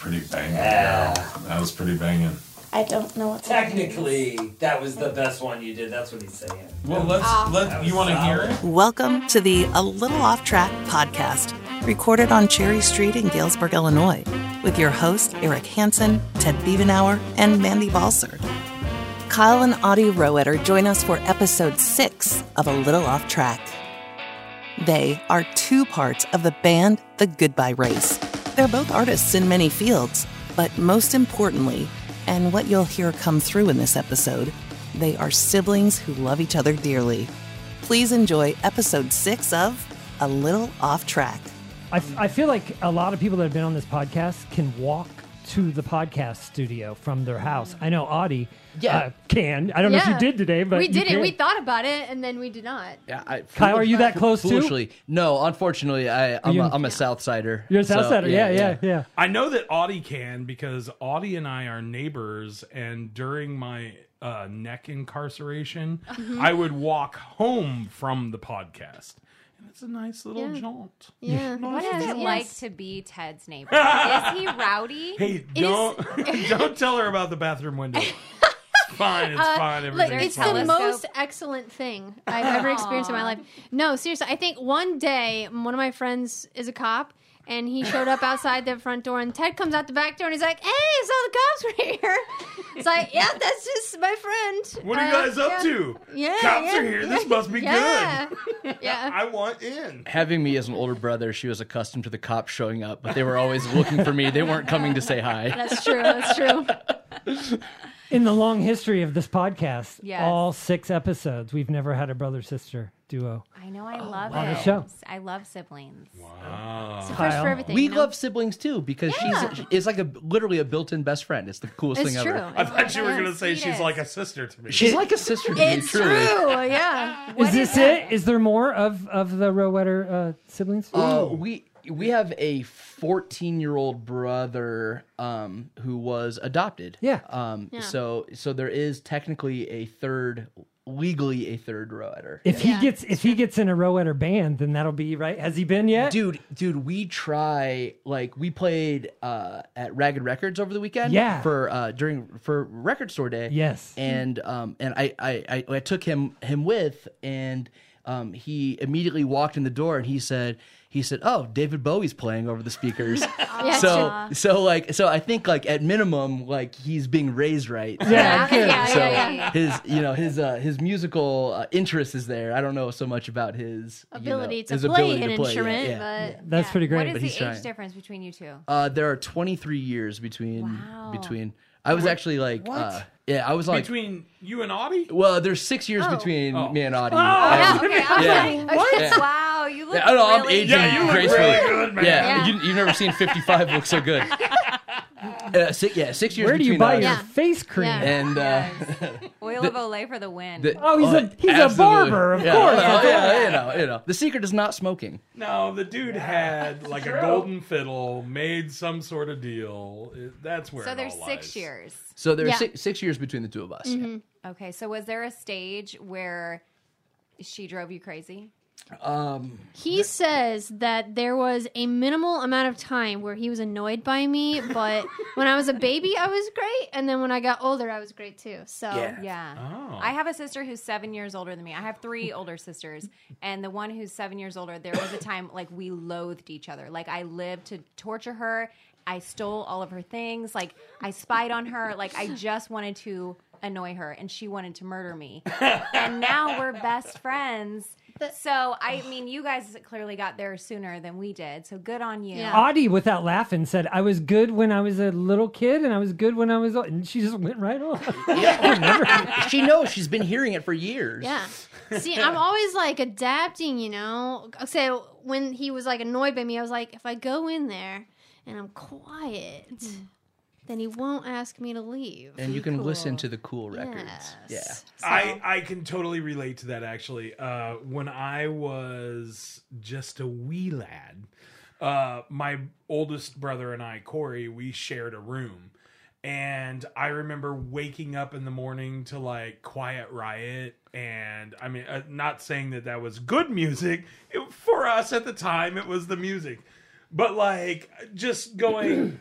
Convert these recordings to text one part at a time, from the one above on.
pretty banging. Yeah. That was pretty banging. I don't know what Technically, that was the best one you did. That's what he's saying. Well, let's Ah. let you want to hear it. Welcome to the A Little Off Track podcast, recorded on Cherry Street in Galesburg, Illinois, with your hosts Eric Hansen, Ted Biebenauer, and Mandy Balser. Kyle and Auty Rohweder join us for episode six of A Little Off Track. They are two parts of the band The Goodbye Race. They're both artists in many fields, but most importantly, and what you'll hear come through in this episode, they are siblings who love each other dearly. Please enjoy episode six of A Little Off Track. I, f- I feel like a lot of people that have been on this podcast can walk to the podcast studio from their house. I know Auty Yeah. uh, can. I don't know if you did today, but we did it. can. We thought about it, and then we did not. Yeah, I, Kyle, are you that close too? Foolishly, no. Unfortunately, I, I'm, you- a, I'm a South Sider. You're a South so, Sider. Yeah, yeah, yeah. I know that Auty can because Auty and I are neighbors, and during my uh, neck incarceration, Mm-hmm. I would walk home from the podcast, and it's a nice little Yeah. jaunt. Yeah. What Nice is it jaunt. like to be Ted's neighbor? is he rowdy? Hey, is- don't don't tell her about the bathroom window. Fine. It's Uh, fine. Look, Everything's it's the fine. telescope? most excellent thing I've ever experienced in my life. No, seriously, I think one day one of my friends is a cop. And he showed up outside the front door, and Ted comes out the back door, and he's like, "Hey, so the cops were here." It's like, "Yeah, that's just my friend." What are you Uh, guys up yeah. to? Yeah, Cops yeah, are here. This must be yeah. good. Yeah, I want in. Having me as an older brother, she was accustomed to the cops showing up, but they were always looking for me. They weren't coming to say hi. that's true. That's true. In the long history of this podcast, Yes. all six episodes, we've never had a brother sister duo. I know. I love On it. the show. I love siblings. It's the first for everything. We you know? love siblings too because Yeah. she's it's like a literally a built-in best friend. It's the coolest It's thing true. ever. I thought you were going to say she's like a sister to me. She's like a sister to me, It's truly. true. Yeah. is this it? Is there more of, of the Rohweder uh, siblings? Uh, we we have a 14 year old brother um, who was adopted. Yeah. Um. Yeah. So so there is technically a third, legally a third rower. if he Yeah, gets if he gets in a Rohweder band, then that'll be right. Has he been yet? Dude, dude, we try like we played uh, at Ragged Records over the weekend. Yeah. For uh, during for Record Store Day. Yes. And um and I I I, I took him him with and um he immediately walked in the door and he said he said oh David Bowie's playing over the speakers. Yeah, so so like so I think like at minimum like he's being raised right. Yeah, good. yeah, So yeah, yeah. his you know his uh, his musical uh, interest is there. I don't know so much about his you know, Ability to his play ability an to play. Instrument, yeah. but That's pretty great. What is he's the age trying. difference between you two? Uh, there are 23 years between Wow. between. I was actually like, uh, yeah, I was like, Between you and Auty? well, there's six years Oh. between Oh. me and Auty. Oh, yeah, And- okay. I was Yeah. like, oh, What? okay, Wow, you look. Yeah, I know I'm really aging Yeah, you look gracefully. really good, man. Yeah, Yeah. You, you've never seen 55 look so good. Uh, six, yeah, six years Where do you buy us. your Yeah. face cream? Yeah. And uh, Oil of Olay for the win. the- Oh, he's a he's a absolutely. barber, of Yeah, course. well, yeah, you know, you know. The secret is not smoking. No, the dude had like a golden fiddle, made some sort of deal. It- that's where. so it there's all six lies. years. So there's Yeah. six, six years between the two of us. Okay, so was there a stage where she drove you crazy? Um, he says that there was a minimal amount of time where he was annoyed by me, but when I was a baby, I was great, and then when I got older, I was great too. So Yeah. Oh. I have a sister who's seven years older than me. I have three older sisters, and the one who's seven years older, there was a time like we loathed each other. Like I lived to torture her. I stole all of her things. Like I spied on her. Like I just wanted to annoy her, and she wanted to murder me. and now we're best friends. So I mean, you guys clearly got there sooner than we did. So good on you. Yeah. Auty, without laughing, said, "I was good when I was a little kid, and I was good when I was," old. and she just went right on. she knows she's been hearing it for years. Yeah. See, I'm always like adapting, you know. So when he was like annoyed by me, I was like, if I go in there and I'm quiet, then he won't ask me to leave. And you can Cool. listen to the cool records. Yes. Yeah. I, I can totally relate to that actually. Uh, when I was just a wee lad, uh, my oldest brother and I, Corey, we shared a room. And I remember waking up in the morning to like Quiet Riot. And I mean, uh, not saying that that was good music. It, for us at the time, it was the music. But like just going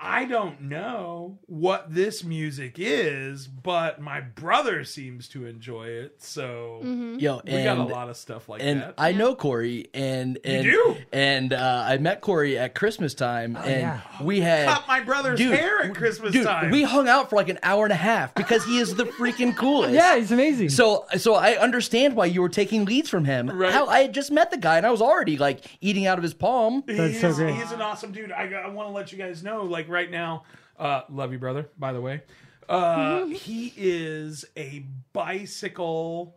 I don't know what this music is, but my brother seems to enjoy it. So Yo, we got a lot of stuff like and that. I know Corey, and and do? and uh, I met Corey at Christmas time, and yeah. we had Cut my brother's hair at Christmas dude, time. We hung out for like an hour and a half because he is the freaking coolest. Yeah, he's amazing. So, so I understand why you were taking leads from him. Right. How I had just met the guy and I was already like eating out of his palm. That's he's, so great. He's an awesome dude. I, I want to let you guys know, like right now, uh, love you, brother. By the way, uh, he is a bicycle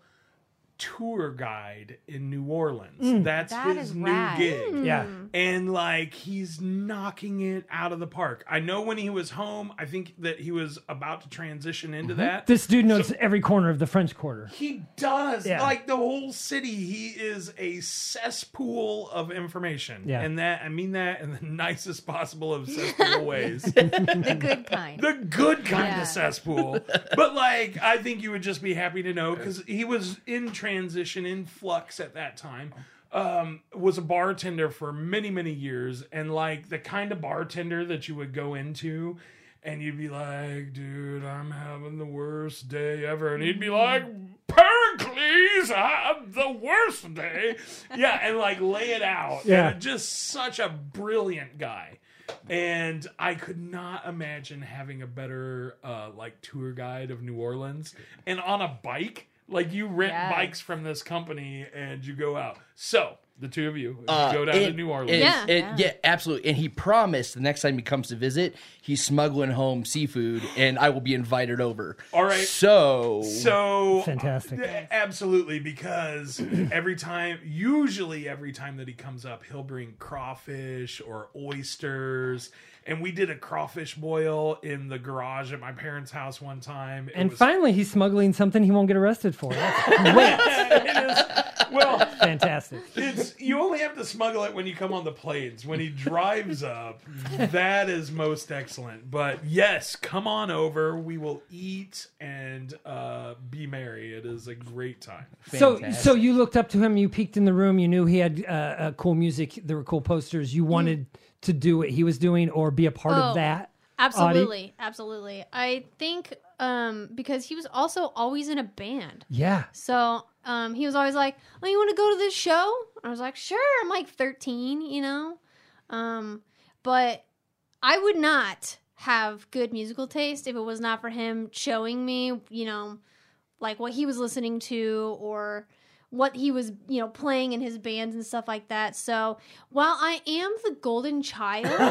tour guide in New Orleans. Mm. That's That his new rad. gig. Mm. yeah. and like he's knocking it out of the park. I know when he was home, I think that he was about to transition into mm-hmm. that. This dude knows every corner of the French Quarter. He does. Yeah. Like the whole city, he is a cesspool of information. Yeah. And that I mean that in the nicest possible of cesspool ways. The good kind. the good kind Yeah. of cesspool. But like I think you would just be happy to know because he was in transition, in flux at that time. Um, was a bartender for many, many years, and like the kind of bartender that you would go into and you'd be like, dude, I'm having the worst day ever. And he'd be like, Pericles, I have the worst day. Yeah, and like lay it out. Yeah. And just such a brilliant guy. And I could not imagine having a better uh, like tour guide of New Orleans and on a bike. Like you rent Yes. bikes from this company and you go out. So the two of you, Uh, go down to New Orleans. and- Yeah. and- yeah, absolutely. And he promised the next time he comes to visit, he's smuggling home seafood, and I will be invited over. All right. So, So Fantastic. uh, absolutely, because every time, usually every time that he comes up, he'll bring crawfish or oysters. And we did a crawfish boil in the garage at my parents' house one time. It And was- finally, he's smuggling something he won't get arrested for. That's it is, well, fantastic. it's you only have to smuggle it when you come on the planes. When he drives up, that is most excellent. But yes, come on over. We will eat and uh, be merry. It is a great time. So, Fantastic. so you looked up to him. You peeked in the room. You knew he had uh, uh, cool music. There were cool posters. You wanted to do what he was doing or be a part Oh. of that. Absolutely, absolutely. I think um, because he was also always in a band. Yeah. So um, he was always like, "Oh, you want to go to this show?" I was like, "Sure." I'm like 13, you know. Um, but I would not have good musical taste if it was not for him showing me, you know, like what he was listening to or what he was, you know, playing in his bands and stuff like that. So while I am the golden child, um,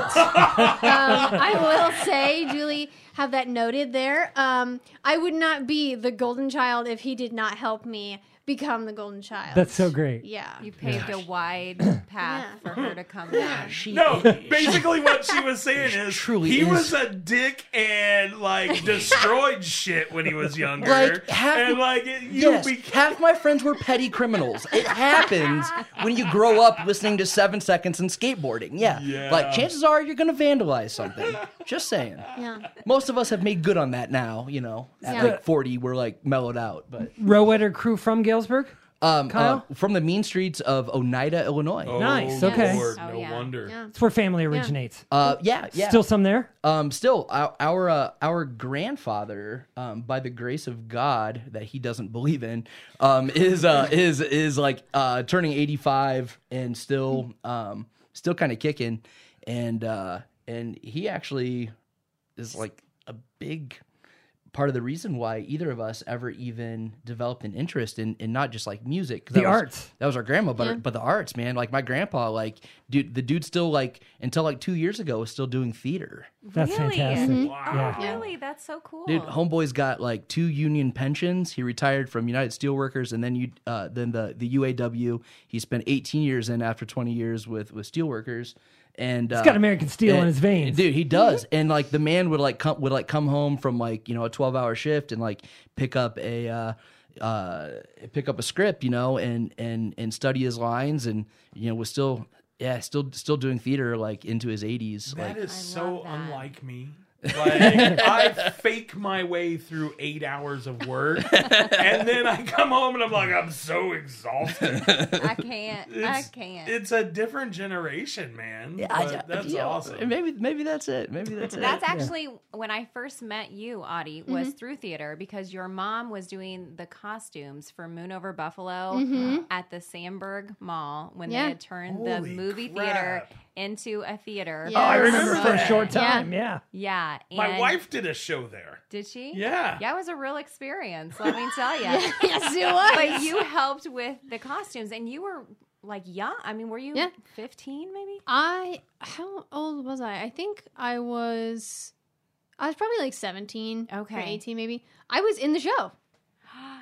I will say, Julie, have that noted there. Um, I would not be the golden child if he did not help me become the golden child. That's so great. yeah. You paved a wide path Yeah. for her to come down. she, No, basically what she was saying is Truly he is. was a dick and like destroyed shit when he was younger. Like, half- and like it- you yes, be- half my friends were petty criminals. It happens when you grow up listening to Seven Seconds and skateboarding. Yeah, Yeah. like chances are you're gonna vandalize something. Just saying. Yeah. Most of us have made good on that now. You know, at Yeah. like 40, we're like mellowed out. But Rohweder crew from Galesburg. um, Kyle? uh, from the mean streets of Oneida, Illinois. Oh, Nice, okay. Lord, Oh, no yeah. wonder. Yeah. It's where family originates. Uh, yeah, yeah. Still some there. Um, still, our our, uh, our grandfather, um, by the grace of God that he doesn't believe in, um, is uh, is is like uh, turning eighty five and still um, still kind of kicking, and uh, and he actually is like a big part of the reason why either of us ever even developed an interest in, in not just like music The was- arts. that was our grandma but Yeah. but the arts man like my grandpa like dude the dude still like until like two years ago was still doing theater That's Really? fantastic. Wow. Yeah. Really? That's so cool. Dude, homeboy's got like two union pensions. He retired from United Steelworkers, and then you, uh, then the the UAW. He spent 18 years in after 20 years with with steelworkers, and uh, He's got American steel in his veins. dude. He does, and like the man would like come would like come home from like you know a 12 hour shift and like pick up a. Uh, uh, pick up a script, you know, and and and study his lines, and you know, was still, yeah, still still doing theater like into his 80s. That like, is so that. unlike me. Like I fake my way through eight hours of work, and then I come home and I'm like, I'm so exhausted. I can't. I It's- can't. It's a different generation, man. Yeah, but I- that's yeah, awesome. Maybe maybe that's it. Maybe that's it. That's actually when I first met you, Auty, was Mm-hmm. through theater because your mom was doing the costumes for Moon Over Buffalo at the Sandburg Mall when Mm-hmm. Yeah. they had turned the movie crap. theater into a theater. Yeah. Oh, I remember for a short time. Yeah. Yeah. My wife did a show there. Did she? Yeah. Yeah, it was a real experience, let me tell you. yes, it was. But you helped with the costumes and you were like young. I mean, were you Yeah. 15 maybe? I how old was I? I think I was I was probably like 17 or Okay. 18 maybe. I was in the show.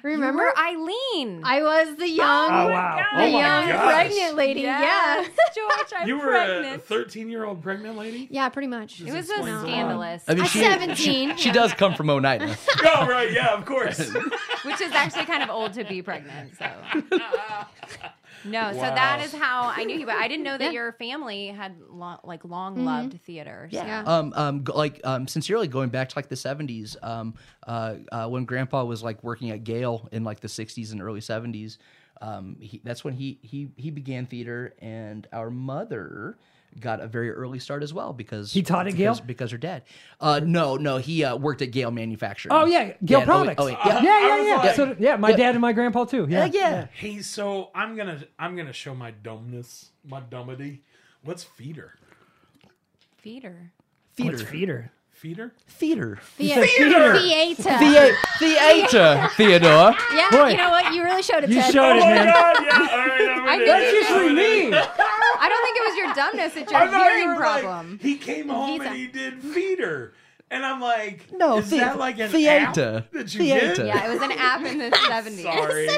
Remember? Eileen. I was the young Oh, wow. the Oh my young gosh. pregnant lady. Yes, George, I'm You were pregnant. a 13 year old pregnant lady? Yeah. Yeah, pretty much. it was a explains a lot. scandalous, I mean, At she, 17. she does come from Oneida. oh, right. Yeah, of course. which is actually kind of old to be pregnant. So no, so that is how I knew you. But I didn't know that Yeah. your family had lo- like long loved theater. So- Yeah. Um, um, g- like um, sincerely going back to like the seventies, um, uh, uh, when Grandpa was like working at Gale in like the sixties and early seventies, um, he, that's when he he he began theater, and our mother got a very early start as well because He taught at because, Gale? because her dad. Uh, no, no, he uh, worked at Gale Manufacturing. Oh yeah, Gale Yeah, oh, Products. oh, yeah. yeah, I yeah, was yeah. like- So, yeah, my Yeah. dad and my grandpa too. Yeah, yeah, yeah. Hey, so I'm gonna I'm gonna show my dumbness, my dumbity. What's feeder? Feeder. Theater, What's feeder? Feeder? theater, Theater. Theater. Theater. Thea- theater, Theodore. Yeah, Boy. you know what? You really showed it, You Ted. showed it, Oh my man. god, yeah. All right, I'm I an know idiot. it's I'm an usually me. I don't think it was your dumbness; it's your I thought you hearing were like, problem. he came home He's and a- he did feeder. And I'm like, No, is the- that like an theater. app that you Theater. get? yeah, it was an app in the seventies. Sorry.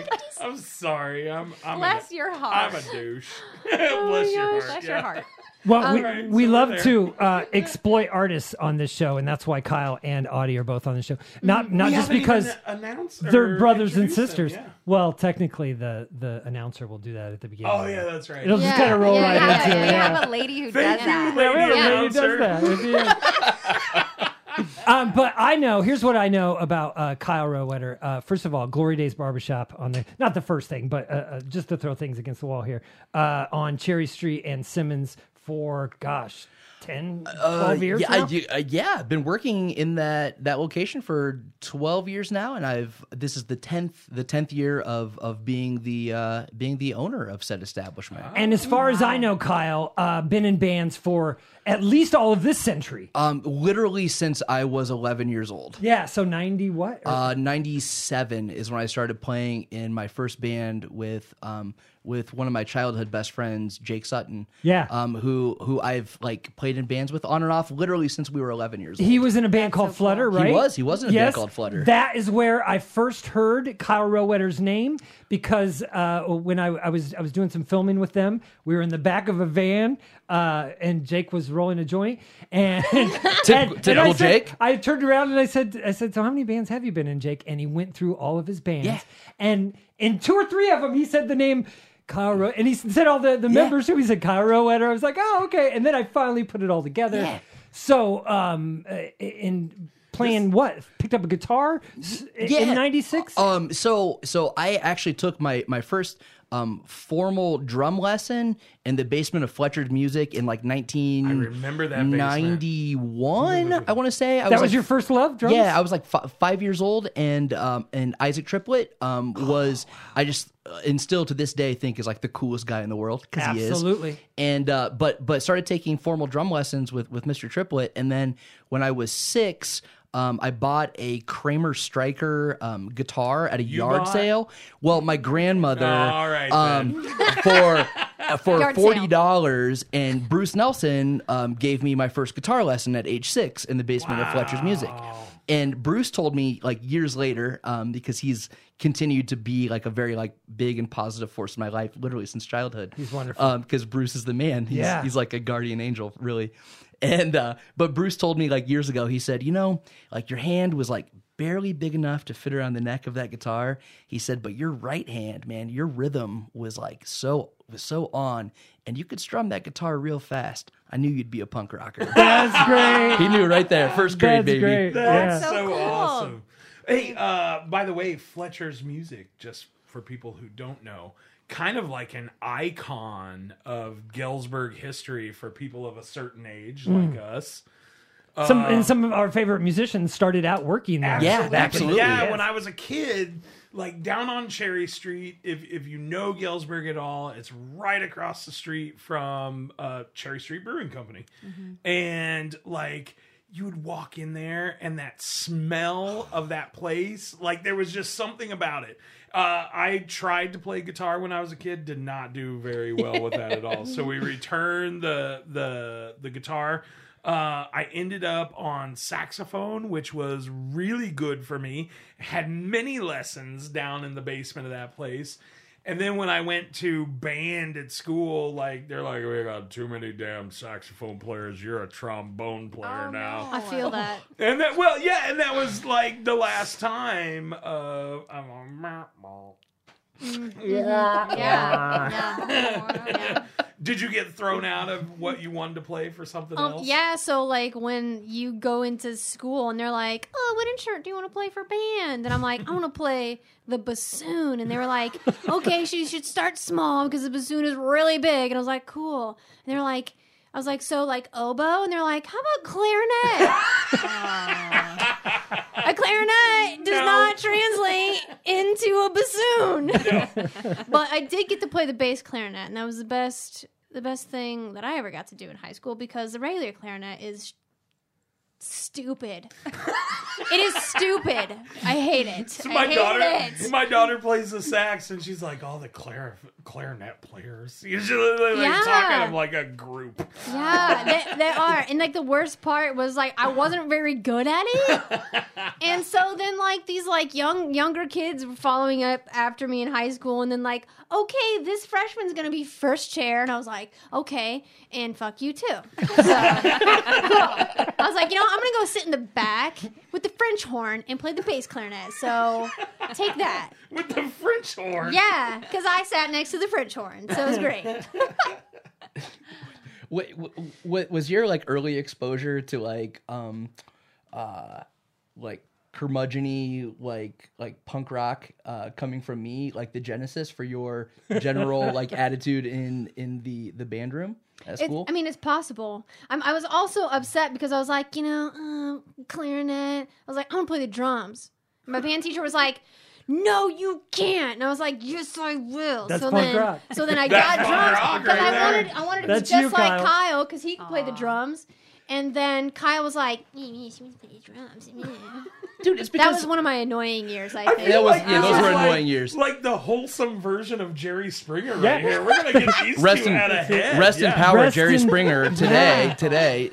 I'm sorry. I'm I'm Bless a, your heart. I'm a douche. Bless your heart. Bless yeah. your heart. Well, we, Alright, we so love there. to uh, exploit artists on this show, and that's why Kyle and Auty are both on the show. Not not We just haven't because even announced they're brothers and introduced them, sisters. yeah. Well, technically, the the announcer will do that at the beginning. Oh yeah, that's right. It'll just kind of roll yeah, right yeah, into We it. yeah. have a lady who Thank does you, that. lady Yeah, we have a lady who announcer. does that. um, but I know. Here's what I know about uh, Kyle Rohweder. Uh, first of all, Glory Days Barbershop on the not the first thing, but uh, uh, just to throw things against the wall here uh, on Cherry Street and Simmons for gosh, 10, 12 years yeah, now. I, uh, yeah, I've been working in that that location for twelve years now, and I've this is the tenth the tenth year of of being the uh, being the owner of said establishment. and as far as I know, Kyle, uh, been in bands for at least all of this century. Um, literally since I was eleven years old. Yeah, so ninety what? Or- Uh, 97 is when I started playing in my first band with um, with one of my childhood best friends, Jake Sutton. Yeah. Um, who who I've like played in bands with on and off literally since we were 11 years old. He was in a band called so Flutter, cool. right? He was. He was in a band called Flutter. That is where I first heard Kyle Rohweder's name because uh, when I, I was I was doing some filming with them, we were in the back of a van, uh, and Jake was rolling a joint, and, and, and I said- Jake. I turned around and I said, I said, so how many bands have you been in, Jake? And he went through all of his bands, Yeah. and in two or three of them, he said the name. Kyle Row- and he said all the, the members who he said Kyle Rohweder. I was like, oh, okay. And then I finally put it all together. Yeah. So, um, uh, in playing what? Picked up a guitar s- in '96. Um, so so I actually took my my first um formal drum lesson in the basement of Fletcher's Music in like 19 I remember that 91 I want to say I that was like, your first love, drums? Yeah, I was like f- five years old, and um, and Isaac Triplett um, was I just uh, and still to this day think is like the coolest guy in the world because he is Absolutely. And uh, but but started taking formal drum lessons with with Mr. Triplett, and then when I was six. Um, I bought a Kramer Striker um, guitar at a yard bought- sale. Well, my grandmother, all right, um, for uh, for Yard forty dollars, and Bruce Nelson um, gave me my first guitar lesson at age six in the basement of Fletcher's Music. And Bruce told me like years later, um, because he's continued to be like a very like big and positive force in my life, literally since childhood. He's wonderful. because Bruce is the man. He's, Yeah. he's like a guardian angel, really. And uh, but Bruce told me like years ago, he said, you know, like your hand was like barely big enough to fit around the neck of that guitar. He said, "But your right hand, man, your rhythm was like so was so on, and you could strum that guitar real fast. I knew you'd be a punk rocker." That's great. he knew right there, first grade, That's baby. great. That's yeah. so, So cool. awesome. Hey, uh, by the way, Fletcher's music, just for people who don't know, kind of like an icon of Galesburg history for people of a certain age Hmm. like us. Some and some of our favorite musicians started out working there. Yeah, Absolutely. absolutely. Yeah, Yes. when I was a kid, like down on Cherry Street, if if you know Galesburg at all, it's right across the street from uh, Cherry Street Brewing Company, and like you would walk in there and that smell of that place, like there was just something about it. Uh, I tried to play guitar when I was a kid, did not do very well with that at all. So we returned the the the guitar. Uh, I ended up on saxophone, which was really good for me. Had many lessons down in the basement of that place. And then when I went to band at school, like they're like, we got too many damn saxophone players. You're a trombone player Oh, now. no. I feel that. And that, well, yeah, and that was like the last time. Uh, I'm a Yeah. yeah. Did you get thrown out of what you wanted to play for something Um, else? yeah, so like when you go into school and they're like, "Oh, what instrument do you want to play for band?" and I'm like, "I want to play the bassoon," and they were like, "Okay, so you should start small because the bassoon is really big," and I was like, "Cool," and they're like. I was like, so like oboe, and they're like, how about clarinet? a clarinet does No. not translate into a bassoon. but I did get to play the bass clarinet, and that was the best the best thing that I ever got to do in high school because the regular clarinet is stupid. it is stupid. I hate it. my I hate daughter, it. my daughter plays the sax, and she's like, "All the clar- clarinet players." Usually, they like Yeah. talking of like a group. Yeah, they, they are. And like the worst part was like I wasn't very good at it. And so then like these like young younger kids were following up after me in high school and then like, okay, this freshman's gonna be first chair. And I was like, okay, and fuck you too. So, cool. I was like, you know, I'm gonna go sit in the back with the French horn and play the bass clarinet. So take that. with the French horn. Yeah, because I sat next to the French horn. So it was great. What, what was your like early exposure to like um uh like curmudgeony like like punk rock uh coming from me like the genesis for your general like attitude in in the the band room at It's, school I mean, it's possible. I'm, I was also upset because I was like, you know, uh, clarinet. I was like, I want to play the drums. My band teacher was like, no, you can't. And I was like, yes, I will. That's so punk then, rock. so then I got drums because right I wanted, I wanted to That's be just you, like Kyle. Kyle because he could play the drums. And then Kyle was like, yeah, yeah, she wants to play the drums. Dude it's That was one of my annoying years, I I think. feel That was- like yeah, those were like- annoying years. Like the wholesome version of Jerry Springer right Yeah. here. We're gonna get these Rest two in- out of head. rest in power Rest jerry in- springer today today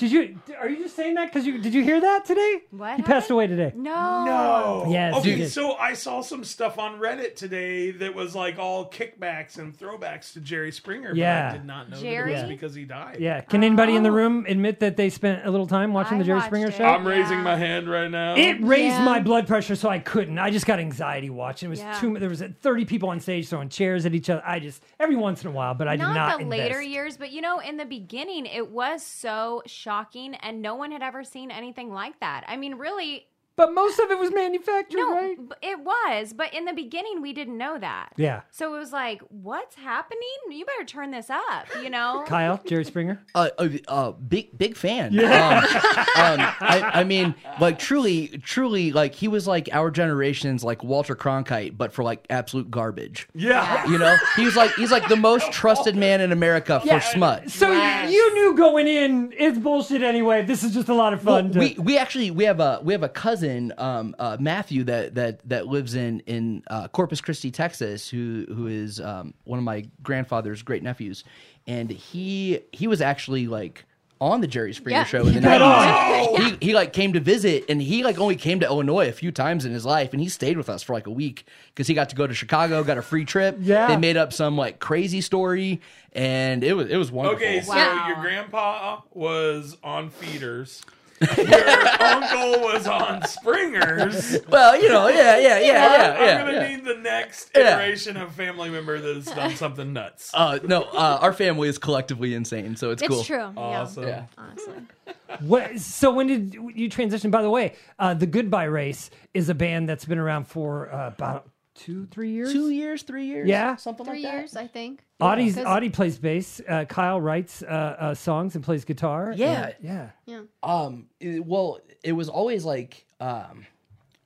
Did you? Are you just saying that because you did you hear that today? What He passed away today. No. No. Yes, Okay, you did. so I saw some stuff on Reddit today that was like all kickbacks and throwbacks to Jerry Springer. Yeah. But I did not know that it was because he died. Yeah. Can anybody in the Oh. room admit that they spent a little time watching I the Jerry watched Springer it. show? I'm raising Yeah. my hand right now. It raised Yeah. my blood pressure, so I couldn't. I just got anxiety watching. It was Yeah. too. There was uh, 30 people on stage throwing chairs at each other. I just every once in a while, but I did not, not. the later invest. years, but you know, in the beginning, it was so shocking, and no one had ever seen anything like that. I mean, really, But most of it was manufactured, no, right? b- it was. But in the beginning, we didn't know that. Yeah. So it was like, what's happening? You better turn this up. You know. Kyle, Jerry Springer. uh, uh, uh big big fan um, um, I, I mean like truly truly like he was like our generation's like walter cronkite but for like absolute garbage yeah. you know he's like he's like the most trusted man in america for smut So you knew going in, it's bullshit anyway. This is just a lot of Well, fun. to- we we actually we have a we have a cousin um, uh, Matthew that that that lives in in uh, Corpus Christi, Texas, who who is um, one of my grandfather's great nephews, and he he was actually like on the Jerry Springer Yeah. show in the nineties. He he like came to visit, and he like only came to Illinois a few times in his life, and he stayed with us for like a week because he got to go to Chicago, got a free trip. Yeah. they made up some like crazy story, and it was it was wonderful. Okay, so Wow. your grandpa was on feeders. Your uncle was on Springers. Well, you know, yeah, yeah, yeah, yeah, I'm yeah. gonna yeah. need the next Yeah. iteration of family member that has done something nuts. Uh, no, uh, our family is collectively insane, so it's, cool. It's cool. true. awesome. Yeah. Yeah, honestly. What, so when did you transition? By the way, uh, the Goodbye Race is a band that's been around for uh, about two, three years. Two years, three years, Yeah. something Three like that. years, I think. Auty's, 'Cause- Auty plays bass. Uh, Kyle writes uh, uh, songs and plays guitar. Yeah. yeah. Yeah. Um, it- well, it was always like, um,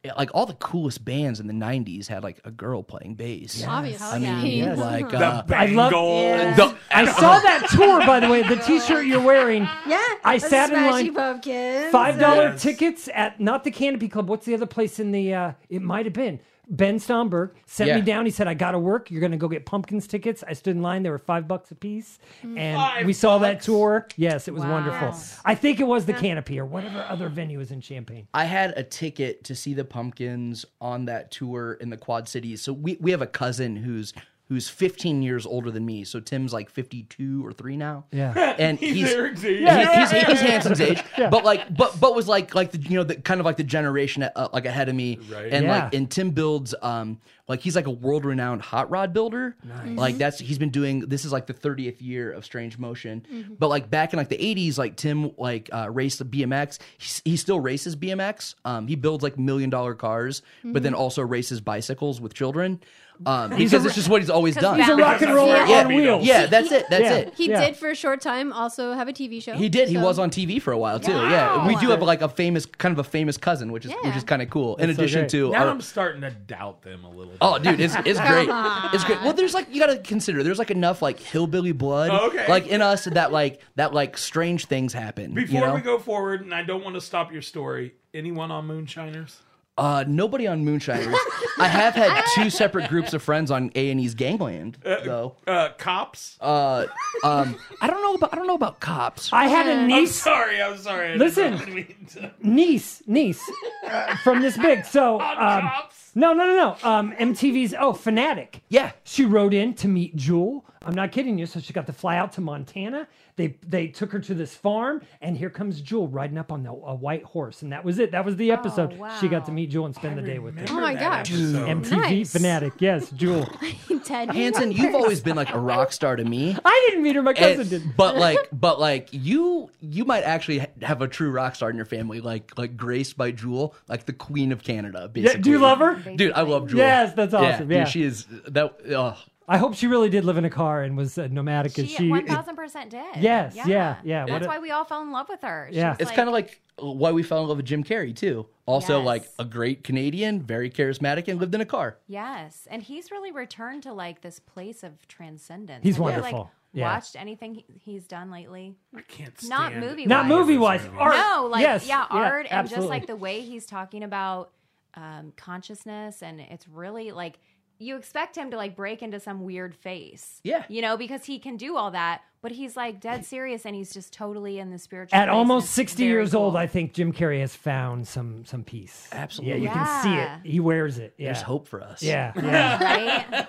yeah, like all the coolest bands in the '90s had like a girl playing bass. Obviously. I mean, Yes. like, The uh, I love- Yeah. the- I saw that tour, by the way. The T-shirt you're wearing. Yeah. I the sat in line- Pumpkins. Five dollar Yes. tickets at not the Canopy Club. What's the other place in the? uh It might have been Ben Stomberg sent me down. He said, "I got to work. You're going to go get pumpkins tickets." I stood in line. They were five bucks a piece, mm. and Five we saw that tour. Yes, it was Wow. wonderful. Yes. I think it was the Canopy or whatever other venue was in Champaign. I had a ticket to see the Pumpkins on that tour in the Quad Cities. So we, we have a cousin who's who's 15 years older than me. So Tim's like 52 or three now. Yeah. and He's, he's Eric's age. He- he's, he's Hanson's age, but like, but but was like like the you know the kind of like the generation uh, like ahead of me, Right. and Yeah. like and Tim builds um like he's like a world renowned hot rod builder. Nice. Like that's he's been doing this is like the 30th year of Strange Motion, but like back in like the 80s, like Tim like uh, raced the BMX. He, he still races BMX. Um, he builds like million dollar cars, but then also races bicycles with children. Um, because it's just what he's always done. He's a rock and roller Yeah. on wheels. yeah, that's it. That's Yeah. it. He Yeah. did for a short time also have a TV show. He did. He was on TV for a while too. Yeah, we do have like a famous, kind of a famous cousin, which is which is kind of cool. In That's so addition great. to, Now our, I'm starting to doubt them a little. Bit. oh, dude, it's it's great. It's great. Well, there's like you got to consider there's like enough like hillbilly blood, Oh, Okay. like in us that like that like strange things happen. Before you know? we go forward, and I don't want to stop your story. Anyone on Moonshiners? Uh, nobody on Moonshiners. I have had two separate groups of friends on A and E's Gangland though. Uh, cops? Uh, um, I don't know about I don't know about cops. I had a I'm niece. sorry. I'm sorry. I Listen. didn't mean to- niece, niece uh, from this big. So, um, cops? no, no, no, no. Um, MTV's oh, Fanatic. Yeah. She rode in to meet Jewel. I'm not kidding you. So she got to fly out to Montana. They they took her to this farm, and here comes Jewel riding up on the, a white horse, and that was it. That was the oh, episode. She got to meet Jewel and spend the day with her. Oh my gosh. MTV Nice. Fanatic, yes, Jewel. Ted Hanson, you've always been like a rock star to me. I didn't meet her. My cousin And- did. but like but like you you might actually have a true rock star in your family like like graced by jewel like the queen of canada basically Yeah, do you love her? dude i love jewel Yes, that's awesome, dude, yeah. she is that oh I hope she really did live in a car and was uh, nomadic. and She she, one thousand percent did. Yes, yeah, yeah, what That's a- why we all fell in love with her. She Yeah. was it's kind of like why we fell in love with jim carrey too also Yes. like a great canadian very charismatic and lived in a car Yes, and he's really returned to like this place of transcendence. He's Have you, wonderful. like, Yeah. Watched anything he's done lately? I can't stand Not movie. not movie wise. Art. No, like yes, yeah, art and absolutely. just like the way he's talking about um, consciousness, and it's really like you expect him to like break into some weird face. Yeah. you know, because he can do all that, but he's like dead serious, and he's just totally in the spiritual. At almost 60 very years old. I think Jim Carrey has found some some peace. Absolutely. Yeah, you can see it. He wears it. Yeah. there's hope for us Yeah, yeah. right.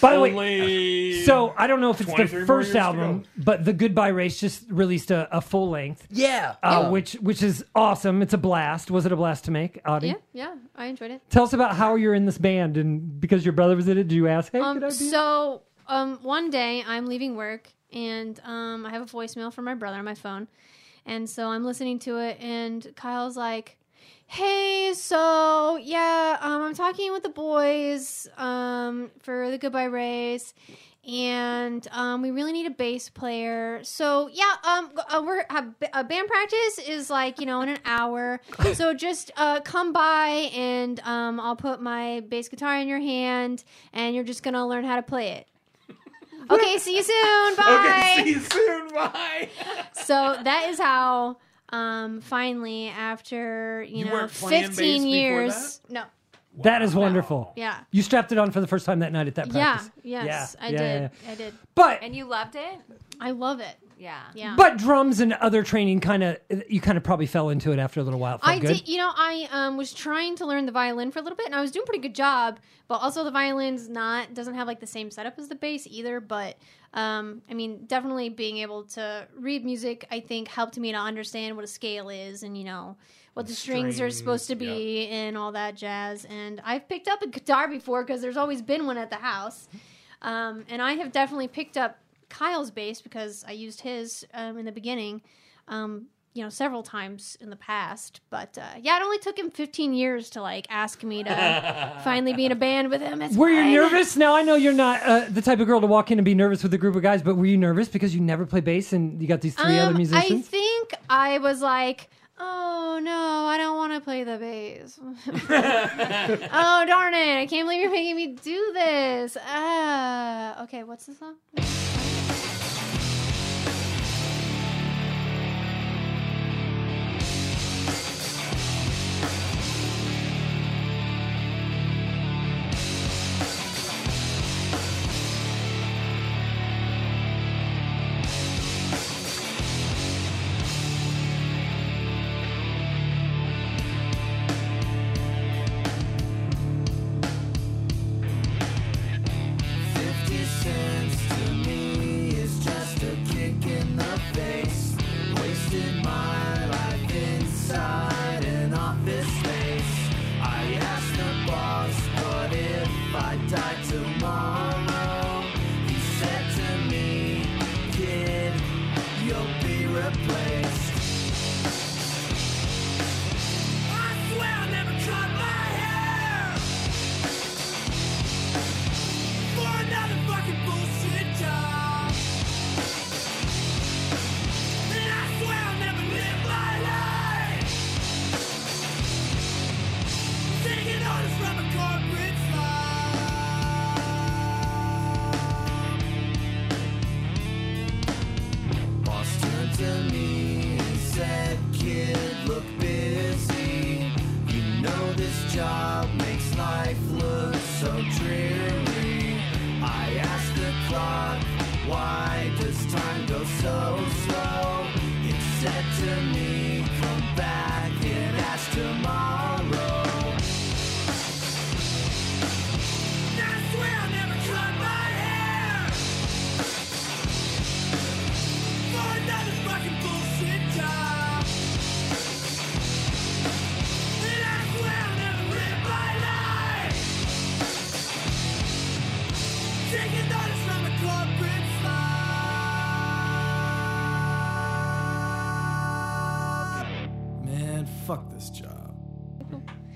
By the way, so I don't know if it's the 23 more first years to album, go. but the Goodbye Race just released a, a full length, yeah uh, which which is awesome. It's a blast. Was it a blast to make, Auty? Yeah, yeah, I enjoyed it. Tell us about how you're in this band, and because your brother was in it, did you ask? Hey, could I Um, be? so um, one day I'm leaving work and um, I have a voicemail from my brother on my phone, and so I'm listening to it, and Kyle's like, "Hey, so yeah, um, I'm talking with the boys um, for the goodbye race." And um, we really need a bass player. So yeah, um, uh, we're uh, uh, band practice is like you know in an hour. So just uh, come by and um, I'll put my bass guitar in your hand, and you're just gonna learn how to play it. Okay, see you soon. Bye. Okay, see you soon. Bye. So that is how um, finally, after you, You know, weren't playing bass 15 before years, no, that is wonderful. yeah, You strapped it on for the first time that night at that yeah, practice. yes, Yeah, I yeah, did, yeah. I did. But And you loved it. I love it. Yeah. Yeah. But drums and other training kind of you kind of probably fell into it after a little while. Felt I good. did, you know, I um, was trying to learn the violin for a little bit, and I was doing a pretty good job. But also, the violin's not doesn't have like the same setup as the bass either. But um, I mean, definitely being able to read music, I think, helped me to understand what a scale is, and you know what the strings, are supposed to be, and all that jazz. And I've picked up a guitar before because there's always been one at the house, um, and I have definitely picked up Kyle's bass because I used his um, in the beginning. Um, you know, several times in the past, but uh, yeah, it only took him 15 years to like ask me to finally be in a band with him. It's Were you fine. nervous? Now I know you're not uh, the type of girl to walk in and be nervous with a group of guys, but were you nervous because you never play bass and you got these three other musicians? I think I was like, oh no, I don't want to play the bass. oh darn it! I can't believe you're making me do this. Ah, okay, what's the song?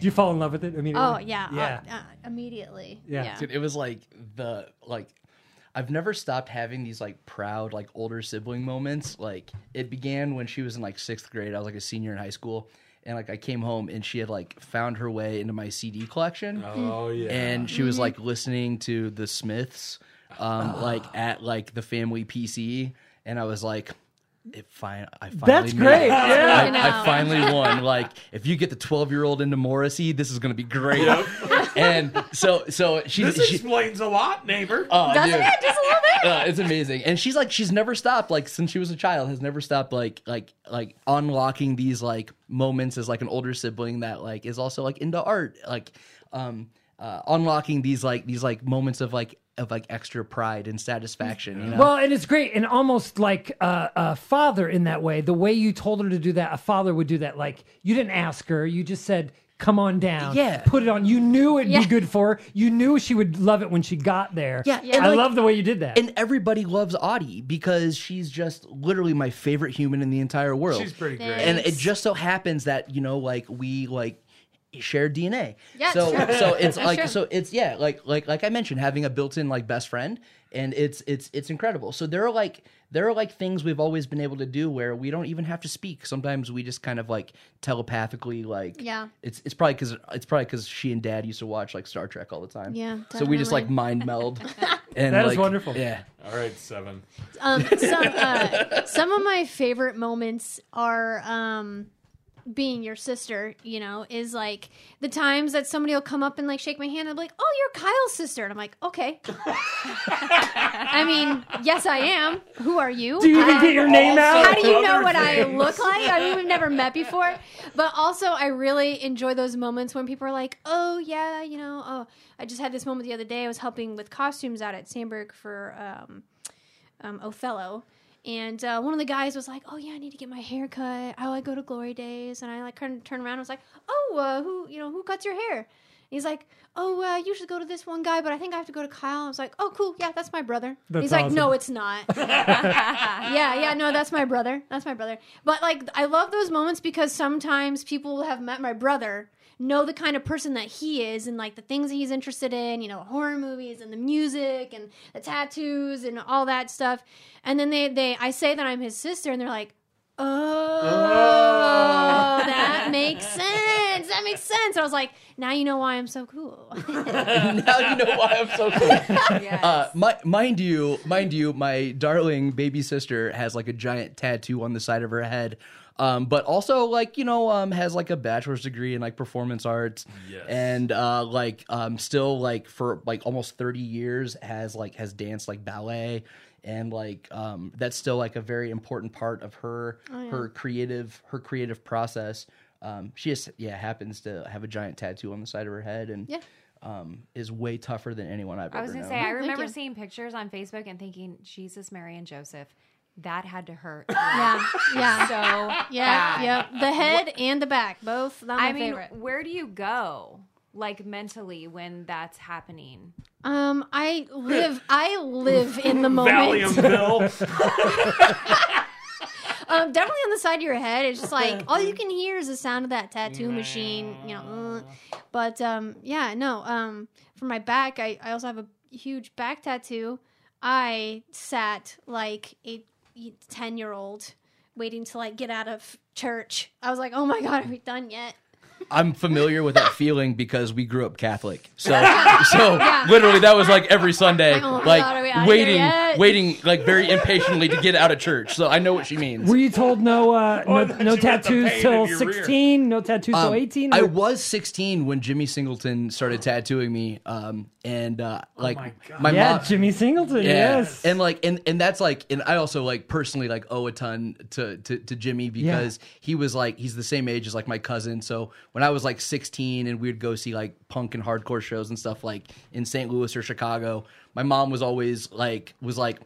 You fall in love with it immediately? Oh yeah, yeah. uh, uh, immediately. Yeah. yeah. Dude, it was like the like I've never stopped having these like proud like older sibling moments. Like it began when she was in like sixth grade. I was like a senior in high school, and like I came home and she had like found her way into my CD collection. Oh yeah. and she was like listening to the Smiths, um, like at like the family PC, and I was like, "It fine, I finally That's made great. it. Yeah. Working I, I finally won. Like, if you get the twelve year old into Morrissey, this is gonna be great." and so, so she, this she explains a lot, neighbor. oh, Doesn't dude. it? Just a little bit. Uh, it's amazing, and she's like, she's never stopped. Like since she was a child, has never stopped. Like, like, like unlocking these like moments as like an older sibling that like is also like into art. Like, um, uh, unlocking these like these like moments of like of like extra pride and satisfaction. You know? Well, and it's great, and almost like uh, a father in that way. The way you told her to do that, a father would do that. Like you didn't ask her, you just said, "Come on down." Yeah. put it on. You knew it'd Yeah. be good for her. You knew she would love it when she got there. Yeah, Yeah. and, I like- love the way you did that. And everybody loves Auty because she's just literally my favorite human in the entire world. She's pretty great. Thanks. and it just so happens that you know like we like share DNA. Yeah, so it's true. so it's That's like true. so it's yeah like like like I mentioned having a built-in like best friend and it's it's it's incredible. So there are like there are like things we've always been able to do where we don't even have to speak. Sometimes we just kind of like telepathically like Yeah. It's it's probably because it's probably because she and Dad used to watch like Star Trek all the time. Yeah, So we just like mind meld. And That is like, wonderful. Yeah. All right, seven. Um, some uh, some of my favorite moments are um, being your sister, you know, is like the times that somebody will come up and like shake my hand and be like, "Oh, you're Kyle's sister," and I'm like, "Okay." I mean, yes, I am. Who are you? Do you even get your name out? How do you know what I look like? I mean, we've never met before. But also, I really enjoy those moments when people are like, oh, yeah, you know, oh, I just had this moment the other day. I was helping with costumes out at Sandburg for um, um, Othello. And uh, one of the guys was like, "Oh yeah, I need to get my hair cut. Oh, I go to Glory Days." And I like kind of turned around and was like, "Oh, uh, who you know who cuts your hair?" He's like, "Oh, uh, I usually go to this one guy, but I think I have to go to Kyle." I was like, "Oh, cool, yeah, that's my brother." That's He's like, "No, it's not." yeah, yeah, no, that's my brother. That's my brother. But like, I love those moments because sometimes people have met my brother know the kind of person that he is and like the things that he's interested in, you know, horror movies and the music and the tattoos and all that stuff. And then they, they I say that I'm his sister and they're like, Oh, that makes sense. That makes sense. I was like, now you know why I'm so cool. now you know why I'm so cool. Uh, mi- mind you, mind you, my darling baby sister has like a giant tattoo on the side of her head. Um, but also like you know um, has like a bachelor's degree in like performance arts Yes. and uh, like um, still like for like almost 30 years has like has danced like ballet and like um, that's still like a very important part of her her creative her creative process um, she just yeah happens to have a giant tattoo on the side of her head and Yeah. um, is way tougher than anyone I've I was ever gonna known. say, I remember seeing pictures on Facebook and thinking, Jesus, Mary, and Joseph, that had to hurt. yeah, yeah. So Yeah, bad. yep. The head and the back, both. Not my I mean, favorite. where do you go, like mentally, when that's happening? Um, I live. I live in the moment. Valiumville. Um, definitely on the side of your head. It's just like all you can hear is the sound of that tattoo machine. You know, uh. but um, yeah, no. Um, for my back, I, I also have a huge back tattoo. I sat like a ten year old waiting to like get out of church. I was like, oh my god, are we done yet? I'm familiar with that feeling because we grew up Catholic. So, so literally that was like every Sunday, Oh like God, are we outta here waiting, waiting, like very impatiently to get out of church. So I know what she means. Were you told no uh, Oh, no, that no you got the tattoos till in your rear. 16? No tattoos till Um, 18? I was 16 when Jimmy Singleton started tattooing me, um, and uh, like my God. my yeah, mom, Jimmy Singleton. Yeah. Yes. And like and and that's like and I also like personally like owe a ton to to, to Jimmy because he was like he's the same age as like my cousin. So when I was like 16 and we'd go see like punk and hardcore shows and stuff like in St. Louis or Chicago, my mom was always like was like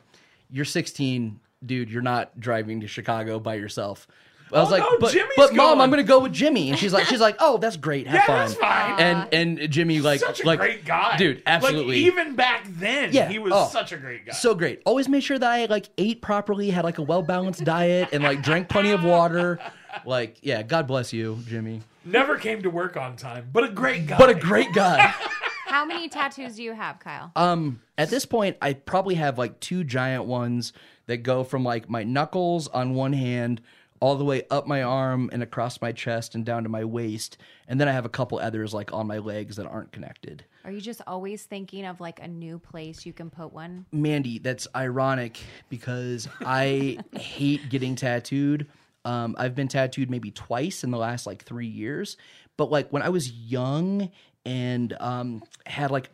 you're 16, dude, you're not driving to Chicago by yourself. I was Oh, like, no, but, but mom, going." I'm gonna go with Jimmy, and she's like, she's like, oh, that's great, have Yeah, fun. that's fine. And and Jimmy like such a like great guy, dude, absolutely. Like, even back then, Yeah. he was Oh. such a great guy. So great. Always made sure that I like ate properly, had like a well balanced diet, and like drank plenty of water. Like, yeah, God bless you, Jimmy. Never came to work on time, but a great guy. But a great guy. How many tattoos do you have, Kyle? Um, at this point, I probably have like two giant ones that go from like my knuckles on one hand all the way up my arm and across my chest and down to my waist, and then I have a couple others like on my legs that aren't connected. Are you just always thinking of like a new place you can put one? Mandy, that's ironic because I hate getting tattooed. Um, I've been tattooed maybe twice in the last like three years, but like when I was young and um, had like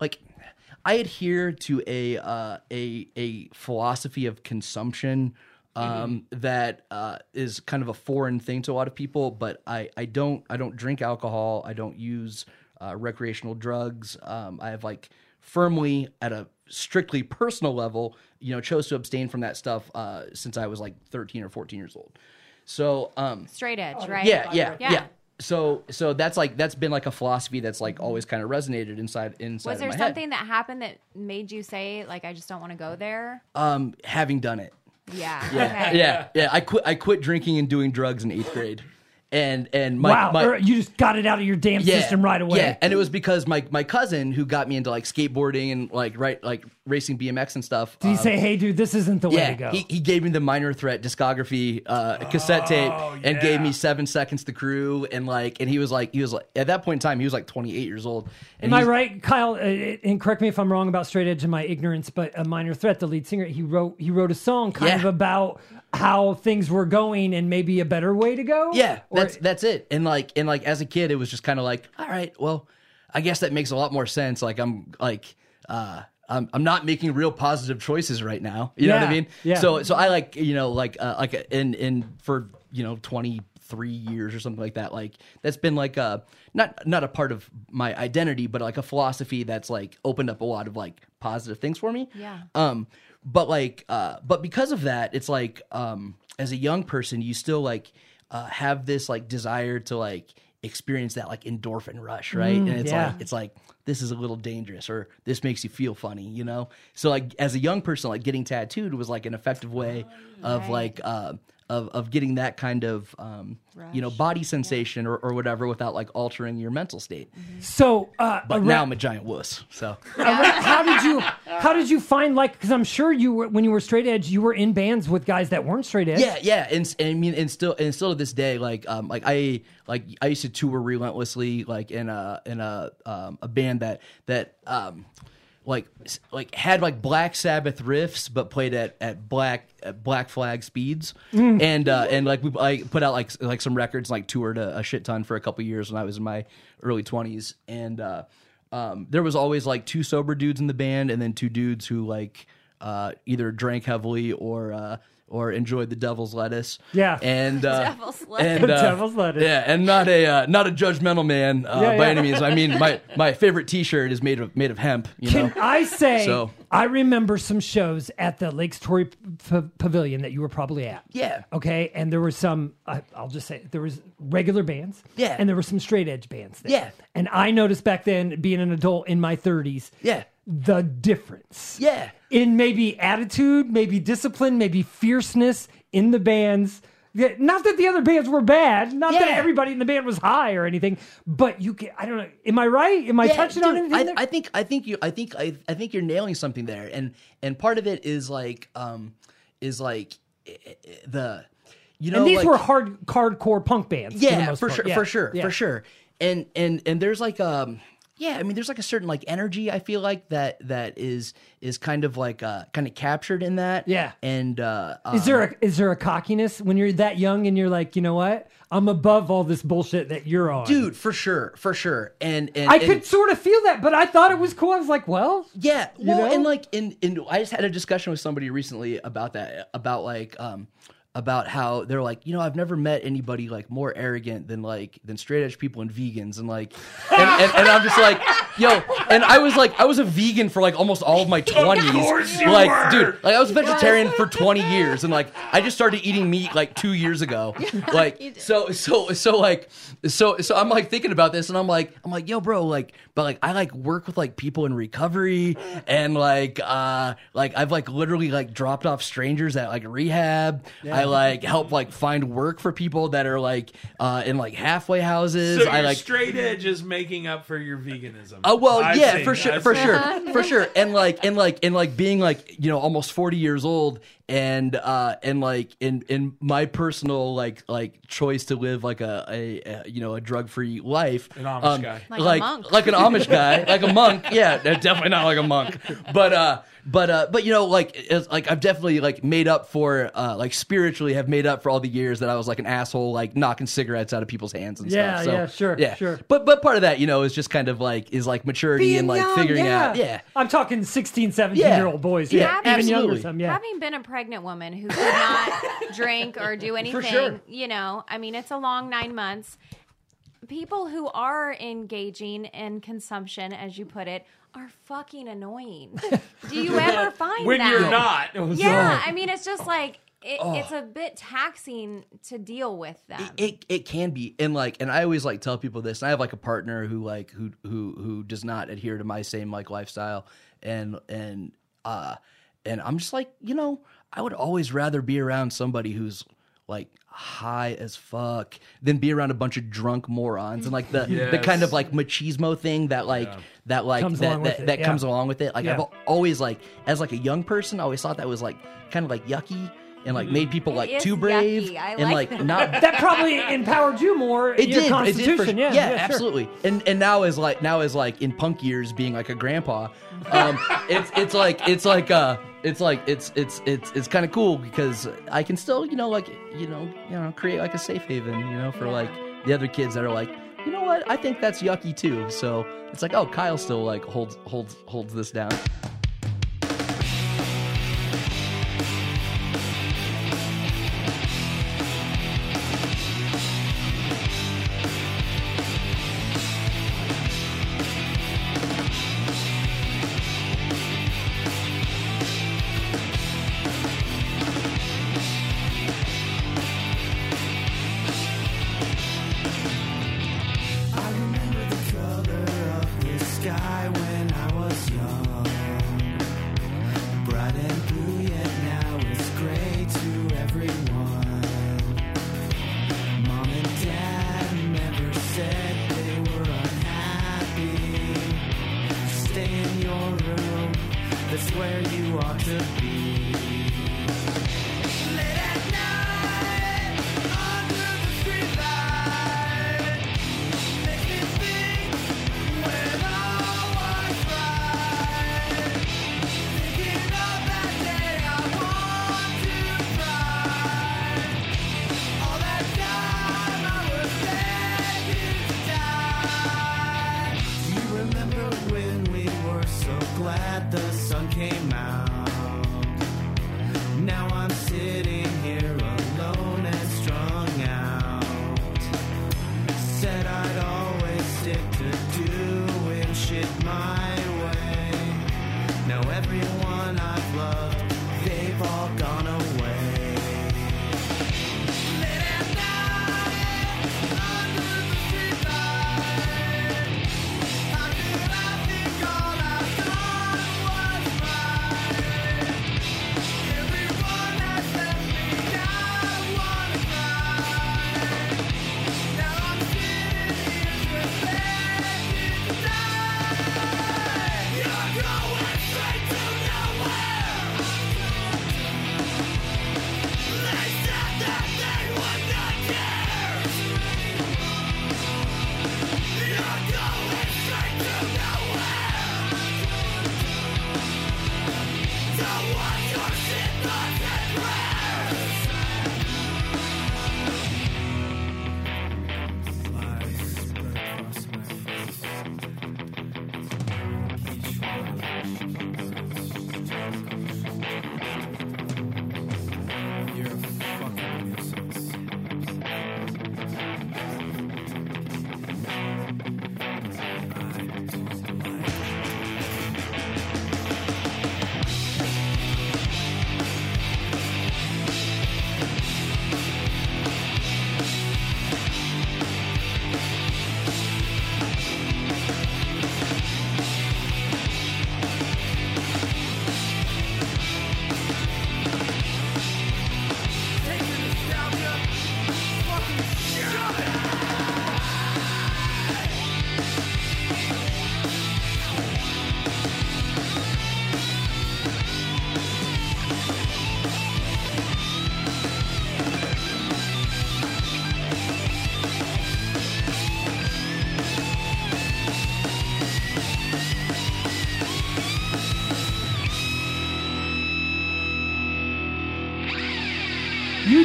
like I adhere to a uh, a a philosophy of consumption um, that uh, is kind of a foreign thing to a lot of people. But I I don't I don't drink alcohol. I don't use uh, recreational drugs. Um, I have like firmly at a strictly personal level, you know, chose to abstain from that stuff uh, since I was like 13 or 14 years old. So um, Straight edge, right? yeah, yeah, Yeah. yeah, So so that's like that's been like a philosophy that's like always kind of resonated inside inside Was of there my something that happened that made you say like I just don't want to go there? Um, having done it. Yeah. Yeah, Okay. yeah, yeah. I quit. I quit drinking and doing drugs in eighth grade, and and my, wow, my you just got it out of your damn system right away. yeah, and it was because my my cousin who got me into like skateboarding and like right like racing BMX and stuff. Did he um, say, "Hey, dude, this isn't the way to go"? he, he gave me the Minor Threat discography uh, cassette tape and yeah. gave me Seven Seconds to Crew and like and he was like he was like at that point in time he was like 28 years old. And Am I right, Kyle? Uh, and correct me if I'm wrong about Straight Edge and my ignorance, but a minor threat, the lead singer, he wrote he wrote a song kind Yeah. of about how things were going and maybe a better way to go. Yeah, Or- that's that's it. And like and like as a kid, it was just kind of like, all right, well, I guess that makes a lot more sense. Like I'm like uh I'm, I'm not making real positive choices right now. You know what I mean? yeah. So so I like you know like uh, like in in for you know 23 years or something like that. Like that's been like a not not a part of my identity, but like a philosophy that's like opened up a lot of like positive things for me. Yeah. Um, but like, uh, but because of that, it's like, um, as a young person, you still like, uh, have this like desire to like experience that like endorphin rush, right? and it's yeah. like, it's like, this is a little dangerous or this makes you feel funny, you know? So like, as a young person, like getting tattooed was like an effective way of Right. like, uh, of, of getting that kind of um, you know body sensation or, or whatever without like altering your mental state. so. Uh, But around- now I'm a giant wuss. So how did you how did you find like? Because I'm sure you were when you were straight edge, you were in bands with guys that weren't straight edge. Yeah, yeah, and, and I mean, and still, and still to this day, like, um, like I, like I used to tour relentlessly, like in a in a um, a band that that um, like like had like Black Sabbath riffs, but played at at black at Black Flag speeds, and uh, and like we I put out like like some records, like toured a, a shit ton for a couple years when I was in my early twenties, and uh, um, there was always like two sober dudes in the band, and then two dudes who like uh, either drank heavily or uh, or enjoyed the devil's lettuce. Yeah. and uh, Devil's lettuce. and uh, Devil's lettuce. Yeah, and not a uh, not a judgmental man uh, Yeah, by yeah. any means. I mean, my my favorite T-shirt is made of made of hemp. You know. Can I say So- I remember some shows at the Lake Storey P- Pavilion that you were probably at. Yeah. Okay, and there were some. I, I'll just say there was regular bands. Yeah. and there were some straight edge bands. There. Yeah. and I noticed back then, being an adult in my thirties. Yeah. The difference. Yeah. in maybe attitude, maybe discipline, maybe fierceness in the bands. Yeah, Not that the other bands were bad, not that everybody in the band was high or anything, but you can. I don't know. Am I right? Am I Yeah, touching on dude, anything? I, there? I think I think you I think I, I think you're nailing something there, and and part of it is like um is like eh, eh, the you know and these like, were hard, hardcore punk bands. for the yeah most for sure Yeah, for sure yeah. for sure and and and there's like um yeah i mean there's like a certain like energy i feel like that that is is kind of like uh kind of captured in that Yeah. and uh Is there um, a is there a cockiness when you're that young and you're like, you know what? I'm above all this bullshit that you're on, dude for sure for sure and and I and- could sort of feel that, but I thought it was cool. I was like, well, Yeah, You well, know? and like, in in I just had a discussion with somebody recently about that, about like, um, about how they're like, you know, I've never met anybody like more arrogant than like than straight edge people and vegans, and like, and, and, and I'm just like, yo, and I was like, I was a vegan for like almost all of my twenties, like, were. dude, like I was a vegetarian for 20 years, and like I just started eating meat like two years ago, like, so so so like, so so I'm like thinking about this, and I'm like, I'm like, yo, bro, like, but like I like work with like people in recovery, and like, uh, like I've like literally like dropped off strangers at like rehab. I like help like find work for people that are like uh in like halfway houses. So I like straight edge is making up for your veganism. Oh well, I've yeah, seen- for sure, I've for seen sure, for sure, and like, and like, and like being like, you know, almost forty years old, and uh, and like, in in my personal like like choice to live like a, a, a you know a drug free life, An Amish um, guy. Like a like monk. like an Amish guy, like a monk, yeah, definitely not like a monk, but uh, but uh, but you know, like it's, like I've definitely like made up for uh, like spiritually have made up for all the years that I was like an asshole, like knocking cigarettes out of people's hands and Yeah, stuff. So, yeah, sure, yeah, sure. But but part of that, you know, is just kind of like is like maturity being and like young, figuring yeah. out, yeah. I'm talking 16, 17 Yeah. year old boys, Yeah, yeah, even younger. Some, yeah. Having been a pregnant woman who could not drink or do anything, sure. you know, I mean, it's a long nine months. People who are engaging in consumption, as you put it, are fucking annoying. Do you ever find when that? you're not. Oh, yeah, I mean, it's just like it, it's a bit taxing to deal with them. it it can be and like and i always like tell people this and i have like a partner who like who who who does not adhere to my same like lifestyle and and uh and i'm just like you know i would always rather be around somebody who's like high as fuck than be around a bunch of drunk morons and like the the kind of like machismo thing that like that like Comes that that, that yeah. comes along with it like Yeah. i've always like as like a young person i always thought that was like kind of like yucky and like made people It like is too brave yucky. I and like like that. not that probably empowered you more. it your did. It did for, Constitution, yeah, yeah, sure. absolutely. And and now is like now is like in punk years being like a grandpa. Um, it's it's like it's like uh it's like it's it's it's it's kind of cool because I can still you know like you know you know create like a safe haven you know for like the other kids that are like you know what I think that's yucky too. So it's like oh Kyle still like holds holds holds this down.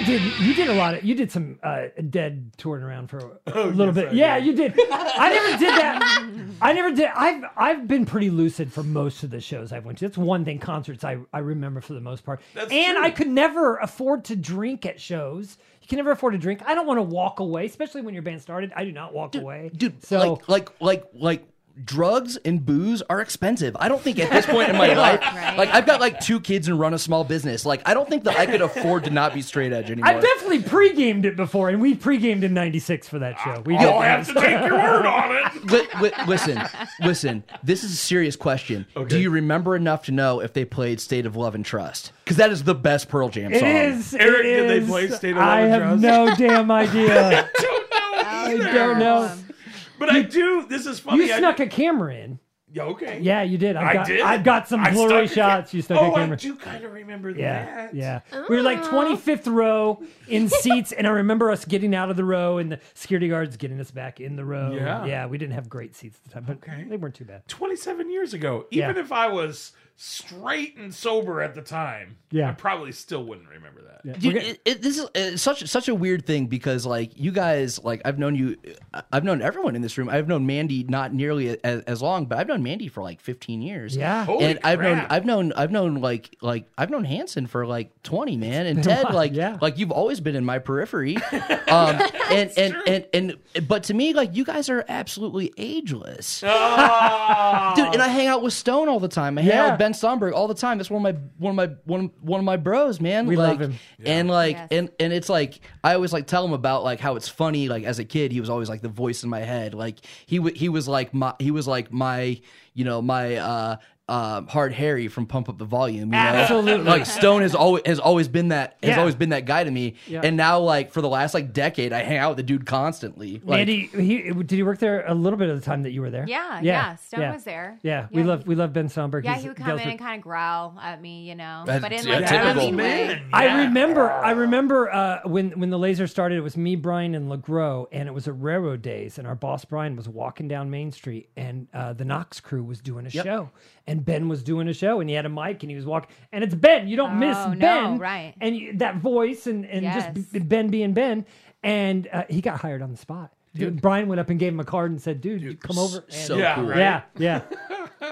Did. You did a lot of. You did some uh, dead touring around for a Oh, little yes, bit. I yeah, did. you did. I never did that. I never did. I've I've been pretty lucid for most of the shows I've went to. That's one thing. Concerts I I remember for the most part. That's and true. I could never afford to drink at shows. You can never afford to drink. I don't want to walk away, especially when your band started. I do not walk away, dude So like like like like drugs and booze are expensive. I don't think at this point in my life, Right. like I've got like two kids and run a small business. Like I don't think that I could afford to not be straight edge anymore. I've definitely pre-gamed it before, and we pre-gamed in '96 for that show. We I'll did. have to take your word on it. Li- li- listen, listen. This is a serious question. Do you remember enough to know if they played "State of Love and Trust"? Because that is the best Pearl Jam It song. is. it Eric, did they play State of I Love and have no damn idea. don't know I don't know. But I do. This is funny. You I- snuck a camera in. Yeah, okay. Yeah, you did. I've I got, did. I've got some I blurry shots. You stuck oh, a camera. In. I do kind of remember Yeah, that. yeah. We were like 25th row in seats, and I remember us getting out of the row and the security guards getting us back in the row. Yeah. yeah. We didn't have great seats at the time, but Okay. they weren't too bad. 27 years ago. Even Yeah. if I was straight and sober at the time, Yeah. I probably still wouldn't remember that. Yeah. Dude, We're it, it, this is it's such such a weird thing because like you guys like I've known you I've known everyone in this room I've known Mandy not nearly as, as long but I've known Mandy for like 15 years Yeah. Holy and I've known. I've known I've known like like I've known Hanson for like 20 man and Ted like yeah. like you've always been in my periphery um and and, and and but to me like you guys are absolutely ageless Oh, Dude, and I hang out with Stone all the time. I hang out with Ben Stomberg all the time. That's one of my one of my one of, one of my bros, man. We like, love him. And like Yes. and and it's like I always like tell him about like how it's funny. Like as a kid, he was always like the voice in my head. Like he w- he was like my he was like my you know my uh um, hard Harry from Pump Up the Volume. You know? Absolutely. Like Stone has always has always been that has Yeah. always been that guy to me. Yeah. And now like for the last like decade, I hang out with the dude constantly. Like, Mandy, he, did he work there a little bit of the time that you were there? Yeah, yeah. Stone was there. Yeah, we Yeah, love he- we love Ben Somberg. Yeah, He's he would come in Galesburg- and kind of growl at me, you know, That's- but in yeah, like a typical. loving way. man. I Yeah. remember. I remember uh, when when the laser started. It was me, Brian, and Legros, and it was at Railroad Days. And our boss Brian was walking down Main Street, and uh, the Knox crew was doing a show, and Ben was doing a show, and he had a mic, and he was walking, and it's Ben. You don't miss Oh, no, Ben, right. And you, that voice, and and Yes. just b- Ben being Ben, and uh, he got hired on the spot. Dude, Brian went up and gave him a card and said, "Dude, you come over." And, so Yeah, cool. right. yeah, yeah.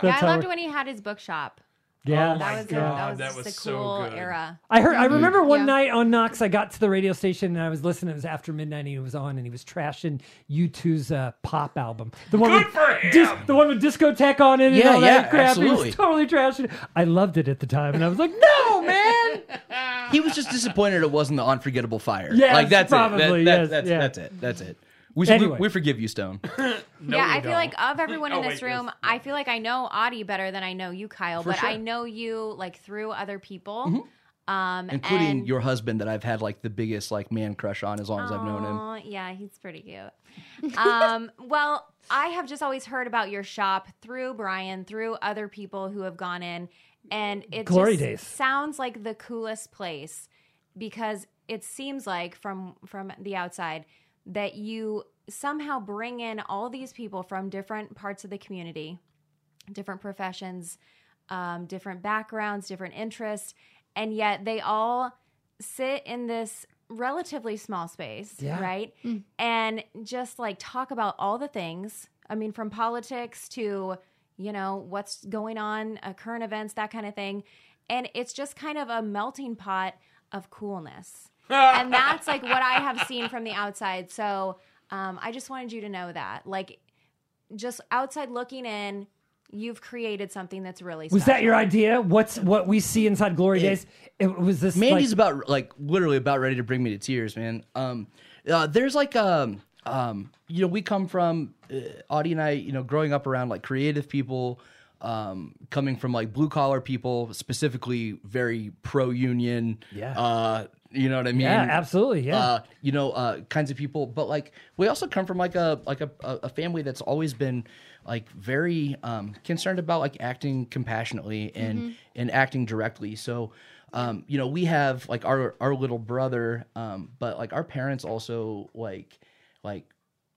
Yeah, I loved it- when he had his bookshop. Yeah. Oh That my was, a, that was that was a so cool good. era. I heard. I remember one Yeah. night on Knox, I got to the radio station and I was listening. It was after midnight, and he was on, and he was trashing U2's uh, pop album, the one Good with for him. dis- the one with discotheque on it, and Yeah, all yeah, that crap. He was totally trashing. I loved it at the time, and I was like, "No, man!" he was just disappointed it wasn't the unforgettable fire. Yes, like that's probably, it. That, that- yes, that's yeah. that's it. That's it. We, Anyway. we, we forgive you, Stone. No, yeah, I feel don't. like of everyone in Oh, this wait, room, yes. I feel like I know Auty better than I know you, Kyle. but sure. I know you like through other people, um, Including and- your husband that I've had like the biggest like man crush on as long as I've known him. Yeah, he's pretty cute. um, well, I have just always heard about your shop through Brian, through other people who have gone in, and it Glory just days. sounds like the coolest place because it seems like from from the outside that you somehow bring in all these people from different parts of the community, different professions, um, different backgrounds, different interests, and yet they all sit in this relatively small space, Yeah. right? And just like talk about all the things. I mean, from politics to, you know, what's going on, uh, current events, that kind of thing. And it's just kind of a melting pot of coolness. and that's like what I have seen from the outside. So um, I just wanted you to know that. Like, just outside looking in, you've created something that's really Was that your idea? What's what we see inside Glory Days? It was this. Mandy's like, about like literally about ready to bring me to tears, man. Um, uh, there's like um um you know we come from uh, Auty and I you know growing up around like creative people. Um, coming from like blue collar people, specifically very pro union. Yeah. Uh, you know what I mean? Yeah, absolutely, yeah. Uh, you know, uh, kinds of people. But like, we also come from like a like a, a a family that's always been like very um, concerned about like acting compassionately and and acting directly. So, um, you know, we have like our our little brother, um, but like our parents also like like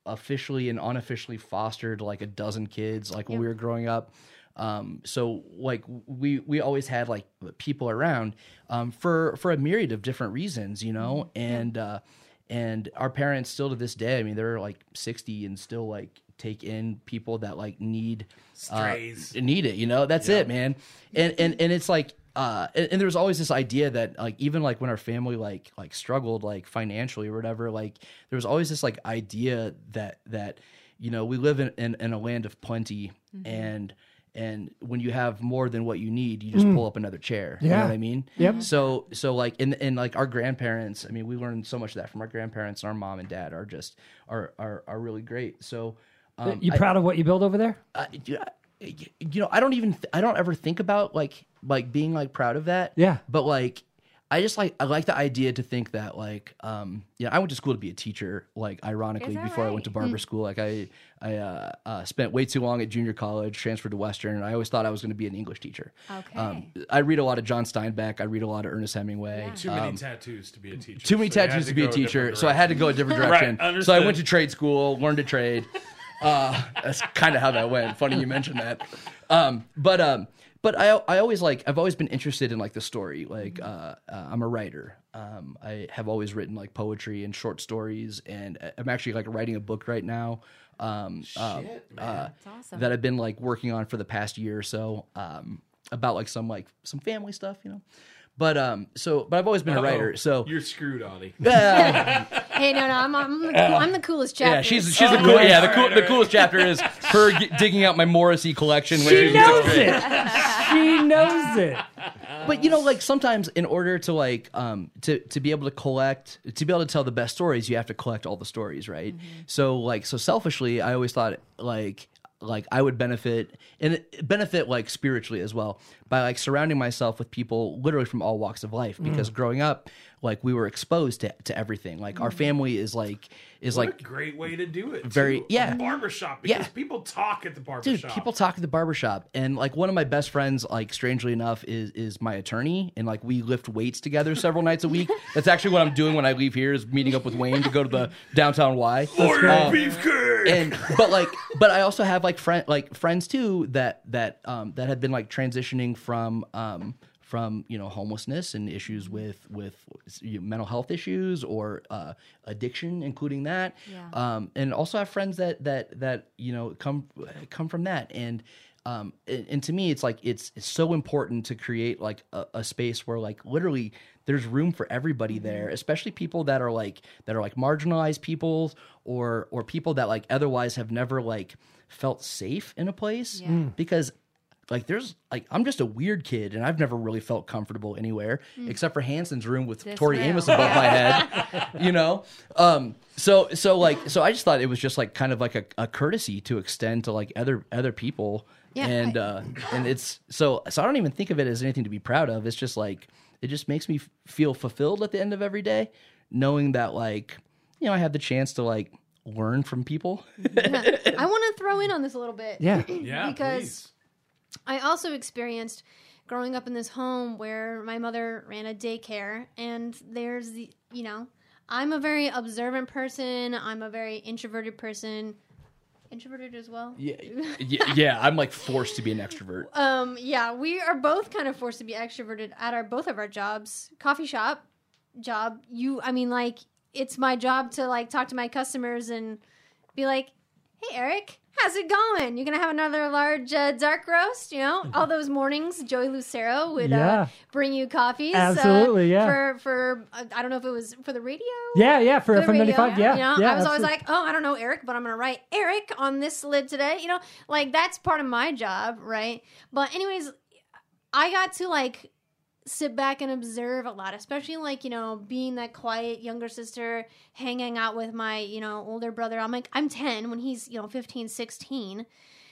officially and unofficially fostered like a dozen kids like when we were growing up um so like we we always had like people around um for for a myriad of different reasons you know? And uh and our parents still to this day i mean they're like 60 and still like take in people that like need uh, Strays. need it you know? That's it man. And and and it's like uh and, and there was always this idea that like even like when our family like like struggled like financially or whatever like there was always this like idea that that you know we live in, in, in a land of plenty and and when you have more than what you need you just pull up another chair you know Yeah. what i mean Yep. so so like in and like our grandparents i mean we learned so much of that from our grandparents and our mom and dad are just are are, are really great so um, you I- proud of what you build over there? I, you you know, I don't even, th- I don't ever think about like, like being like proud of that. Yeah. But like, I just like, I like the idea to think that like, um, yeah, I went to school to be a teacher. Like, ironically, Is that before I went to right? barber school, like I, I uh, uh, spent way too long at junior college, transferred to Western, and I always thought I was going to be an English teacher. Okay. Um, I read a lot of John Steinbeck. I read a lot of Ernest Hemingway. Too many Um, tattoos to be a teacher. too many so tattoos to be a teacher, different so I had to go a different direction. Right, so I went to trade school, learned a trade. Uh, that's kind of how that went. Funny you mentioned that. Um, but um, but I I always like I've always been interested in like the story. Like uh, uh, I'm a writer. Um, I have always written like poetry and short stories, and I'm actually like writing a book right now. Um, uh, uh, awesome. that I've been like working on for the past year or so. Um, about like some like some family stuff, you know. But um, so but I've always been a writer. So you're screwed, Auty. Hey, no, no, I'm, I'm, the, cool, I'm the coolest chapter. Yeah, she's she's the cool. yeah. Yeah, the cool Alright, the coolest chapter is her g- digging out my Morrissey collection. when She was in sixth knows grade. it. she knows it. But you know, like sometimes in order to like um to to be able to collect to be able to tell the best stories, you have to collect all the stories, right? So like so selfishly, I always thought like like I would benefit and it- benefit like spiritually as well by like surrounding myself with people literally from all walks of life because growing up like we were exposed to, to everything like our family is like is What like a great way to do it. Very- too. yeah. A barbershop because Yeah. people talk at the dude barbershop. people talk at the barbershop and like one of my best friends like strangely enough is is my attorney and like we lift weights together several nights a week that's actually what i'm doing when i leave here is meeting up with wayne to go to the downtown y Lawyer Uh, Beefcake. and but like but i also have like friend like friends too that that um that have been like transitioning from um from you know homelessness and issues with with you know, mental health issues or uh, addiction, including that. Yeah. Um, and also have friends that that that you know come come from that and. Um, and, and to me, it's like it's, it's so important to create like a, a space where like literally there's room for everybody there, especially people that are like that are like marginalized people or or people that like otherwise have never like felt safe in a place Yeah. Mm. because like there's like I'm just a weird kid and I've never really felt comfortable anywhere except for Hanson's room with This Tori room. Amos above my head, you know. Um, so so like so I just thought it was just like kind of like a, a courtesy to extend to like other other people, Yeah, and I- uh, and it's so so I don't even think of it as anything to be proud of. It's just like it just makes me f- feel fulfilled at the end of every day, knowing that like you know I have the chance to like learn from people. I want to throw in on this a little bit. Yeah. yeah, because please. I also experienced growing up in this home where my mother ran a daycare, and there's the, you know, I'm a very observant person. I'm a very introverted person. Introverted as well. yeah, yeah, yeah, I'm like forced to be an extrovert. Um, yeah, we are both kind of forced to be extroverted at our both of our jobs. Coffee shop job, you I mean like it's my job to like talk to my customers and be like, "Hey Eric, how's it going? You're going to have another large uh, dark roast, you know? All those mornings Joey Lucero would Yeah. uh, bring you coffees Absolutely, uh, yeah. For for uh, I don't know if it was for the radio Yeah, yeah, for for ninety radio. Yeah, you know, yeah. I was always like, oh, I don't know Eric, but I'm gonna write Eric on this lid today. You know, like that's part of my job, right? But anyways, I got to like sit back and observe a lot, especially like you know being that quiet younger sister, hanging out with my you know older brother. I'm like I'm 10 when he's you know 15, 16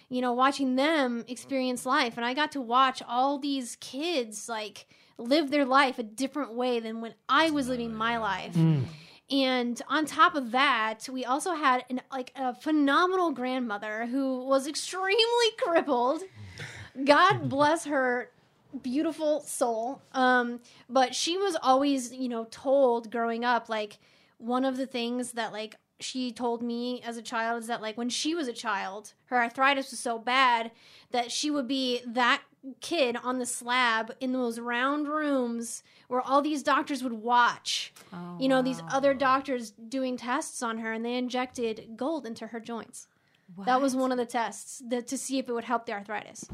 you know, watching them experience life. And I got to watch all these kids like live their life a different way than when I was living my mm. life. Mm. And on top of that, we also had an, like a phenomenal grandmother who was extremely crippled. God bless her beautiful soul. Um, but she was always, you know, told growing up, like, one of the things that, like, she told me as a child is that, like, when she was a child, her arthritis was so bad that she would be that kid on the slab in those round rooms where all these doctors would watch, you know, these other doctors doing tests on her and they injected gold into her joints. That was one of the tests that, to see if it would help the arthritis.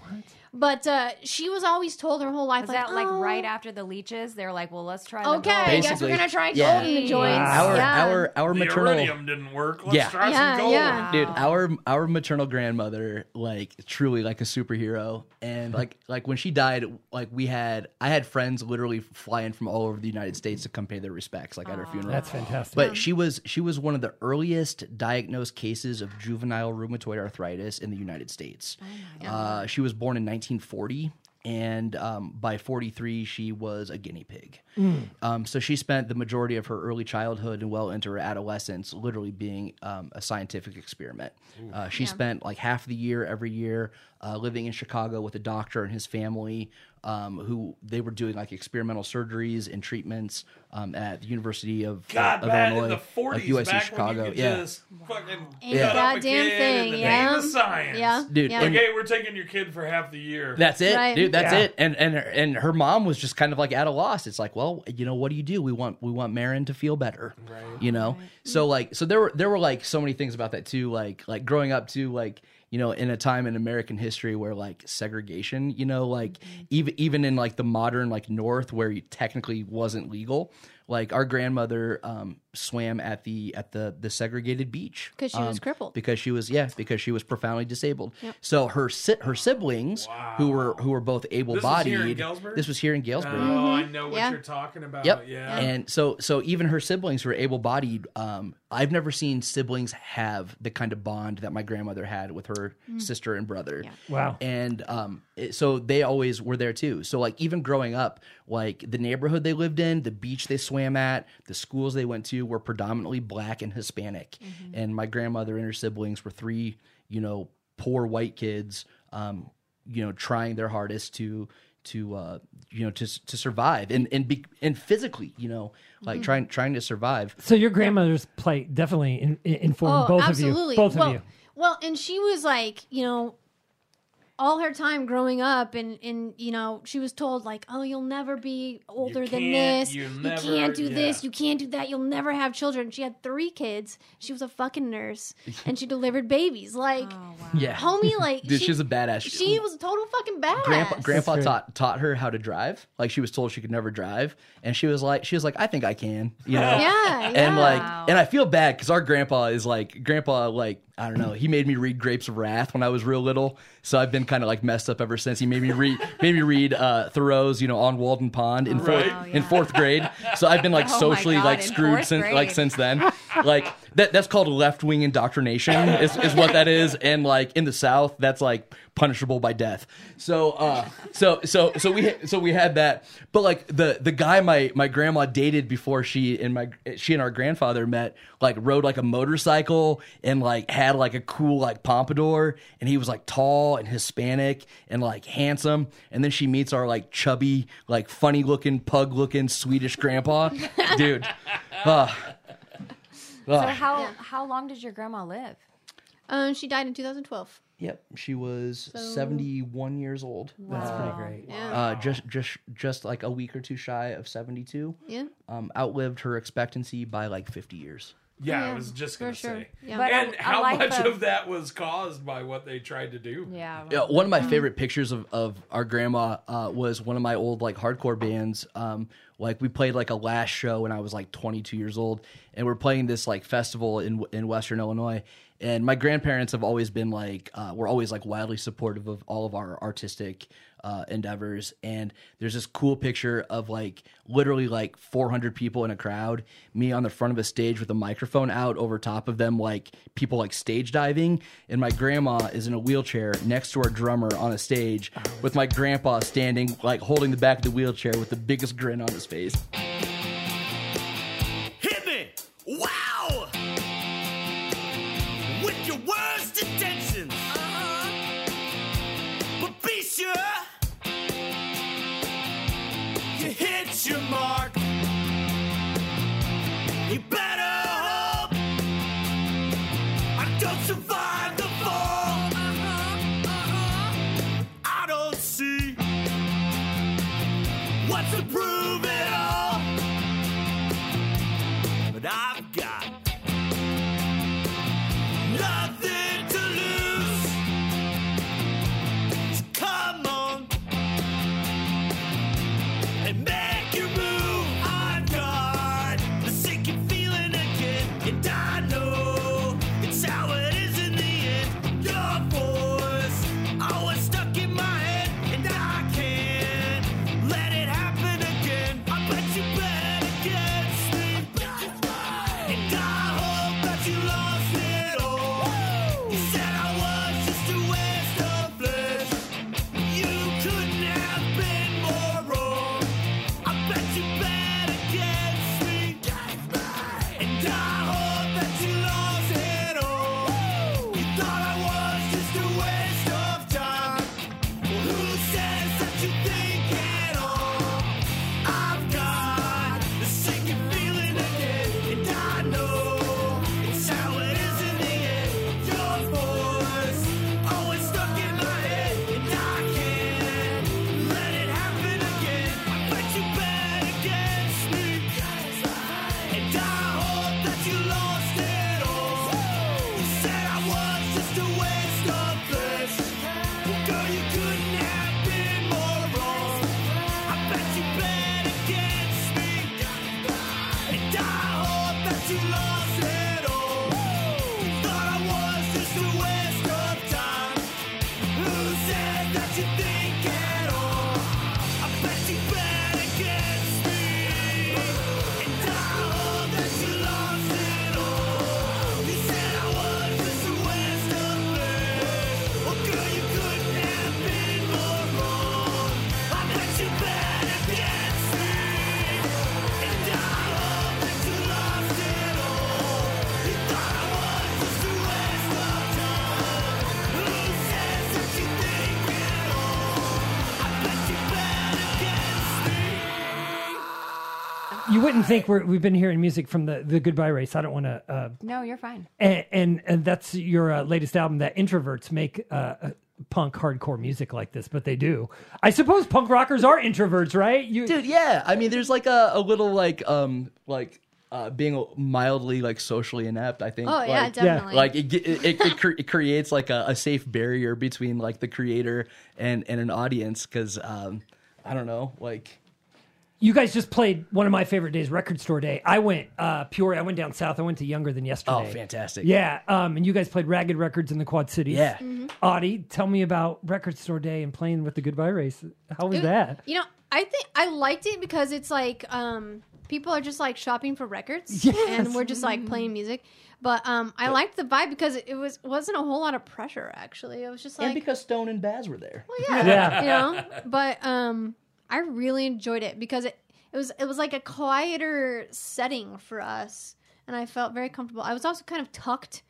But uh, she was always told her whole life, Was like, that like "Oh, right after the leeches? They're like, well, let's try. Okay, the I guess we're gonna try yeah. gold in the joints. Our yeah. our our The maternal iridium didn't work. Let's Yeah. try Yeah, some gold. yeah. dude our our maternal grandmother like truly like a superhero and like like when she died like we had i had friends literally flying from all over the united states to come pay their respects like at her funeral That's fantastic. but she was she was one of the earliest diagnosed cases of juvenile rheumatoid arthritis in the United States. uh, she was born in 1940, and um, by 43 she was a guinea pig. Um, so she spent the majority of her early childhood and well into her adolescence literally being um, a scientific experiment. Uh, she spent like half the year every year uh, living in Chicago with a doctor and his family. Um, who they were doing like experimental surgeries and treatments um, at the University of, God, of Illinois, in the 40s, like USC back Chicago. when you could yeah, just fucking Any cut up a goddamn thing, in the yeah. name of science. Yeah, Dude, yeah. Like, hey, we're taking your kid for half the year. That's it, Right. dude. That's Yeah. it. And and her, and her mom was just kind of like at a loss. It's like, well, you know, what do you do? We want we want Marin to feel better, right? You know. So like, so there were there were like so many things about that too. Like like growing up too, like you know, in a time in American history where like segregation, you know, like even even in like the modern like North where it technically wasn't legal. Like our grandmother um, swam at the at the the segregated beach because she was um, crippled. because she was yeah because she was profoundly disabled. So her si- her siblings who were who were both able bodied. This was here in Galesburg? This was here in Oh, I know what Yeah. you're talking about. Yep. Yeah. And so so even her siblings were able bodied, um, I've never seen siblings have the kind of bond that my grandmother had with her sister and brother. Wow. And um, it- so they always were there too. So like even growing up, like the neighborhood they lived in, the beach they swam at, the schools they went to were predominantly black and Hispanic. And my grandmother and her siblings were three, you know, poor white kids, um, you know, trying their hardest to to uh, you know to to survive and and be and physically, you know, like trying trying to survive. so your grandmother's plight definitely in, in, informed both absolutely. of you. Both well, of you. Well, and she was like, you know, all her time growing up, and and you know, she was told like, oh, you'll never be older than this. you You never- can't do this. You can't do that. You'll never have children. She had three kids. She was a fucking nurse, and she delivered babies. Like, oh, Yeah. homie, like, Dude, she, she's a badass. She was a total fucking badass. Grandpa, grandpa taught taught her how to drive. Like she was told she could never drive, and she was like, she was like, I think I can, you know. Yeah, And yeah. like, and I feel bad because our grandpa is like, grandpa like, I don't know. He made me read Grapes of Wrath when I was real little, so I've been kind of like messed up ever since. He made me read made me read uh, Thoreau's, you know, on Walden Pond in fourth Right. in fourth grade. So I've been like Oh socially God, like screwed since like since then. Like that that's called left wing indoctrination is, is what that is, and like in the South, that's like punishable by death. So uh so so so we so we had that, but like the the guy my my grandma dated before she and my she and our grandfather met, like rode like a motorcycle and like had like a cool like pompadour, and he was like tall and Hispanic and like handsome, and then she meets our like chubby like funny looking pug looking Swedish grandpa, dude. Uh, So how how long did your grandma live? Um, she died in 2012. Yep, she was 71 years old. That's pretty great. Yeah. Uh, just just just like a week or two shy of 72. Yeah. Um, outlived her expectancy by like 50 years. Yeah, Yeah, I was just gonna sure. say. Yeah. But and a- a how life much of- of that was caused by what they tried to do? Yeah. Yeah, one of my favorite pictures of, of our grandma uh, was one of my old like hardcore bands. Um, like we played like a last show when I was like 22 years old, and we're playing this like festival in in Western Illinois. And my grandparents have always been like, uh, we're always like wildly supportive of all of our artistic uh, endeavors. And there's this cool picture of like literally like 400 people in a crowd, me on the front of a stage with a microphone out over top of them, like people like stage diving. And my grandma is in a wheelchair next to our drummer on a stage with my grandpa standing, like holding the back of the wheelchair with the biggest grin on his face. Think we're, we've been hearing music from the, the Goodbye Race. I don't want to. Uh, No, you're fine. and, and, and that's your uh, latest album that introverts make uh, uh, punk hardcore music like this, but they do. I suppose punk rockers are introverts, right? You, dude yeah i mean there's like a, a little like um like uh being mildly like socially inept i think Oh, yeah, like, definitely. like it it, it, it, cre- it creates like a, a safe barrier between like the creator and and an audience because um i don't know like you guys just played one of my favorite days, Record Store Day. I went uh, pure. I went down south. I went to Younger Than Yesterday. oh fantastic Yeah, um, and you guys played Ragged Records in the Quad Cities. Yeah. Auty, tell me about Record Store Day and playing with the Goodbye Race. How was It- that? You know, I think I liked it because it's like um, people are just like shopping for records, Yes. and we're just like playing music. But um, I liked the vibe because it was wasn't a whole lot of pressure. Actually, it was just and like, because stone and baz were there well, yeah, Yeah. you know. But um, I really enjoyed it because it it was it was like a quieter setting for us, and I felt very comfortable. I was also kind of tucked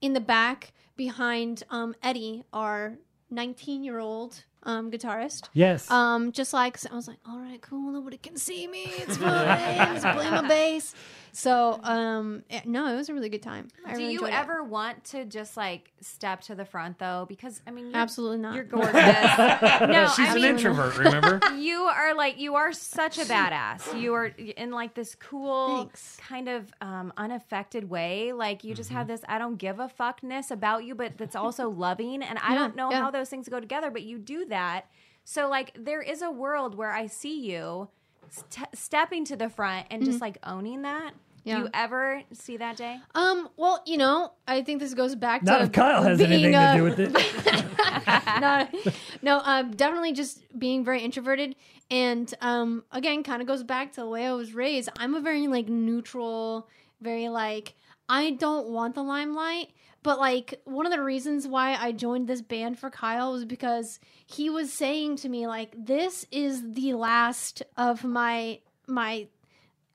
in the back behind um, Eddie, our 19 year old um, guitarist. Yes. Um, just like I was like, all right, cool, nobody can see me. It's fine. Just playing my bass. So, um, eh, no, it was a really good time. I Do really you enjoyed it. ever want to just like step to the front though? Because I mean, you're, Absolutely not. You're gorgeous. no, She's I an mean, introvert, remember? you are like you are such a badass. You are in like this cool Thanks. kind of um, unaffected way. Like you just Mm-hmm. have this I don't give a fuckness about you, but that's also loving. And I Yeah, don't know yeah. how those things go together, but you do that. So like there is a world where I see you st- stepping to the front and just like owning that. Mm-hmm. Yeah. Do you ever see that day? Um, well, you know, I think this goes back Not to if Kyle has being, anything uh, to do with it. no, no, um, definitely just being very introverted, and um, again, kind of goes back to the way I was raised. I'm a very like neutral, very like I don't want the limelight. But like one of the reasons why I joined this band for Kyle was because he was saying to me like this is the last of my my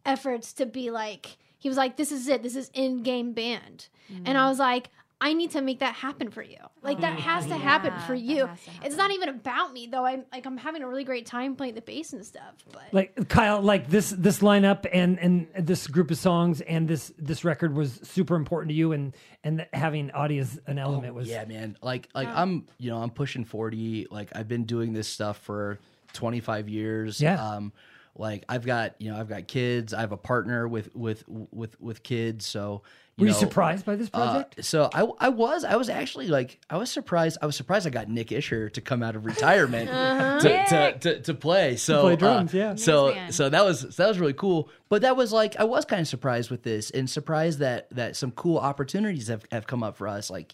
efforts to be like he was like this is it. This is in game band. And mm. i was like i need to make that happen for you. Like that has to happen for you. has to it's not even about me though. I'm like i'm having a really great time playing the bass and stuff but like Kyle, like this this lineup and and this group of songs and this this record was super important to you, and and having Auty as an element was Oh, yeah man. Like like i'm you know i'm pushing 40 like i've been doing this stuff for 25 years. Yeah. um like i've got you know i've got kids. I have a partner with with with with kids. So you Were you know, surprised by this uh, project? so I, I was I was actually like I was surprised I was surprised I got Nick Isher to come out of retirement to, to, to, to play so play uh, drums, yeah. so man. so that was that was really cool but that was like I was kind of surprised with this and surprised that that some cool opportunities have, have come up for us like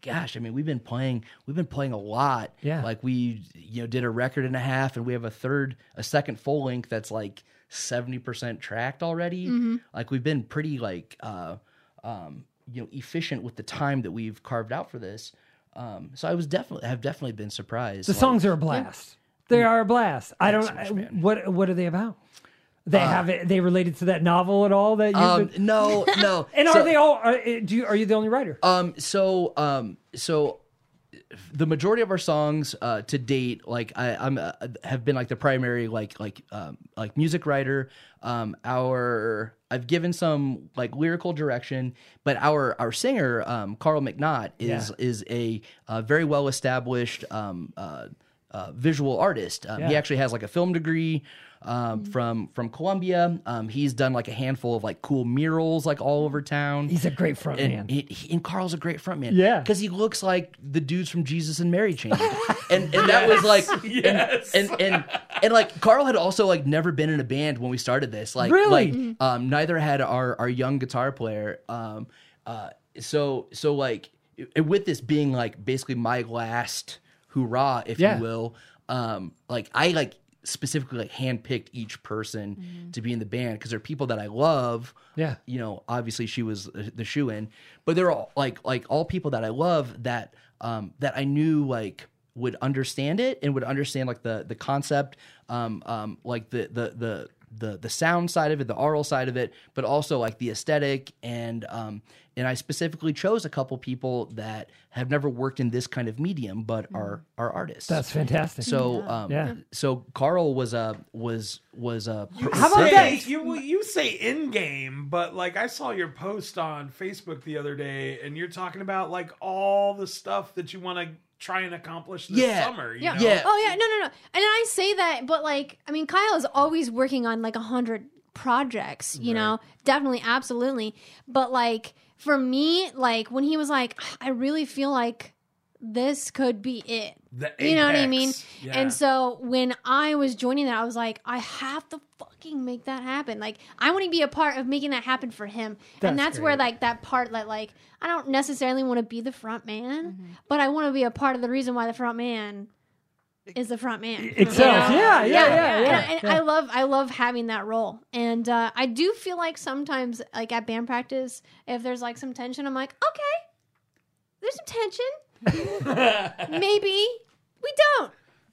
gosh I mean we've been playing we've been playing a lot Yeah. like we you know did a record and a half and we have a third a second full length that's like 70% tracked already Mm-hmm. like we've been pretty like uh um you know efficient with the time that we've carved out for this um so i was definitely have definitely been surprised The like- songs are a blast. They are a blast. I don't. so much, what what are they about? They have it. They related to that novel at all? That you um no no and So- are they all? Are, uh, do you, are you the only writer? Um. So. Um. So. The majority of our songs uh, to date, like I, I'm, uh, have been like the primary, like like um, like music writer. Um, our I've given some like lyrical direction, but our our singer, um, Carl McNaught, is Yeah. is a uh, very well established um, uh, uh, visual artist. Um, He actually has like a film degree um, from from Columbia. Um, he's done like a handful of like cool murals like all over town. He's a great front and, man. he, he- and Carl's a great front man. Yeah. because he looks like the dudes from Jesus and Mary Chain, and and that was like Yes. and, and and and like Carl had also like never been in a band when we started this. Like Really? like um, neither had our our young guitar player. Um, uh, so so like with this being like basically my last hoorah, if Yeah. you will. Um, like I like specifically like handpicked each person to be in the band because they're people that I love. Yeah. You know, obviously she was uh, the shoe in, but they're all like like all people that I love that um that I knew like would understand it and would understand like the the concept um um like the the the the the sound side of it, the aural side of it, but also like the aesthetic and um and I specifically chose a couple people that have never worked in this kind of medium but are are artists. That's fantastic. So um Yeah. so Carl was a was was a How about that? You you say in game, but like I saw your post on Facebook the other day, and you're talking about like all the stuff that you want to try and accomplish this Yeah. summer. You Yeah. know? Yeah. Oh yeah, no, no, no. And I say that, but like, I mean, Kyle is always working on like a hundred projects. You know, definitely, absolutely. But like for me, like when he was like, I really feel like this could be it. You know what I mean? Yeah. And so when I was joining that, I was like, I have to fucking make that happen. Like, I want to be a part of making that happen for him. That's and that's where like that part that like I don't necessarily want to be the front man, but I want to be a part of the reason why the front man is the front man. Itself. You know? Yeah, yeah, yeah, yeah. And, and I love I love having that role. And uh, I do feel like sometimes like at band practice, if there's like some tension, I'm like, okay, there's some tension. Maybe we don't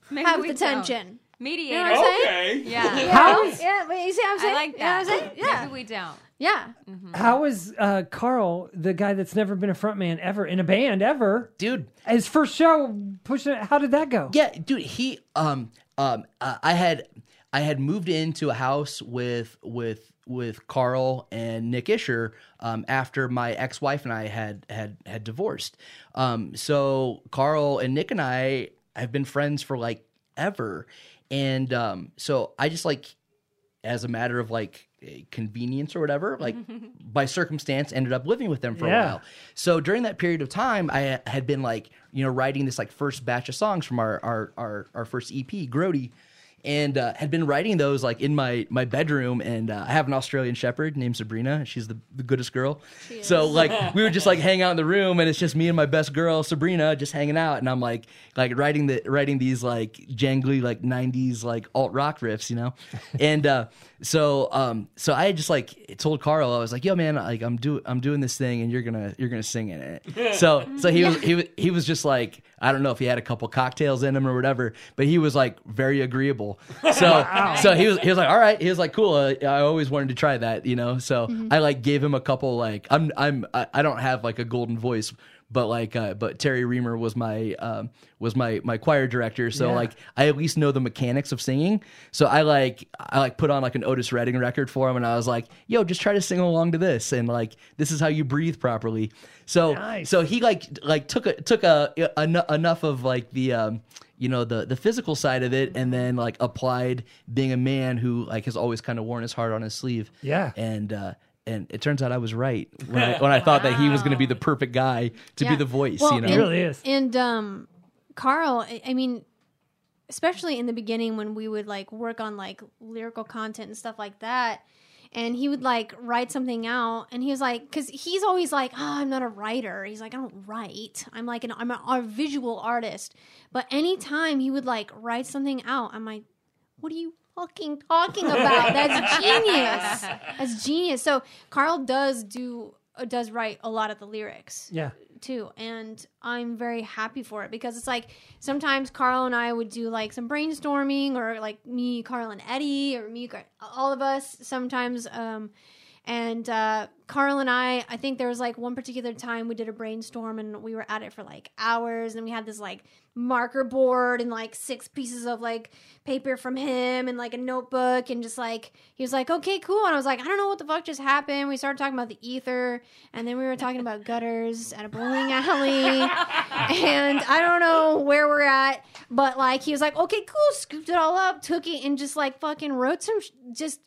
Maybe have we the don't. tension. Mediator. You know what I'm saying? Okay. Yeah. Yeah, How is- yeah, wait, you see what I'm saying? I like You know what I'm saying? Yeah. Maybe we don't. Yeah. How is uh, Carl, the guy that's never been a frontman ever in a band ever, dude. his first show pushing? it- How did that go? Yeah, dude. He um um uh, I had I had moved into a house with with with Carl and Nick Isher um, after my ex wife and I had had had divorced. Um, so Carl and Nick and I have been friends for like ever, and um, so I just like as a matter of like eh, convenience or whatever, like by circumstance, ended up living with them for Yeah. a while. So during that period of time, I had been like, you know, writing this like first batch of songs from our our our, our first EP, Grody. And uh, had been writing those like in my my bedroom, and uh, I have an Australian Shepherd named Sabrina. She's the, the goodest girl. So like we would just like hang out in the room, and it's just me and my best girl Sabrina just hanging out, and I'm like like writing the writing these like jangly like '90s like alt rock riffs, you know. And uh, so um so I just like told Carl I was like, yo man, like I'm do I'm doing this thing, and you're gonna you're gonna sing in it. So so he was he was he was just like I don't know if he had a couple cocktails in him or whatever, but he was like very agreeable. So so he was he was like, all right. He was like, cool. Uh, I always wanted to try that, you know. So I like gave him a couple like I'm I'm I I don't have like a golden voice. But like, uh, but Terry Reamer was my um, was my my choir director, so Yeah. like I at least know the mechanics of singing. So I like I like put on like an Otis Redding record for him, and I was like, "Yo, just try to sing along to this, and like this is how you breathe properly." So Nice. so he like like took a took a, en- enough of like the um you know the the physical side of it, and then like applied being a man who like has always kind of worn his heart on his sleeve. Yeah. and uh, and it turns out I was right when I, when I thought that he was going to be the perfect guy to be the voice. Well, you know, It really is. And um, Carl, I- I mean, especially in the beginning when we would like work on like lyrical content and stuff like that. And he would like write something out, and he was like, because he's always like, oh, I'm not a writer. He's like, I don't write. I'm like, an, I'm a, a visual artist. But anytime he would like write something out, I'm like, what are you fucking talking about? That's genius. That's genius. So Carl does do uh, does write a lot of the lyrics Yeah. too and i'm very happy for it because it's like sometimes carl and i would do like some brainstorming or like me carl and eddie or me all of us sometimes um And uh, Carl and I, I think there was like one particular time we did a brainstorm and we were at it for like hours. And we had this like marker board and like six pieces of like paper from him and like a notebook. And just like, he was like, okay, cool. And I was like, I don't know what the fuck just happened. We started talking about the ether. And then we were talking about gutters at a bowling alley. and I don't know where we're at. But like, he was like, okay, cool. Scooped it all up, took it, and just like fucking wrote some sh- just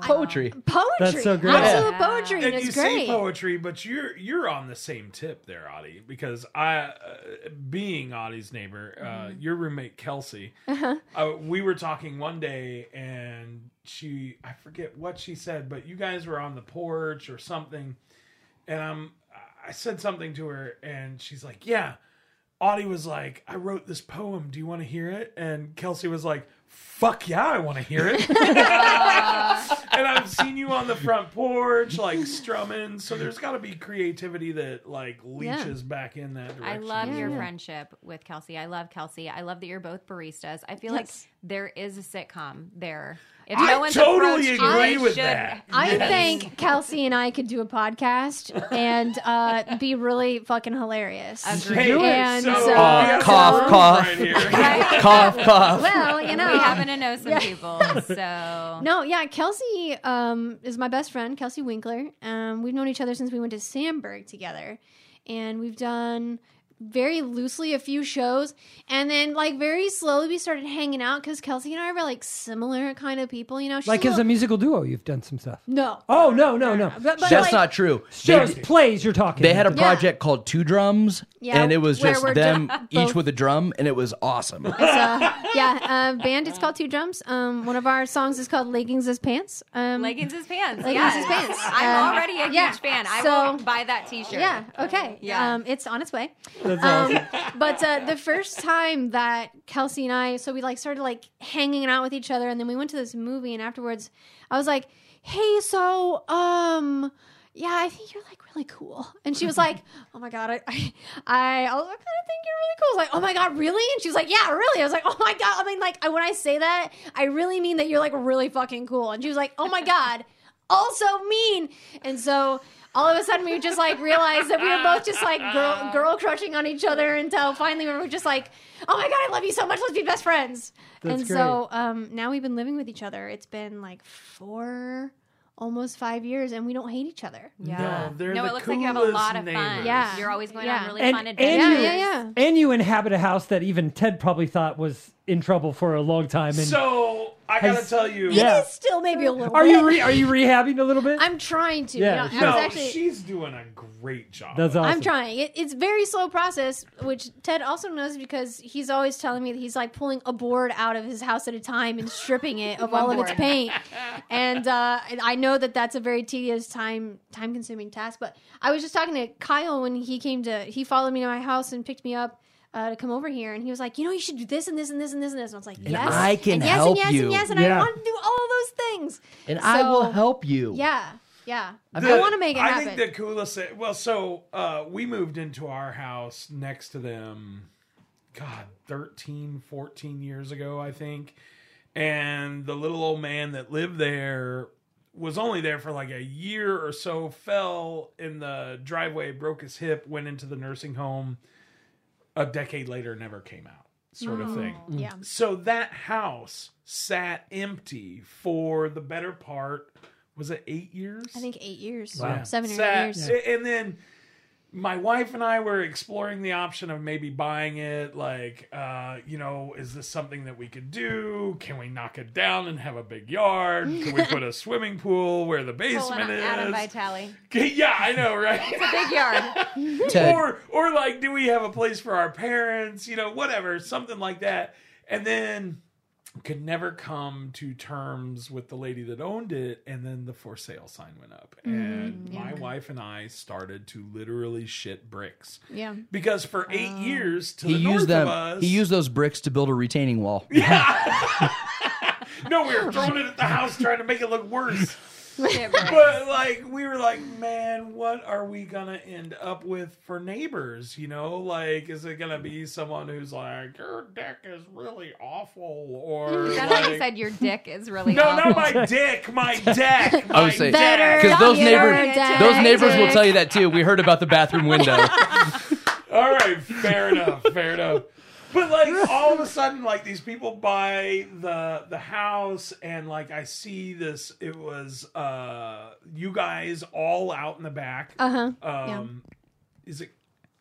Poetry. poetry. That's so great. Absolute Yeah. poetry. And, and you great. say poetry, but you're you're on the same tip there, Auty, because I, uh, being Auty's neighbor, uh, Mm-hmm. your roommate Kelsey, Uh-huh. uh, we were talking one day, and she I forget what she said, but you guys were on the porch or something, and I'm I said something to her, and she's like, "Yeah." Auty was like, "I wrote this poem. Do you want to hear it?" And Kelsey was like, "Fuck yeah, I want to hear it." and I've seen you on the front porch, like strumming. So there's got to be creativity that like leaches back in that direction. I direction. love your friendship with Kelsey. I love Kelsey. I love that you're both baristas. I feel Yes. like there is a sitcom there. If I no one's totally approached you, agree it with should- that. I Yes. think Kelsey and I could do a podcast and uh, be really fucking hilarious. Agreed. Hey, And so, so- Uh, cough, some cough. right here. cough, cough. Well, you know. We happen to know some people, so No, yeah, Kelsey um, is my best friend, Kelsey Winkler. Um, we've known each other since we went to Sandburg together, and we've done very loosely a few shows, and then like very slowly we started hanging out because Kelsey and I were like similar kind of people, you know. She's Like a as a musical duo, you've done some stuff. no, Oh no, no, no. But- but, That's like- not true. Shows, They, plays. You're talking. they had a Yeah. project called Two Drums, Yeah, and it was where just we're them ju- each both- with a drum, and it was awesome. So yeah, uh, band. It's called Two Drums. Um, one of our songs is called "Leggings as Pants." Um, leggings is pants. Leggings yes. is pants. I'm Um, already a yeah, huge fan. I so- will buy that T-shirt. Yeah. Okay. Yeah. Um, it's on its way. That's Um, but uh, the first time that Kelsey and I, so we like started like hanging out with each other, and then we went to this movie, and afterwards, I was like, "Hey, so um." Yeah, I think you're like really cool. And she was like, "Oh my god, I, I, I, I kind of think you're really cool." I was like, "Oh my god, really?" And she was like, "Yeah, really." I was like, "Oh my god." I mean, like, when I say that, I really mean that you're like really fucking cool. And she was like, "Oh my god, also mean." And so all of a sudden, we just like realized that we were both just like girl, girl crushing on each other until finally we were just like, "Oh my god, I love you so much. Let's be best friends." That's and so um, now we've been living with each other. It's been like four, almost five years, and we don't hate each other. Yeah. No, they're no, the it looks like you have a lot of coolest fun. Yeah. You're always going Yeah. on really And, fun and adventures. you, Yeah, yeah, and you inhabit a house that even Ted probably thought was in trouble for a long time. And So I gotta Has- tell you, Yeah. It is still maybe a little. are bit. you re- are you rehabbing a little bit? I'm trying to. Yeah, Yeah, sure. I was no, actually. she's doing a great job. That's awesome. I'm trying. It, it's very slow process, which Ted also knows because he's always telling me that he's like pulling a board out of his house at a time and stripping it of One all of its paint. And uh, and I know that that's a very tedious, time time consuming task. But I was just talking to Kyle when he came to he followed me to my house and picked me up. Uh, to come over here, and he was like, "You know, you should do this and this and this and this and this." And I was like, "Yes, and I can and yes, help and yes, you. and yes, and Yeah. I want to do all of those things." and I will help you. Yeah, yeah. I want to make it I happen. think the coolest thing. Well, so uh, we moved into our house next to them, God, 13, 14 years ago, I think. And the little old man that lived there was only there for like a year or so, fell in the driveway, broke his hip, went into the nursing home. A decade later, never came out, sort of thing. Mm. yeah. So that house sat empty for the better part. Was it eight years? I think eight years, Wow. seven or Sat- eight years. And then my wife and I were exploring the option of maybe buying it. Like, uh, you know, is this something that we could do? Can we knock it down and have a big yard? Can we put a swimming pool where the Pulling basement is? Adam Vitale. yeah, I know, right? It's a big yard. Ted, or or like do we have a place for our parents you know whatever something like that and then could never come to terms with the lady that owned it and then the for sale sign went up mm, and my wife and i started to literally shit bricks Yeah. because for eight oh. years to he the north used them. of us He used those bricks to build a retaining wall. no we were throwing it at the house trying to make it look worse Shit bricks. But like we were like, man, what are we gonna end up with for neighbors? You know, like is it gonna be someone who's like, your dick is really awful, or That's what you said. Your dick is really no, awful. not my dick, my deck. I would my say deck. because those neighbors, dick. those neighbors will tell you that too. We heard about the bathroom window. All right, fair enough, fair enough. But like all of a sudden, like these people buy the the house, and like I see this. It was uh you guys all out in the back. Uh huh. Um, is it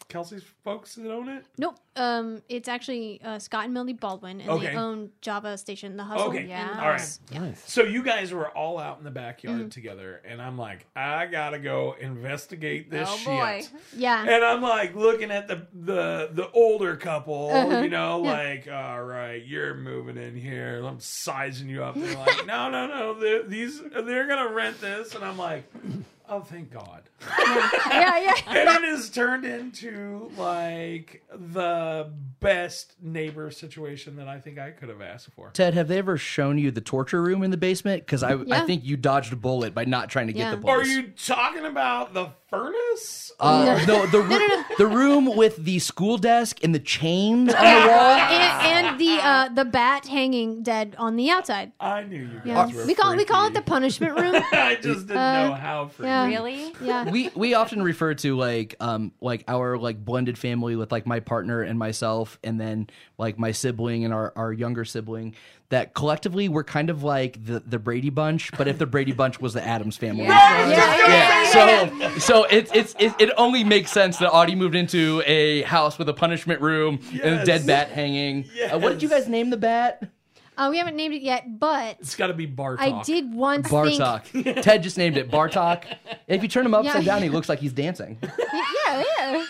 Kelsey's folks that own it? Nope. Um, it's actually uh, Scott and Millie Baldwin, and Okay. they own Java Station, the Hustle. Okay. Yeah. the All right. House. Yeah. Nice. So you guys were all out in the backyard Mm-hmm. together, and I'm like, I gotta go investigate this Oh shit. boy. Yeah. And I'm like looking at the the the older couple, Uh-huh. you know, like, all right, you're moving in here. I'm sizing you up. They're like, no, no, no, they're, these they're gonna rent this, and I'm like, oh, thank God. Yeah, yeah. and it has turned into like the best neighbor situation that I think I could have asked for. Ted, have they ever shown you the torture room in the basement? Because I, I think you dodged a bullet by not trying to get Yeah. the Are you talking about the furnace? Uh, no, the ru- the room with the school desk and the chains on the wall. and, and the uh, the bat hanging dead on the outside. I knew you Yeah. guys were. We call we call it the punishment room. I just didn't Uh, know how freaky. yeah. Really? Yeah. We we often refer to like um like our like blended family with like my partner and myself and then like my sibling and our, our younger sibling that collectively we're kind of like the the Brady bunch but if the Brady bunch was the Addams family. Yeah, yeah, yeah so so it's it's it, it only makes sense that Auty moved into a house with a punishment room and a dead bat hanging. Uh, what did you guys name the bat Uh, we haven't named it yet, but It's got to be Bartok. I did once think. Bartok Ted just named it Bartok if you turn him upside Yeah. down he looks like he's dancing yeah, yeah.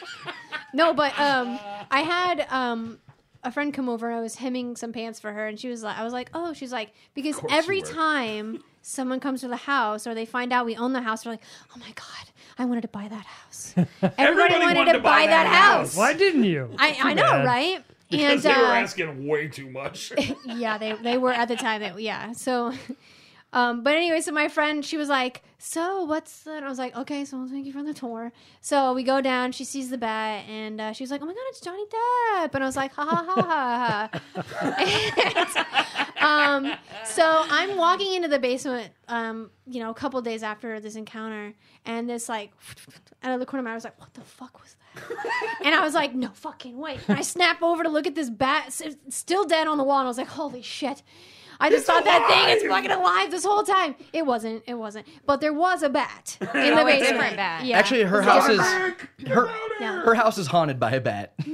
No, but um, I had um a friend come over and I was hemming some pants for her, and she was like, I was like, oh, she's like, because course every you were. time someone comes to the house or they find out we own the house, they're like, oh my god, I wanted to buy that house. Everybody, wanted, to buy, that, house. Why didn't you? I, I know, right? because and they were uh, asking way too much. yeah, they they were at the time. That, yeah, so. Um, but anyway, so my friend, she was like, "So what's?" The? And I was like, "Okay, so I'll thank you for the tour." So we go down. She sees the bat, and uh, she was like, "Oh my god, it's Johnny Depp!" And I was like, "Ha ha ha ha ha." And, um, so I'm walking into the basement, um, you know, a couple days after this encounter, and this like out of the corner of my eye, I was like, "What the fuck was that?" And I was like, "No fucking way!" And I snap over to look at this bat, still dead on the wall, and I was like, "Holy shit!" I just thought that thing is fucking alive this whole time. It wasn't. It wasn't. But there was a bat in the Oh, basement. bat. Yeah. actually her It house is her, Yeah. her house is haunted by a bat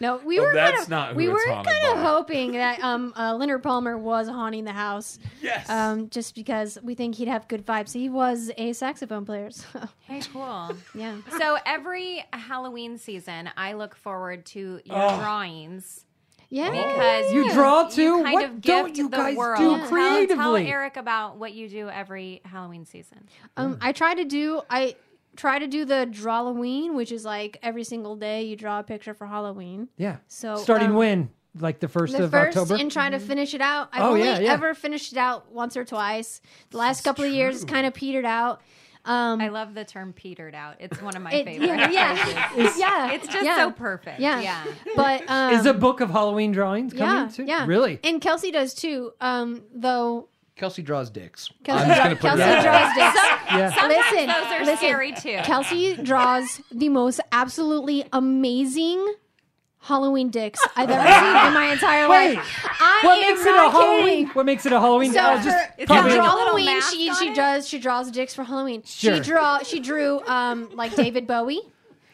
No, we Well, were that's kind of not who we it's were kind of by. hoping that um uh, Leonard Palmer was haunting the house. yes. Um, just because we think he'd have good vibes. He was a saxophone player. So, Hey, cool. yeah. So every Halloween season, I look forward to your Oh. drawings Yeah. because You draw you too? kind What of don't you the guys world. do Tell- Tell. Eric about what you do every Halloween season. Um, I try to do I try to do the Drawloween, which is like every single day you draw a picture for Halloween. Yeah. So Starting um, when? Like the first the of first October? and trying to finish it out. I've Oh, only yeah, yeah. ever finished it out once or twice. The last couple of years it's kind of petered out. Um, I love the term "petered out." It's one of my it, favorite. yeah, yeah, yeah. It's just yeah. so perfect. Yeah. Yeah. But um, Is a book of Halloween drawings coming yeah, too? yeah, Really? And Kelsey does too. Um, though Kelsey draws dicks. Kelsey, I'm just draw- gonna put Kelsey that draws dicks. Yeah. Listen, those are listen. scary too. Kelsey draws the most absolutely amazing Halloween dicks I've ever seen in my entire Wait, life. I What am makes it a not Halloween? kidding. What makes it a Halloween? So Oh, for, just It's for a Halloween, mask she on she it? does she draws dicks for Halloween. Sure. She draw she drew um like David Bowie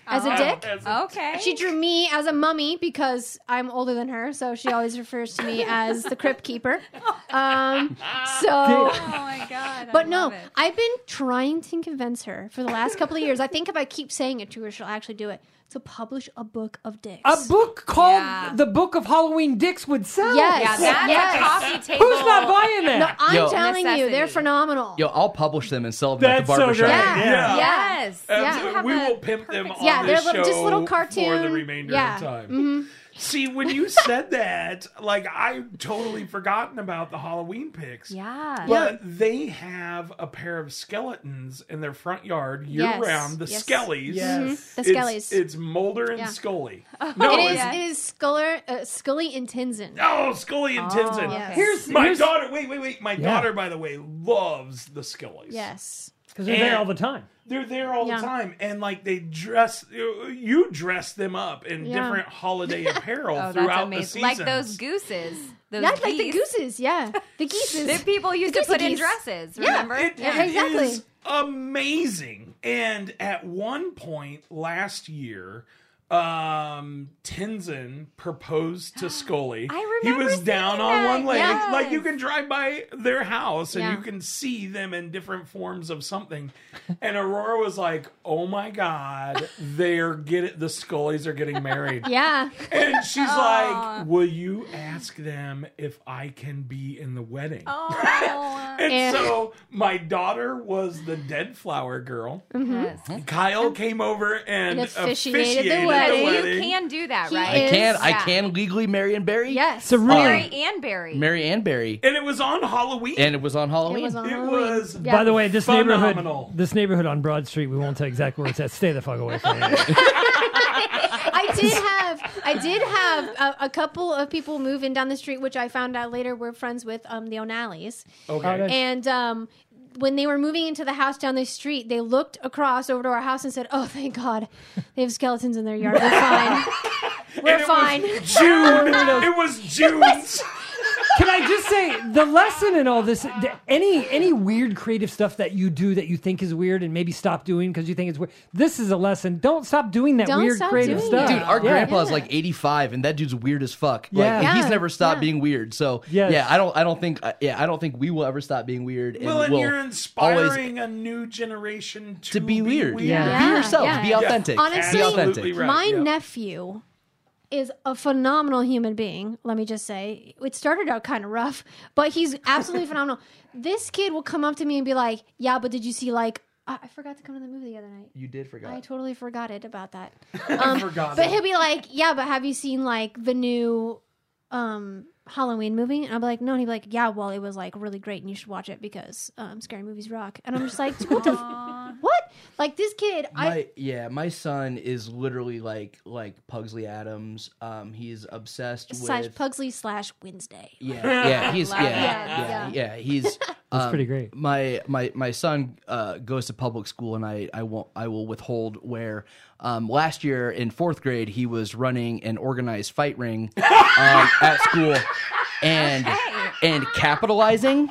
as a dick. Okay. She drew me as a mummy because I'm older than her, so she always refers to me as the crypt keeper. Um, so, oh my god. I but no, love it. I've been trying to convince her for the last couple of years. I think if I keep saying it to her, she'll actually do it. To publish a book of dicks. a book called Yeah. The Book of Halloween Dicks would sell. Yes. Yeah, that's Yes. a coffee table. Who's not buying that? No, I'm Yo. telling you, they're Necessity. phenomenal. Yo, I'll publish them and sell them at That's the so barbershop. great. Yeah. Yeah. Yes. Yeah. You have we a will pimp them perfect- on Yeah, this they're li- show just little cartoons. for the cartoon- remainder yeah. of time. Mm-hmm. See, when you said that, like I've totally forgotten about the Halloween pics. Yeah. But they have a pair of skeletons in their front yard year Yes. round. The Yes. Skellies. Yes. Mhm. The It's- Skellies. It's, Mulder and Yeah. Scully. it No, is. it's- It is Scully, uh, Scully and Tinson. Oh, Scully and Tinson. Yes. Here's My here's, daughter, wait, wait, wait. My Yeah. daughter, by the way, loves the Scullies. Yes. because they're there all the time. They're there all Yeah. the time. And like they dress, you dress them up in Yeah. different holiday apparel Oh, throughout the amazing. seasons. Like those gooses. Those Yeah, like the geese gooses. Yeah, the geeses. that people used The to put goosey in geese. dresses. Yeah. Remember? It, Yeah, it exactly. is amazing. And at one point last year, um Tenzin proposed to Scully. I he was down seeing on that, one leg. yes. Like you can drive by their house and Yeah. you can see them in different forms of something. And Aurora was like, "Oh my god, they're get the Scullys are getting married." yeah. And she's like, "Will you ask them if I can be in the wedding?" Oh. And And- so my daughter was the dead flower girl. yes. Kyle came over and, And officiated officiated, the the wedding. wedding. You can do that, He right? I is- can I can legally marry and bury. Yes. So really, Mary and Barry. Mary and Barry, And it was on Halloween. and it was on it Halloween. was on It was- Yeah. by the way, this neighborhood, this neighborhood on Broad Street, we won't tell exactly where it's at. Stay the fuck away from it. I did have I did have a, a couple of people moving down the street, which I found out later were friends with um, the O'Nallys. okay. Oh, And um, when they were moving into the house down the street, they looked across over to our house and said, "Oh, thank God, they have skeletons in their yard. We're fine. We're And it was fine." June. it was June. Can I just say the lesson in all this? Any any weird creative stuff that you do that you think is weird and maybe stop doing because you think it's weird. This is a lesson. Don't stop doing that Don't weird stop creative doing stuff. it. Dude, our Yeah. grandpa's Yeah. like 85, and that dude's weird as fuck. Yeah. Like, he's Yeah, never stopped yeah. being weird. So Yes. yeah, I don't, I don't think, uh, yeah, I don't think we will ever stop being weird. And well, and we'll you're always inspiring a new generation to, to be weird. Yeah. Be Yeah, yourself. yeah. Be Yeah. authentic. Honestly, be Absolutely authentic. right. My Yep. nephew is a phenomenal human being. Let me just say, it started out kind of rough, but he's absolutely phenomenal. This kid will come up to me and be like, "Yeah, but did you see like I I forgot to come to the movie the other night." You did forget. I totally forgot it about that. Um, forgot but it. he'll be like, "Yeah, but have you seen like the new um Halloween movie?" And I'll be like, "No." And he'll be like, "Yeah, well, it was like really great, and you should watch it because um, scary movies rock." And I'm just like, "What the f- what?" Like this kid, I yeah, my son is literally like like Pugsley Addams. Um, he's obsessed slash with Pugsley slash Wednesday. Yeah, yeah, he's yeah, Love yeah, that. yeah, He's um, pretty great. My my my son uh, goes to public school, and I I won't I will withhold where. Um, last year in fourth grade, he was running an organized fight ring um, at school, and and capitalizing,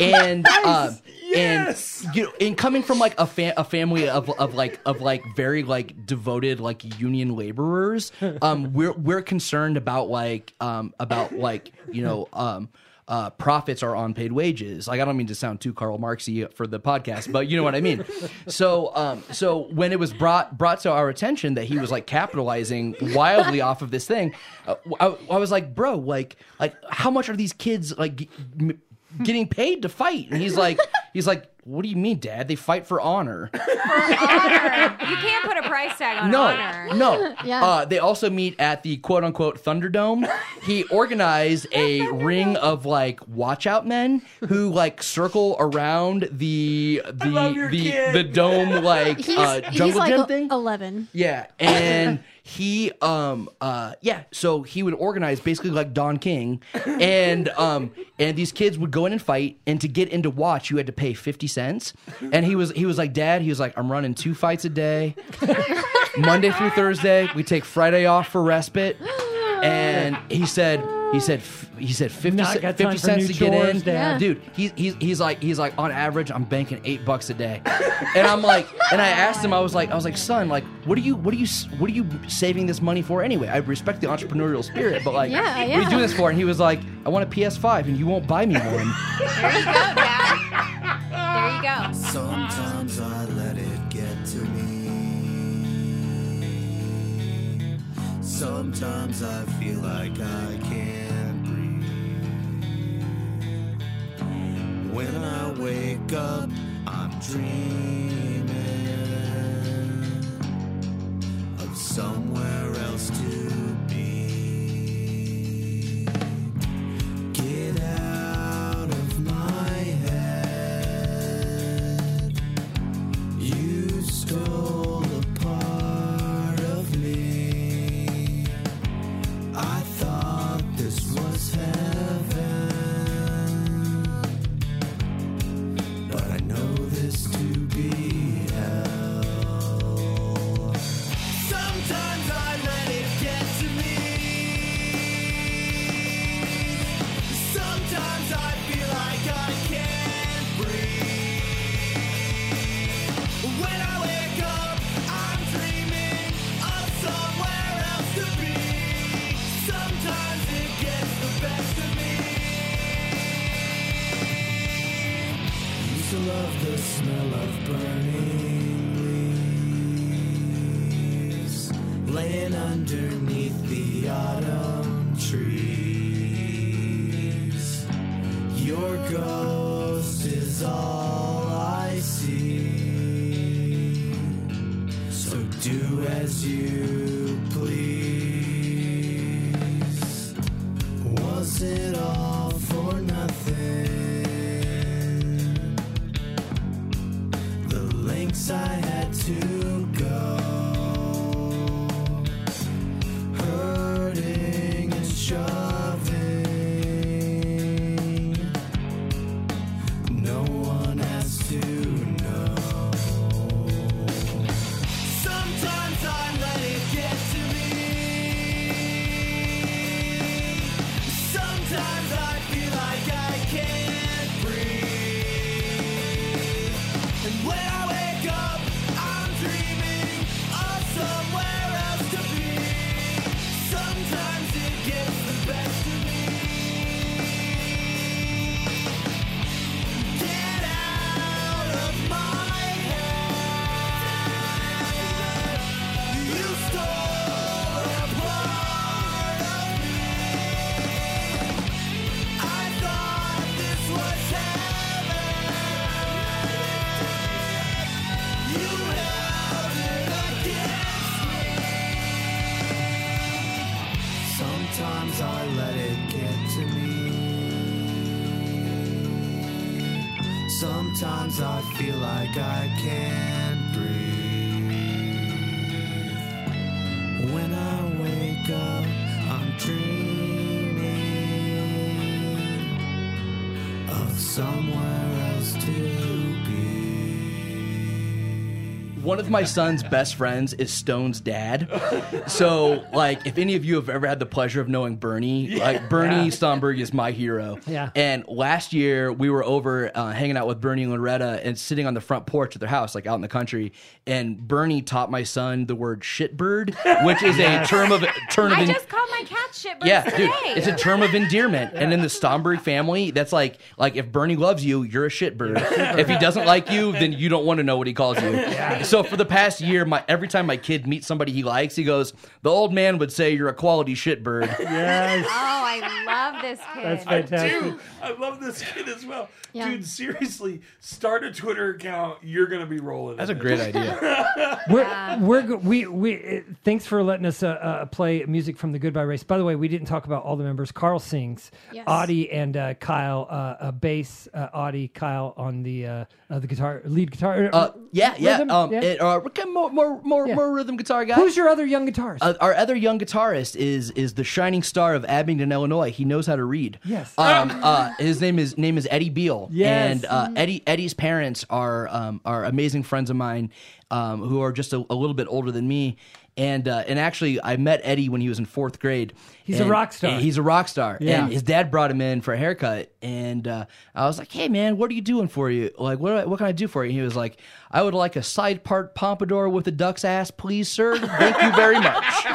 and um, Yes. and you know, and coming from like a fa- a family of of like of like very like devoted like union laborers, um, we're we're concerned about like um about like you know um. Uh, profits are on paid wages. Like I don't mean to sound too Karl Marxy for the podcast, but you know what I mean. So, um, so when it was brought brought to our attention that he was like capitalizing wildly off of this thing, uh, I, I was like, bro, like, like how much are these kids like m- getting paid to fight? And he's like, he's like, what do you mean, Dad? They fight for honor. For honor. You can't put a price tag on No, honor. no. Yeah. Uh, they also meet at the quote unquote Thunderdome. He organized a ring of like watch out men who like circle around the the the, the dome like He's, uh, he's jungle like gym a- thing. eleven. Yeah, and he um uh yeah, so he would organize basically like Don King, and um and these kids would go in and fight, and to get into watch you had to pay fifty cents, and he was he was like Dad, he was like I'm running two fights a day, Monday through Thursday. We take Friday off for respite, and he said. He said, f- he said 50, Not ce- 50 cents new to get in. Dad. Dude, he's, he's, he's like, he's like, on average, I'm banking eight bucks a day. And I'm like, and I asked him, I was like, I was like, son, like, what are you, what are you, what are you saving this money for anyway? I respect the entrepreneurial spirit, but like, Yeah, what are you doing this for? And he was like, I want a PS5 and you won't buy me one. There you go, Dad. Sometimes I feel like I can't breathe. When I wake up, I'm dreaming of somewhere else to of my son's best friends is Stone's dad. So, like, if any of you have ever had the pleasure of knowing Bernie, like Bernie Stomberg is my hero. Yeah. And last year we were over uh, hanging out with Bernie and Loretta and sitting on the front porch of their house, like out in the country. And Bernie taught my son the word shitbird, which is a term of term of I en- just called my cat shit bird yeah, today. dude, it's a term of endearment, and in the Stomberg family, that's like like if Bernie loves you, you're a shitbird. if he doesn't like you, then you don't want to know what he calls you. So for the past year, my every time my kid meets somebody he likes, he goes, "The old man would say you're a quality shitbird." Yes. Oh, I love this kid. That's I do. I love this kid as well. Yeah. Dude, seriously, start a Twitter account. You're gonna be rolling. That's a it. great idea. We're, we're we we uh, thanks for letting us uh, uh, play music from the Goodbye Race. By the way, we didn't talk about all the members. Carl sings, Yes. Auty and uh, Kyle, uh, uh, bass, uh, Auty, Kyle on the uh, uh, the guitar, lead guitar. Uh, yeah, yeah. Rhythm? Um, Yeah. It, uh, more more more, Yeah. more rhythm guitar guy. Who's your other young guitarist? Uh, our other young guitarist is is the shining star of Abingdon, Illinois. He knows how to read. Yes. Um, uh, his name is name is Eddie Beal. Yes. And uh, Eddie Eddie's parents are um, are amazing friends of mine, um, who are just a, a little bit older than me. And uh, and actually, I met Eddie when he was in fourth grade. He's a rock star. He's a rock star. Yeah. And his dad brought him in for a haircut, and uh, I was like, "Hey, man, what are you doing for you? Like, what I, what can I do for you?" And he was like, "I would like a side part pompadour with a duck's ass, please, sir. Thank you very much."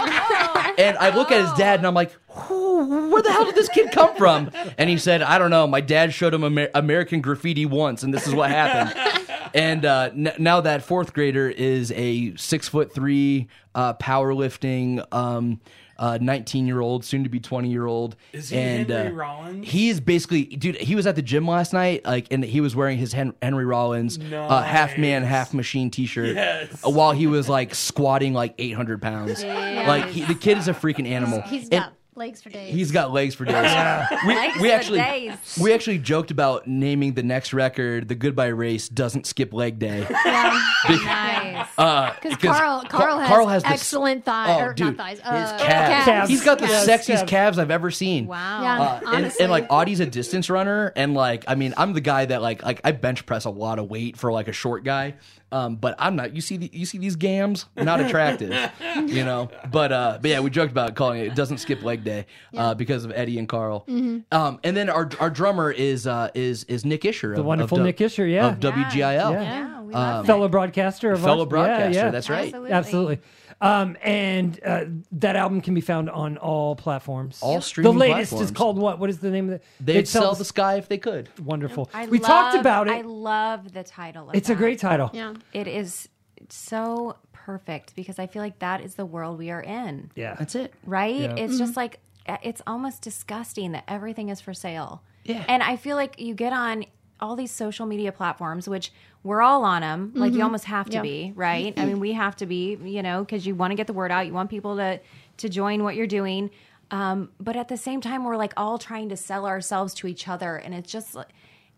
and I look at his dad, and I'm like, "Where the hell did this kid come from?" And he said, "I don't know. My dad showed him Amer- American Graffiti once, and this is what happened." And uh, n- now that fourth grader is a six foot three uh, powerlifting. Um, uh, 19 year old, soon to be 20 year old. Is he and, Henry uh, Rollins? He is basically, dude. He was at the gym last night, like, and he was wearing his Hen- Henry Rollins uh, half man, half machine T-shirt, Yes. uh, while he was like squatting like 800 pounds. Like he, the kid is a freaking animal. He's And- got Legs for days. He's got legs for days. We, Legs we for actually days. we actually joked about naming the next record the Goodbye Race doesn't skip leg day. yeah. Nice. Uh, Because Carl, Carl has, Carl has this- excellent thighs. Oh, or dude, not thighs. his Uh, calves. Calves. He's got the Calves. sexiest Calves. calves I've ever seen. Wow. Yeah. Uh, and, and like Auty's a distance runner, and like I mean, I'm the guy that like like I bench press a lot of weight for like a short guy, um, but I'm not. You see, the, you see these gams, not attractive, you know. But uh, but yeah, we joked about calling it. It doesn't skip leg day uh, because of Eddie and Carl. Mm-hmm. Um, and then our our drummer is uh is is Nick Isher, The of, wonderful of, Nick Isher, yeah. of WGIL. Yeah. Yeah, we love fellow broadcaster of Fellow ours. broadcaster, Yeah, yeah. that's right. Absolutely. Absolutely. Um, and uh, that album can be found on all platforms. All streaming The latest platforms. is called what? What is the name of it? They'd It sell sells- the sky if they could. Wonderful. I we love- talked about it. I love the title. Of it's a great title. Yeah. It is so perfect because I feel like that is the world we are in. Yeah. That's it. right? Yeah. It's just like uh, it's almost disgusting that everything is for sale. Yeah. And I feel like you get on all these social media platforms, which we're all on them. Like you mm-hmm. almost have to Yeah. be, right? I mm-hmm. mean, we have to be, you know, because you want to get the word out. You want people to to join what you're doing. Um, but at the same time, we're like all trying to sell ourselves to each other, and it's just like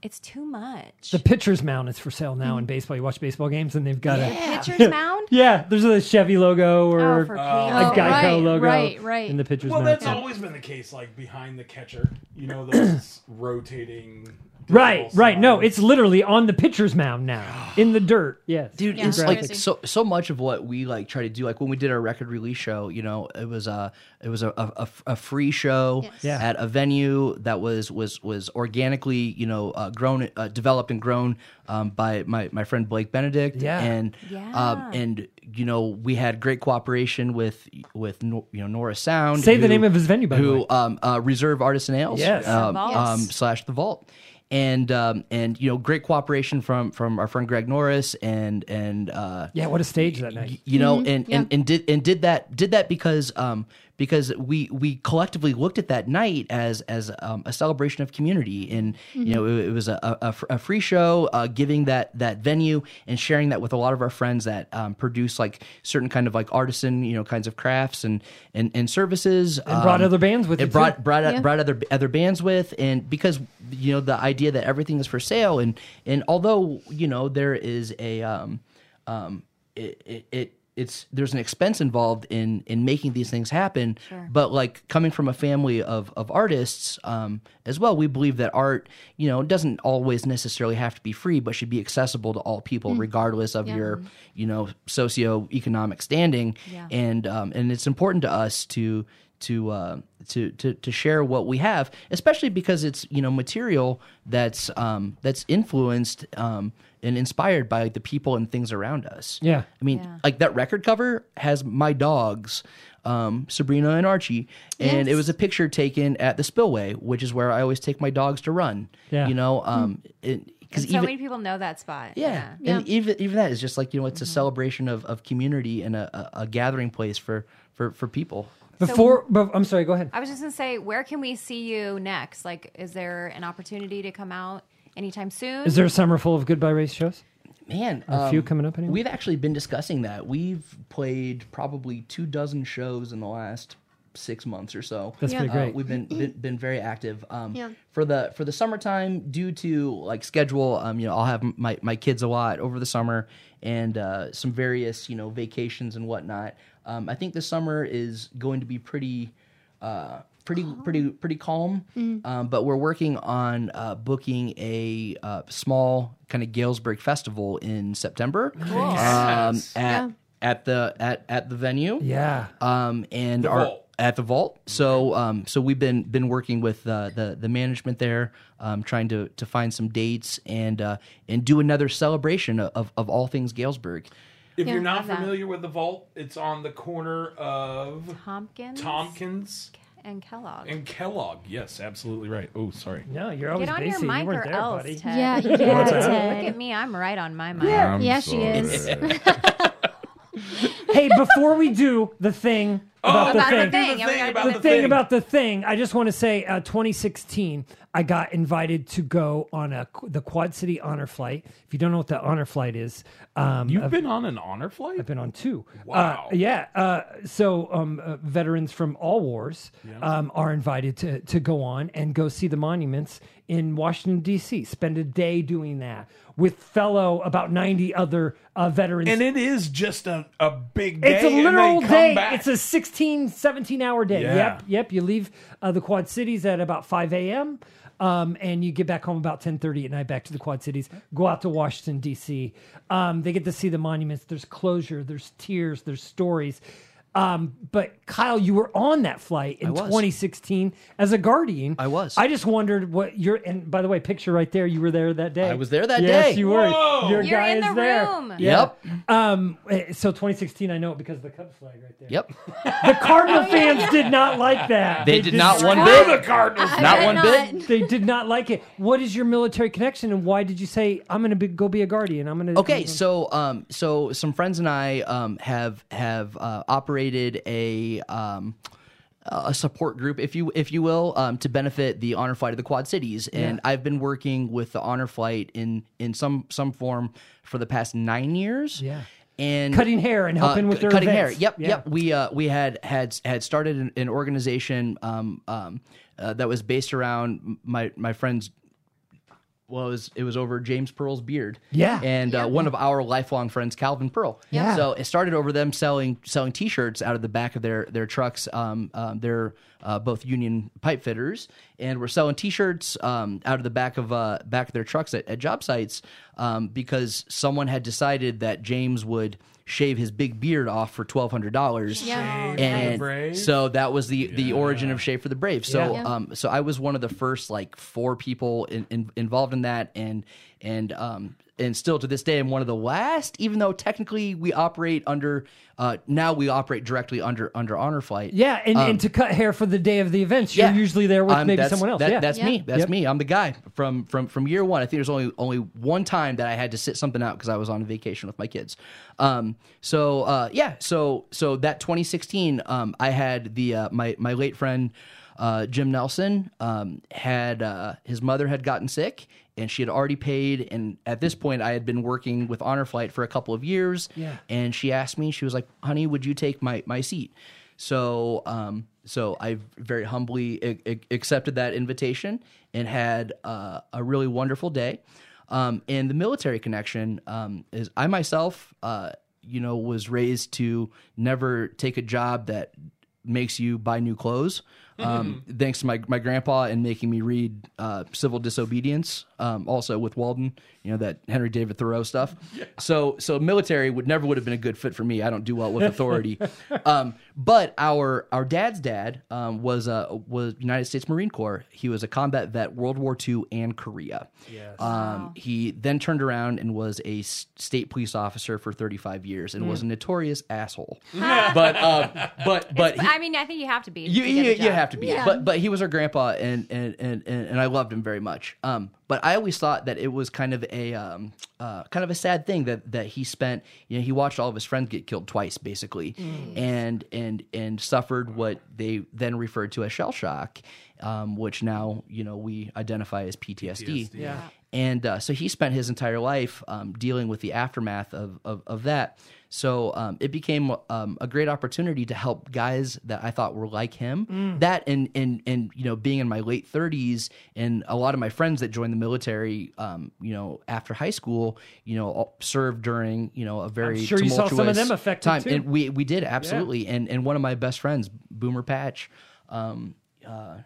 it's too much. The pitcher's mound is for sale now in mm-hmm. baseball. You watch baseball games and they've got a Pitcher's mound. yeah. There's a Chevy logo oh, or Oh, for a Oh, Geico right, logo right, right. in the pitcher's Well, mound. that's always been the case, like behind the catcher. You know those rotating. Right, right. No, it's literally on the pitcher's mound now in the dirt. Yes, dude Yeah. it's It's like crazy. so so much of what we like try to do like when we did our record release show you know it was a it was a, a, a free show Yes. Yeah. at a venue that was was was organically you know uh, grown uh, developed and grown um, by my my friend Blake Benedict Yeah. and Yeah. um, and you know we had great cooperation with with you know Nora Sound Say the name of his venue, by the who way. um uh, Reserve Artisan Ales Yes. um, The Vault. um, Yes. slash the vault and um, and you know great cooperation from from our friend Greg Norris and and uh, yeah. What a stage that night. you know and, Mm-hmm. yeah. and and did and did that did that because um because we we collectively looked at that night as as um, a celebration of community and you know it, it was a, a, a free show uh, giving that that venue and sharing that with a lot of our friends that um, produce like certain kind of like artisan you know kinds of crafts and and, and services And brought other bands with it brought too. brought Yeah. brought other other bands with and because you know the idea that everything is for sale and and although you know there is a um um it it, it it's there's an expense involved in in making these things happen. But like coming from a family of of artists um as well we believe that art you know doesn't always necessarily have to be free but should be accessible to all people regardless of your you know socioeconomic standing. Yeah. and um and it's important to us to to uh, to to to share what we have, especially because it's you know material that's um, that's influenced um, and inspired by like, the people and things around us. Yeah. I mean, Yeah. like that record cover has my dogs, um, Sabrina and Archie, and it was a picture taken at the spillway, which is where I always take my dogs to run. Yeah. you know, um, because so even many people know that spot. yeah. Yeah. And even even that is just like, you know, it's a celebration of, of community and a, a, a gathering place for, for, for people. Before, but, I'm sorry. Go ahead. I was just gonna say, where can we see you next? Like, is there an opportunity to come out anytime soon? Is there a summer full of Goodbye Race shows? Man, A few um, coming up anyway? We've actually been discussing that. We've played probably two dozen shows in the last six months or so. That's Yeah. pretty Uh, great. we've been, been been very active. Um, Yeah. For the for the summertime, due to like schedule, um, you know, I'll have my, my kids a lot over the summer and uh, some various you know vacations and whatnot. Um, I think the summer is going to be pretty. Uh, pretty pretty pretty calm um, but we're working on uh, booking a uh, small kind of galesburg festival in september um, at Yeah. at the at at the venue yeah. um, and our vault. at the vault. So um, so we've been been working with uh, the the management there, um, trying to to find some dates and uh, and do another celebration of of all things Galesburg. If Yeah. you're not Love that. familiar with the vault, it's on the corner of Tompkins, Tompkins and Kellogg. and Kellogg. Yes, absolutely right. Oh, sorry. No, you're always Get on busy. your mic you or there, else, buddy. Ted. Yeah, yeah, Look Ted. at me, I'm right on my mic. I'm Yeah, she is. hey, before we do the thing about the About the thing. thing. Yeah, we about the the thing thing. about the thing, I just want to say, uh, 2016, I got invited to go on a the Quad City Honor Flight. If you don't know what the Honor Flight is, um, You've I've- been on an honor flight? I've been on two. Wow. Uh, yeah. Uh, so um, uh, veterans from all wars um, are invited to, to go on and go see the monuments in Washington, D.C., spend a day doing that with fellow about 90 other uh, veterans. and it is just a, a big day. it's a literal day. back. It's a 16, 17 hour day. Yeah. Yep. Yep. You leave uh, the Quad Cities at about 5 a.m. Um, and you get back home about 10.30 at night back to the Quad Cities, go out to Washington, D.C. Um, they get to see the monuments. There's closure, there's tears, there's stories. Um, but Kyle, you were on that flight in 2016 as a guardian. I was. I just wondered what your and by the way, picture right there. You were there that day. I was there that day. yes, day. you were. Whoa. Your You're guy in is the there. room. Yeah. Yep. Um. eh, So 2016, I know it because of the Cubs flag right there. Yep. The Cardinal fans did not like that. They did not one Screw bit. the Cardinals. Not one did bit. They did not like it. What is your military connection, and why did you say I'm going to be, go be a guardian? I'm going to. Okay, so um, so some friends and I um have have uh, operated a um a support group, if you if you will, um, to benefit the honor flight of the Quad Cities, and Yeah. I've been working with the honor flight in in some some form for the past nine years. Yeah. and Cutting hair and helping with their cutting events. hair. Yep, Yeah. yep. We uh, we had had had started an, an organization um, um, uh, that was based around my my friend's well, it was it was over James Pearl's beard. Yeah. and uh, one of our lifelong friends, Calvin Pearl. Yeah. So it started over them selling selling T-shirts out of the back of their their trucks. Um, um, they're uh, both union pipe fitters, and we're selling T-shirts um, out of the back of uh, back of their trucks at, at job sites um, because someone had decided that James would shave his big beard off for twelve hundred dollars. Yeah. And so that was the the origin of Shave for the Brave. So Yeah. um so I was one of the first like four people in, in, involved in that and and um and still to this day I'm one of the last even though technically we operate under uh now we operate directly under under honor flight. Yeah, and, Um, and to cut hair for the day of the events, you're yeah. usually there with Um, maybe someone else. that- yeah, that's Yeah. me. That's Yep. me. I'm the guy from from from year one. I think there's only only one time that I had to sit something out because I was on vacation with my kids. Um, so uh, yeah, so so that 2016, um, I had the uh, my my late friend uh, Jim Nelson um, had uh, his mother had gotten sick. And she had already paid, and at this point, I had been working with Honor Flight for a couple of years. Yeah. And she asked me, she was like, "Honey, would you take my my seat?" So, um, so I very humbly a- a- accepted that invitation and had uh, a really wonderful day. Um, and the military connection um, is I myself, uh, you know, was raised to never take a job that makes you buy new clothes. Um, thanks to my, my grandpa and making me read uh, Civil Disobedience, um, also with Walden, you know that Henry David Thoreau stuff. So so military would never would have been a good fit for me. I don't do well with authority. um, but our our dad's dad um, was uh, was United States Marine Corps. He was a combat vet, World War II and Korea. Yes. Um, He then turned around and was a state police officer for 35 years and was a notorious asshole. but um, but but he- I mean, I think you have to be. you, to you, you have to be. Yeah. But but he was our grandpa, and and, and and and I loved him very much. Um, but I always thought that it was kind of a um, uh, kind of a sad thing that that he spent. You know, he watched all of his friends get killed twice, basically, and and and suffered what they then referred to as shell shock, um, which now you know we identify as PTSD. Yeah. And uh, so he spent his entire life um, dealing with the aftermath of, of, of that. So um, it became um, a great opportunity to help guys that I thought were like him. That and, and and you know being in my late 30s and a lot of my friends that joined the military, um, you know after high school, you know served during you know a very sure you saw some of tumultuous them affected, time. too. And we we did absolutely. And and one of my best friends, Boomer Patch. Um, uh,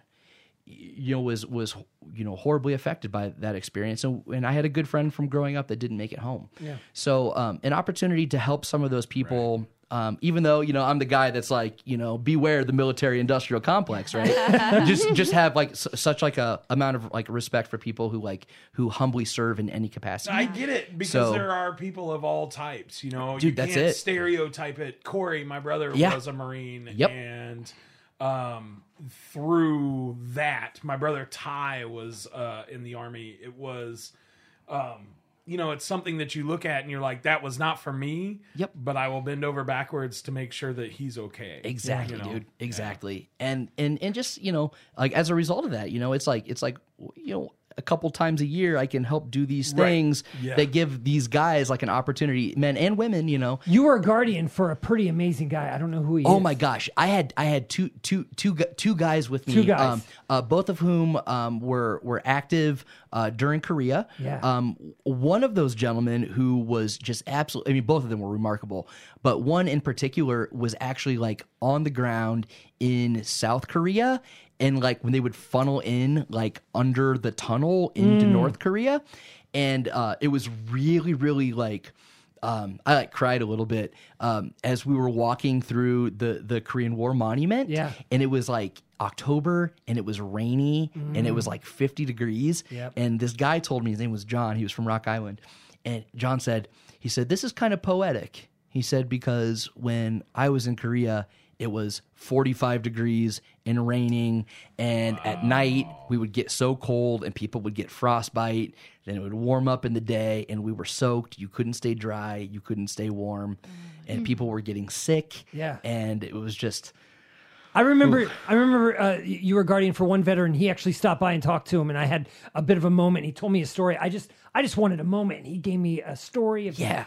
you know was was you know horribly affected by that experience and, and i had a good friend from growing up that didn't make it home Yeah. so um, an opportunity to help some of those people um, even though you know i'm the guy that's like you know beware the military industrial complex right just just have like s- such like a amount of like respect for people who like who humbly serve in any capacity I get it because So- there are people of all types. You know, you Dude, that's can't it. stereotype it. Corey, my brother, Yeah. was a Marine, Yep. and um, through that, my brother Ty was uh, in the army. It was um, you know, it's something that you look at and you're like, that was not for me. Yep. But I will bend over backwards to make sure that he's okay. Exactly, You know? dude. Exactly. And and and just you know, like as a result of that, you know, it's like it's like you know. A couple times a year, I can help do these Right. things Yeah. that give these guys like an opportunity, men and women. You know, You were a guardian for a pretty amazing guy. I don't know who he is. Oh is. my gosh, I had I had two two two gu- two guys with me, Two guys. Um, uh, both of whom um, were were active uh, during Korea. Yeah. Um, one of those gentlemen who was just absolutely, I mean, both of them were remarkable, but one in particular was actually like on the ground in South Korea, and like when they would funnel in like under the tunnel into Mm. North Korea, and uh, it was really really like um, I like cried a little bit um, as we were walking through the the Korean War monument. Yeah. and it was like October, and it was rainy, and it was like fifty degrees. Mm. Yep. And this guy told me his name was John. He was from Rock Island, and John said he said this is kind of poetic. He said because when I was in Korea. It was 45 degrees and raining, and at night we would get so cold, and people would get frostbite. Then it would warm up in the day, and we were soaked. You couldn't stay dry, you couldn't stay warm, and people were getting sick. Yeah. and it was just I remember. I remember uh, you were guardian for one veteran. He actually stopped by and talked to him, and I had a bit of a moment. He told me a story. I just, I just wanted a moment. And he gave me a story of yeah.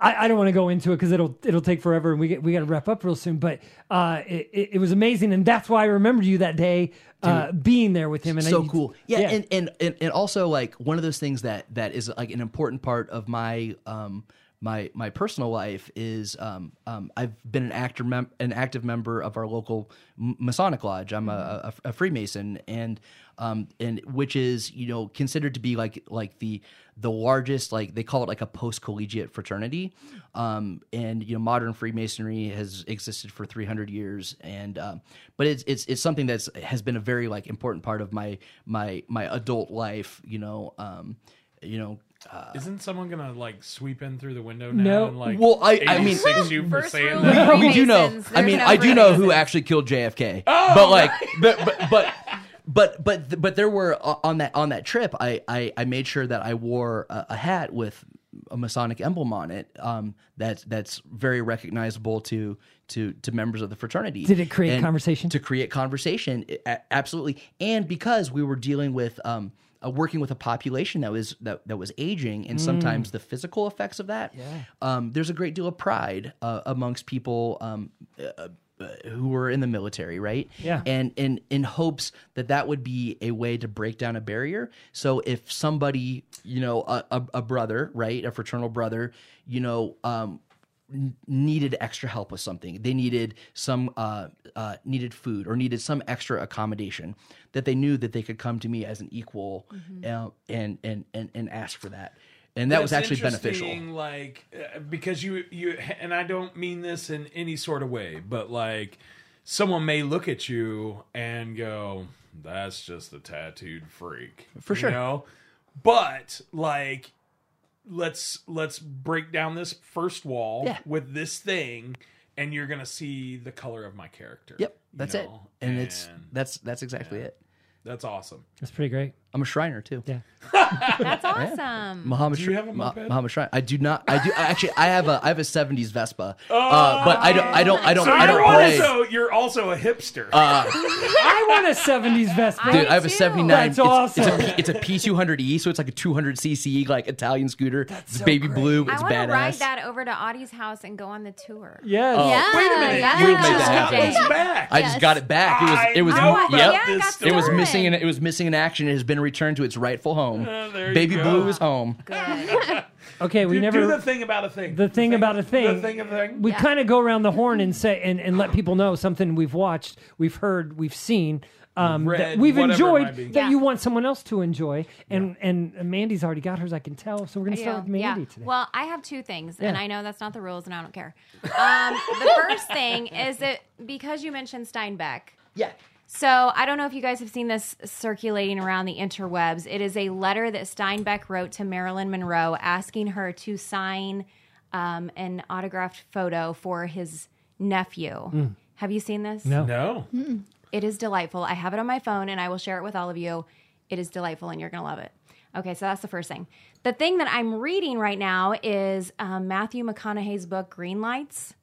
I, I don't want to go into it because it'll it'll take forever, and we get we got to wrap up real soon. But uh, it, it, it was amazing, and that's why I remembered you that day, uh, being there with him. And so I, cool. Yeah, And, and and and also like one of those things that that is like an important part of my um my my personal life is um, um I've been an actor mem- an active member of our local Masonic lodge. I'm a, a, a Freemason and um and which is you know considered to be like like the the largest like they call it like a post collegiate fraternity um and you know modern freemasonry has existed for 300 years and um but it's it's it's something that's has been a very like important part of my my my adult life you know um you know uh, Isn't someone gonna like sweep in through the window now No. and like Well, I- I mean- 86 you for saying that? of we do know. Freemasons, I mean, no I do know who actually killed JFK. Oh, but like, but but but but but but there were uh, on that on that trip. I I, I made sure that I wore a, a hat with a Masonic emblem on it. Um, that's that's very recognizable to to to members of the fraternity. Did it create And conversation? To create conversation, absolutely. And because we were dealing with um. Uh, working with a population that was that, that was aging, and sometimes the physical effects of that. Um, there's a great deal of pride uh, amongst people um, uh, who were in the military, right? Yeah. And in in hopes that that would be a way to break down a barrier. So if somebody, you know, a, a, a brother, right, a fraternal brother, you know, um, needed extra help with something, they needed some uh, uh, needed food or needed some extra accommodation, that they knew that they could come to me as an equal uh, and, and and and ask for that. And that was actually beneficial. Like uh, because you you and I don't mean this in any sort of way, but like someone may look at you and go, "That's just a tattooed freak," For sure. You know, but like let's let's break down this first wall Yeah. with this thing, and you're gonna see the color of my character. Yep, you that's it. know? And, it's that's that's exactly it. that's awesome. That's pretty great. I'm a Shriner too. Yeah. That's awesome. Mohammed Do you Shri- have a Ma- moped? Mohammed Shrine. I do not. I do actually. I have a. I have a '70s Vespa. uh, but I don't. I don't. I don't. So I don't you're play. also you're also a hipster. I want a '70s Vespa. I Dude, I have a too. '79. That's awesome. It's a, P, it's a P200e, so it's like a 200 cc like Italian scooter. it's so baby great. blue. I It's want to ride that over to Auty's house and go on the tour. yes. Yeah. Wait a minute, yeah. You just got happen. this back. I just got it back. It was. It was. I know about yep. yeah, I this It was story. missing. In, it was missing in action. It has been returned to its rightful home. there you Baby go. blue is home. Okay, we Do, never. do the thing about a thing. the thing about a thing. The thing of a thing. we kind of go around the horn and say and, and let people know something we've watched, we've heard, we've seen, um, that we've whatever it enjoyed be. that Yeah. you want someone else to enjoy. And and Mandy's already got hers, I can tell. So we're gonna start with Mandy today. Well, I have two things, and Yeah. I know that's not the rules, and I don't care. Um, the first thing is that because you mentioned Steinbeck, Yeah. So I don't know if you guys have seen this circulating around the interwebs. It is a letter that Steinbeck wrote to Marilyn Monroe asking her to sign um, an autographed photo for his nephew. Have you seen this? no. No. It is delightful. I have it on my phone and I will share it with all of you. It is delightful and you're going to love it. Okay, so that's the first thing. The thing that I'm reading right now is um, Matthew McConaughey's book Green Lights.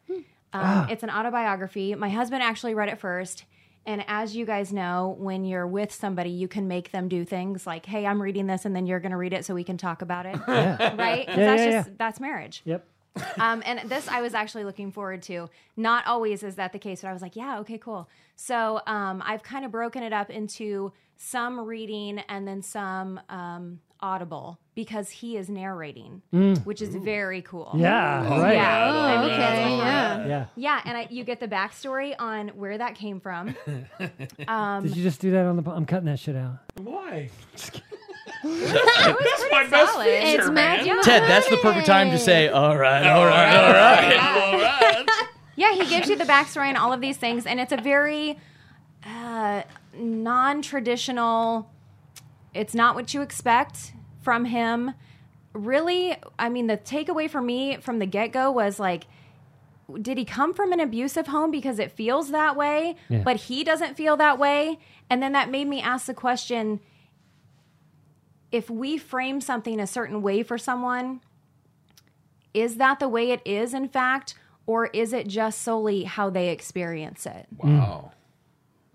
Um, It's an autobiography. My husband actually read it first. And as you guys know, when you're with somebody, you can make them do things like, "Hey, I'm reading this, and then you're going to read it, so we can talk about it." Right? 'Cause Yeah, that's yeah, just yeah. that's marriage. Yep. Um, and this I was actually looking forward to. Not always is that the case, but I was like, yeah, okay, cool. So um, I've kind of broken it up into some reading and then some um, audible because he is narrating, which is very cool. Mm. Yeah. Right. Yeah. Oh, I mean, okay, yeah. Yeah. yeah, and I, you get the backstory on where that came from. Um, Did you just do that on the? I'm cutting that shit out. Why? That's my best feature, It's man. Matthew Ted, that's the perfect time to say, all right, all right, all right. Yeah, he gives you the backstory and all of these things, and it's a very uh, non-traditional. It's not what you expect from him. Really, I mean, the takeaway for me from the get-go was like, did he come from an abusive home because it feels that way, Yeah. but he doesn't feel that way? And then that made me ask the question: if we frame something a certain way for someone, is that the way it is in fact or is it just solely how they experience it Wow. Mm.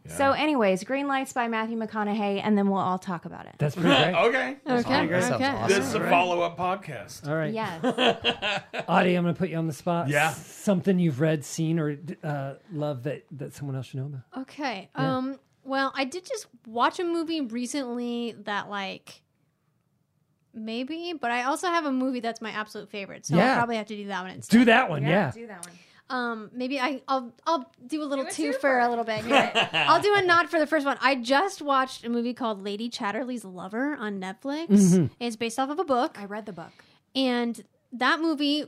So anyways green lights by matthew mcconaughey and then we'll all talk about it That's pretty great. Okay. Okay. That sounds okay. awesome. This is a follow-up podcast. All right. yes Auty, I'm going to put you on the spot. Yeah. S- Something you've read, seen, or uh, love that, that someone else should know about. Okay. Um. Well, I did just watch a movie recently that like maybe, but I also have a movie that's my absolute favorite, so Yeah. I'll probably have to do that one instead. Do that one. Yeah. do that one Um, maybe I, I'll I'll do a little Do a two twofer. for a little bit. here. I'll do a nod for the first one. I just watched a movie called Lady Chatterley's Lover on Netflix. Mm-hmm. It's based off of a book, i read the book and that movie,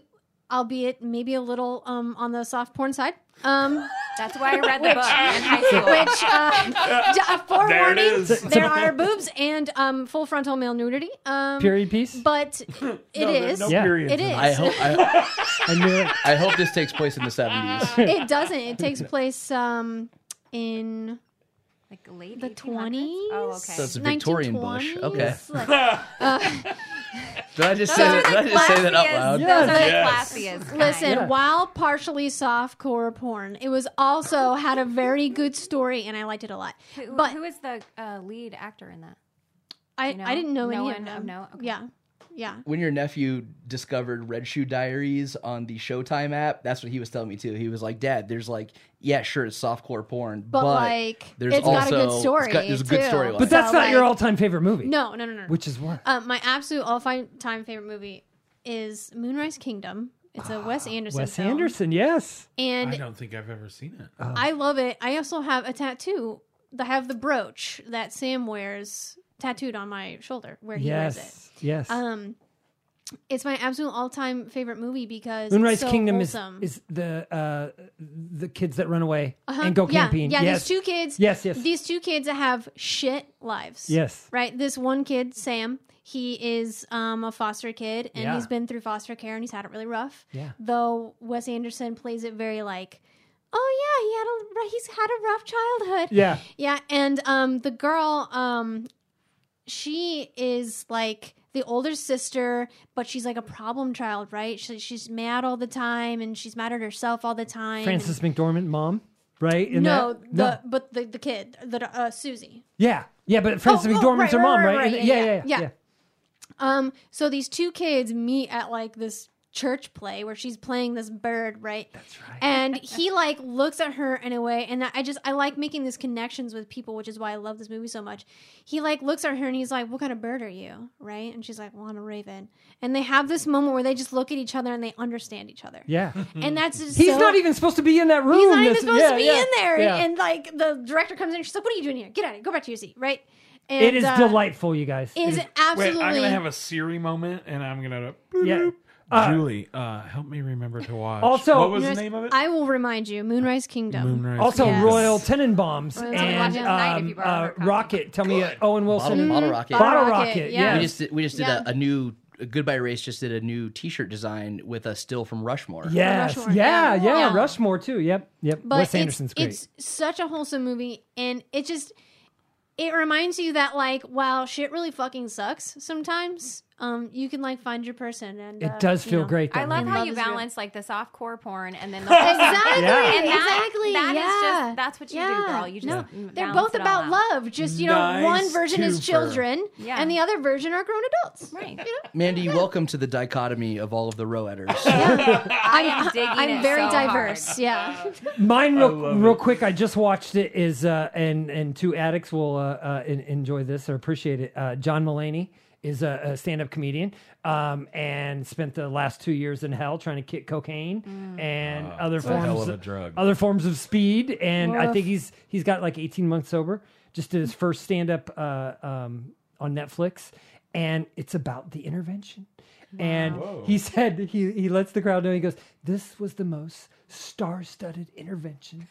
albeit maybe a little um on the soft porn side, um, that's why i read the book in high school which uh, j- uh, forewarning, There it is. there are boobs and um full frontal male nudity. Um, Period piece. but it is. No Yeah. period. It is. I hope I, I knew it. I hope this takes place in the 70s. it doesn't. It takes place um in like late the 1800s? twenties. oh okay So it's a Victorian bush. Okay. Like, Did I just say that? Did I just say that out Classiest- loud? those are the classiest kind. listen, Yeah. while partially soft core porn, it was also had a very good story, and I liked it a lot. Who- But who is the uh, lead actor in that I, you know? I didn't know No any one of them. of note? Okay. Yeah, yeah. When your nephew discovered Red Shoe Diaries on the Showtime app, that's what he was telling me too. He was like, "Dad, there's like, yeah, sure, it's softcore porn, But, but, like, there's it's got a good story, It's got, there's a good too. storyline." But that's So, not your all-time favorite movie. No, no, no, no. Which is what? Um, my absolute all-time favorite movie is Moonrise Kingdom. It's a Wes Anderson. Wes film. Anderson. Yes. and I don't think I've ever seen it. I love it. I also have a tattoo. I have the brooch that Sam wears tattooed on my shoulder where he wears it. Yes. Yes. Um, it's my absolute all-time favorite movie because Moonrise so Kingdom is, is the uh, the kids that run away Uh-huh. and go yeah, camping. Yeah, yes. these two kids. Yes, yes. These two kids have shit lives. Yes. Right. This one kid, Sam. He is um, a foster kid, and Yeah. he's been through foster care, and he's had it really rough. Yeah. Though Wes Anderson plays it very like, oh yeah, he had a he's had a rough childhood. Yeah. Yeah, and um, the girl, um, she is like the older sister, but she's like a problem child, right? She, she's mad all the time, and she's mad at herself all the time. Frances McDormand, mom, right? In no, that? the but the the kid, the uh, Susie. Yeah. Yeah, but Frances Oh, oh, McDormand's right, her right, mom, right, right? right. Yeah, yeah, yeah, yeah, yeah, yeah. Um, so these two kids meet at like this church play where she's playing this bird, right? That's right. And he like looks at her in a way, and I just I like making these connections with people, which is why I love this movie so much. He like looks at her and he's like, "What kind of bird are you?" Right? And she's like, "Well, I'm a raven." And they have this moment where they just look at each other and they understand each other. Yeah. And that's just He's so- not even supposed to be in that room. He's not even supposed yeah, to be yeah, in there. yeah. And like the director comes in, she's like, "What are you doing here? Get out of here. Go back to your seat." Right? And, it is uh, delightful, you guys. Is It absolutely. Wait, I'm gonna have a Siri moment, and I'm gonna. Yeah. Uh, Julie, uh, help me remember to watch. Also- what was the name of it? I will remind you, Moonrise Kingdom. Moonrise. Also, Yes. Royal Tenenbaums Royal and Tenenbaums. Tonight if um, uh. Rocket. Tell me, uh, Owen Wilson. Bottle, bottle rocket. Bottle Bottle Rocket. Rocket, yeah. yeah. we just did, we just did Yeah. a, a new Goodbye Race. Just did a new T-shirt design with a still from Rushmore. Yes. Rushmore, Yeah, yeah. yeah, Yeah. Rushmore too. Yep. Yep. But Wes Anderson's great. it's such a wholesome movie, and it just it reminds you that like wow, shit really fucking sucks sometimes. Um, you can like find your person, and It uh, does feel know. great. That I love how you is real. balance like the soft core porn and then the Exactly, Yeah. And that- exactly. that is yeah. just- that's what you do, girl. You just no, they're both about out. love. Just you know, Nice one version is children, Yeah. and the other version are grown adults. Right. Mandy, welcome to the dichotomy of all of the Rohweders. I'm digging I'm it very so diverse. hard. Yeah. Mine, real, real quick. I just watched it. Is uh, and and two addicts will uh, uh, enjoy this or appreciate it. Uh, John Mulaney is a, a stand-up comedian um, and spent the last two years in hell trying to kick cocaine and other forms hell of drug. other forms of speed. And I Woof. think he's he's got like 18 months sober. Just did his first stand-up uh, um, on Netflix, and it's about the intervention. And he said he he lets the crowd know. He goes, "This was the most star-studded intervention."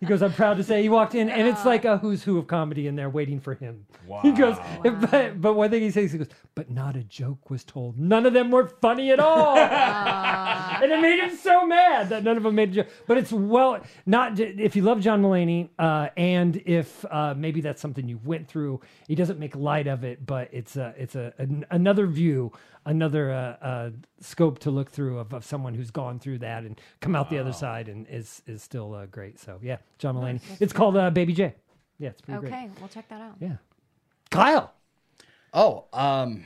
He goes, "I'm proud to say." He walked in, and it's like a who's who of comedy in there waiting for him. Wow. He goes, but, but one thing he says, he goes, "But not a joke was told. None of them were funny at all." and it made him so mad that none of them made a joke. But it's well, not if you love John Mulaney, uh, and if uh, maybe that's something you went through. He doesn't make light of it, but it's a it's a an, another view, another uh, uh, scope to look through of, of someone who's gone through that and come out the other side and is is still uh, great. So yeah, John Mulaney. It's called uh, Baby J. Yeah, it's pretty great. Okay, we'll check that out. Yeah, Kyle. Oh, um,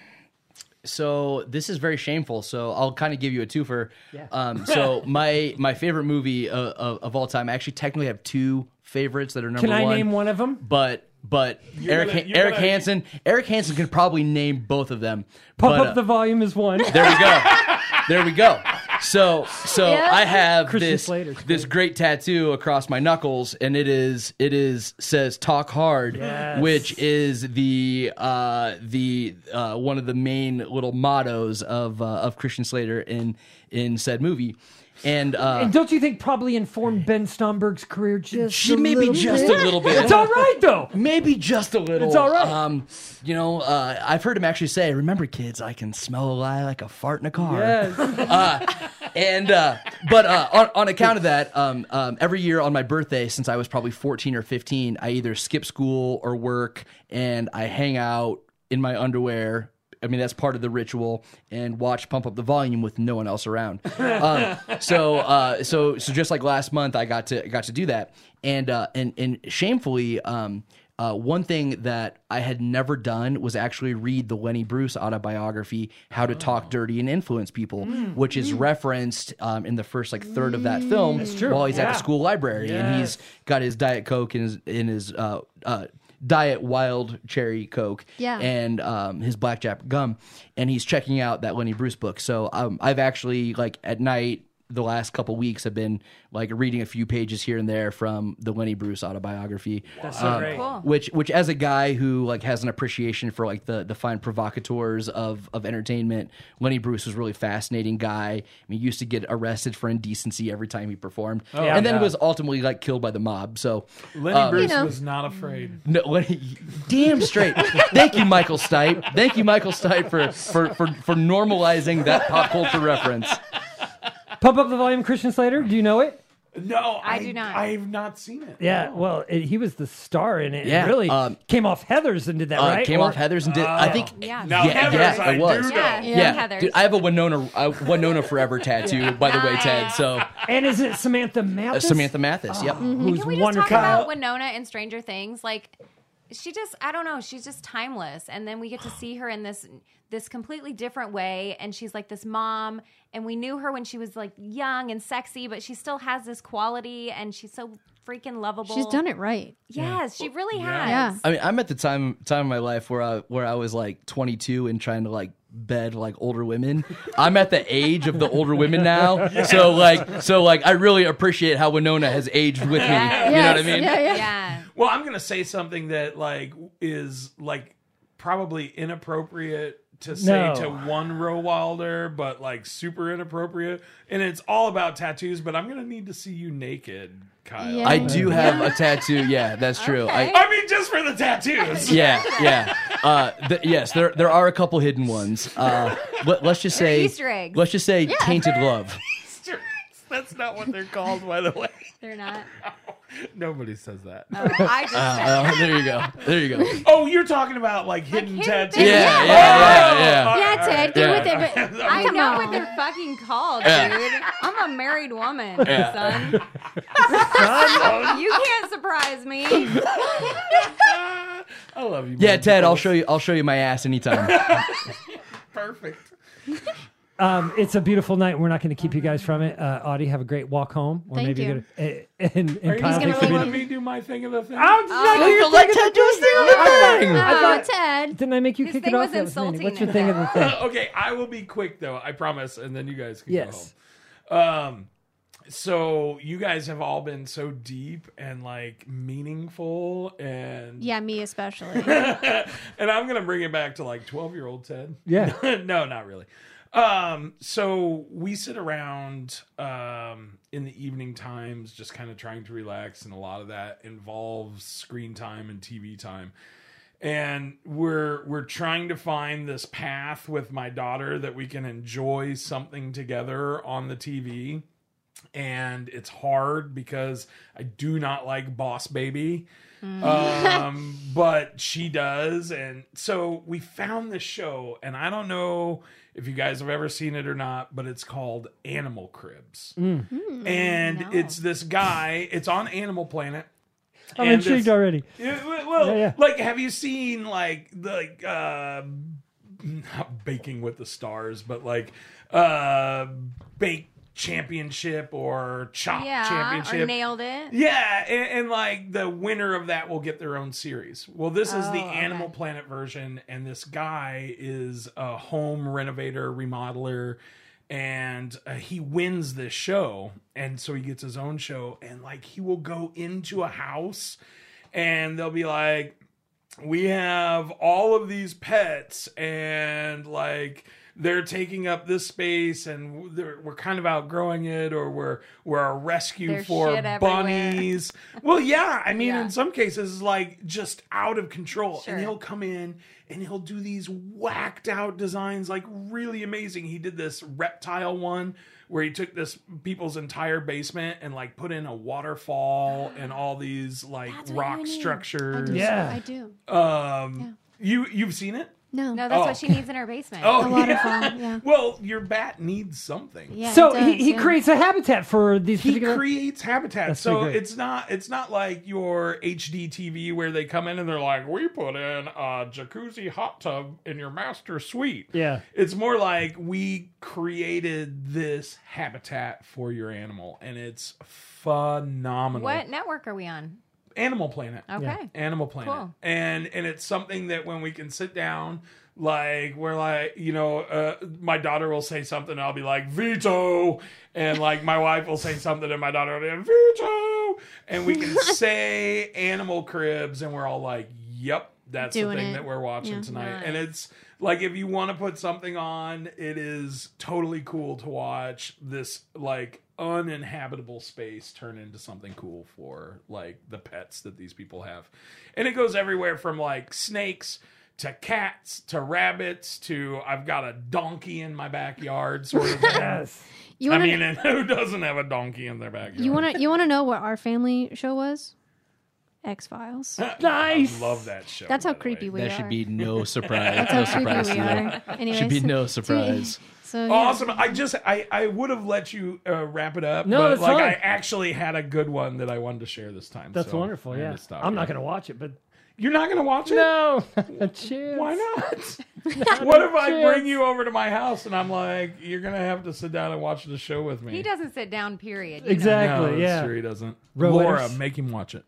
so this is very shameful. So I'll kind of give you a twofer. Yeah. Um, so my my favorite movie uh, of, of all time. I actually technically have two favorites that are number one. Can I one. name one of them? But but Eric gonna- Eric gonna- Hansen Eric Hansen could probably name both of them. Pump but, up uh, the volume is one. there we go. There we go. So so Yeah. I have Christian this Slater's this great tattoo across my knuckles, and it is it is says "Talk Hard," Yes. which is the uh, the uh, one of the main little mottos of uh, of Christian Slater in in said movie. And uh, And don't you think probably informed Ben Stomberg's career just she a maybe little just bit? a little bit. It's all right though. Maybe just a little. It's all right. Um, you know, uh, I've heard him actually say, "Remember, kids, I can smell a lie like a fart in a car." Yes. and uh, but uh, on, on account of that, um, um, every year on my birthday, since I was probably fourteen or fifteen, I either skip school or work, and I hang out in my underwear. I mean, that's part of the ritual, and watch Pump Up the Volume with no one else around. um, so, uh, so, so just like last month, I got to got to do that, and uh, and and shamefully. Um, uh, one thing that I had never done was actually read the Lenny Bruce autobiography, "How to Talk Dirty and Influence People," which is referenced um, in the first like third of that film while he's at the school library, and he's got his diet coke in his in his uh, uh, diet wild cherry coke, Yeah. and um, his blackjack gum, and he's checking out that Lenny Bruce book. So um, I've actually like at night. The last couple weeks have been like reading a few pages here and there from the Lenny Bruce autobiography. That's so great. Cool. Which, which, as a guy who like has an appreciation for like the the fine provocateurs of of entertainment, Lenny Bruce was a really fascinating guy. I mean, he used to get arrested for indecency every time he performed, Yeah. and then Yeah. was ultimately like killed by the mob. So, Lenny um, Bruce You know. was not afraid. no, Lenny, damn straight. Thank you, Michael Stipe. Thank you, Michael Stipe, for for for, for normalizing that pop culture reference. Pump up the volume, Christian Slater. Do you know it? No, I do not. I've not seen it. Yeah. Well, it, he was the star in it. Yeah, It really um, came off Heather's and did that Uh, right. Came Or- off Heather's and did. I think. Yeah. Now, Yeah, Heather's, yeah, I it was. do know. Yeah, Yeah, Heather's. dude, I have a Winona uh, Winona Forever tattoo, by the way, Ted. So And is it Samantha uh, Mathis? Samantha Mathis. Yep. Who's Can we just wonderful. talk about Winona and Stranger Things? Like, she just, I don't know, she's just timeless. And then we get to see her in this this completely different way. And she's like this mom, and we knew her when she was like young and sexy, but she still has this quality, and she's so freaking lovable. She's done it right. Yes, she really has. Yeah. I mean, I'm at the time time of my life where I where I was like 22 and trying to like bed like older women. I'm at the age of the older women now. So like so like I really appreciate how Winona has aged with me. Yes. You know what I mean? Yeah, yeah. Yeah. Well, I'm gonna say something that like is like probably inappropriate to say No. to one row Rohweder, but like super inappropriate. And it's all about tattoos. But I'm gonna need to see you naked, Kyle. Yeah. I do have a tattoo. Yeah, that's true. I, I mean, just for the tattoos. yeah, yeah. Uh, th- yes, there there are a couple hidden ones. Uh, let, us just say Easter eggs. Let's just say tainted love. Easter eggs. That's not what they're called, by the way. They're not. Nobody says that. I just Uh, there you go. There you go. Oh, you're talking about like hidden hidden tattoos. things. Yeah, Yeah. yeah, yeah, yeah. Yeah, Ted, get Yeah. with it. But I know what they're fucking called, Yeah. dude. I'm a married woman, Yeah. son. you can't surprise me. I love you. Yeah, man. Ted, I'll show you. I'll show you my ass anytime. Perfect. Um, it's a beautiful night. We're not going to keep you guys from it. Uh, Auty, have a great walk home. Or Thank maybe you. Go to, uh, and, and Are you Kyle, gonna thanks for let being- me do my thing of the thing? I'm just You can let Ted do his thing on the thing. I Oh, thought- Ted. Didn't I make you His kick thing it off? was That was insulting What's your thing of the thing? okay, I will be quick though. I promise, and then you guys can Yes. go home. Um, so you guys have all been so deep and like meaningful, and Yeah, me especially. and I'm gonna bring it back to like 12 year old Ted. Yeah. no, not really. Um, so we sit around um in the evening times, just kind of trying to relax, and a lot of that involves screen time and TV time. And we're we're trying to find this path with my daughter that we can enjoy something together on the TV. And it's hard because I do not like Boss Baby um, but she does. And so we found this show, and I don't know if you guys have ever seen it or not, but it's called Animal Cribs. Mm. and no. it's this Mm. guy, it's on Animal Planet. I'm And intrigued already. Yeah, well, well, Yeah, yeah. like, have you seen like the like uh, not baking with the stars, but like uh, bake championship or chop Yeah, championship? or nailed it. Yeah, and, and like the winner of that will get their own series. Well, this is the Oh, okay. Animal Planet version, and this guy is a home renovator, remodeler, and uh, he wins this show, and so he gets his own show, and like he will go into a house, and they'll be like, we have all of these pets and like they're taking up this space and we're kind of outgrowing it or we're we're a rescue There's for bunnies well yeah i mean Yeah. in some cases like just out of control Sure. and he'll come in and he'll do these whacked out designs like really amazing he did this reptile one where he took this people's entire basement and like put in a waterfall and all these like That's rock structures I do. Yeah. I do. um, you you've seen it? No. No, that's Oh. what she oh. needs in her basement. Oh, A waterfall, yeah. Well, your bat needs something. Yeah. So it does, he, he yeah. creates a habitat for these He particular. creates habitat, That's so pretty great. it's not it's not like your HD TV where they come in and they're like, "We put in a jacuzzi hot tub in your master suite." Yeah. it's more like we created this habitat for your animal, and it's phenomenal. What network are we on? Animal Planet? Okay. Animal Planet. Cool. And and it's something that when we can sit down, like we're like, you know, uh, my daughter will say something, and I'll be like veto, and like my wife will say something, and my daughter will be like, veto, and we can say Animal Cribs, and we're all like, yep, that's Doing the thing it. that we're watching Yeah. tonight, Nice. and it's. Like if you want to put something on, it is totally cool to watch this like uninhabitable space turn into something cool for like the pets that these people have. And it goes everywhere from like snakes to cats to rabbits to I've got a donkey in my backyard sort of. Yes. You I mean, and who doesn't have a donkey in their backyard? you want to you want to know what our family show was? X Files. Nice. I love that show. That's how by the creepy way. we That are. should be no surprise. That's no how creepy surprise we that. are. Anyways, Should be no surprise. So yeah. Awesome. I just I I would have let you uh, wrap it up, No, but that's like fine. I actually had a good one that I wanted to share this time. That's so wonderful. I had Yeah. to stop I'm you. not going to watch it, but You're not going to watch it? no. a chance. Why not? what if I bring you over to my house and I'm like, you're gonna have to sit down and watch the show with me? He doesn't sit down, period. You know Exactly. No, that's yeah. true. He doesn't. Row Laura, winners. make him watch it.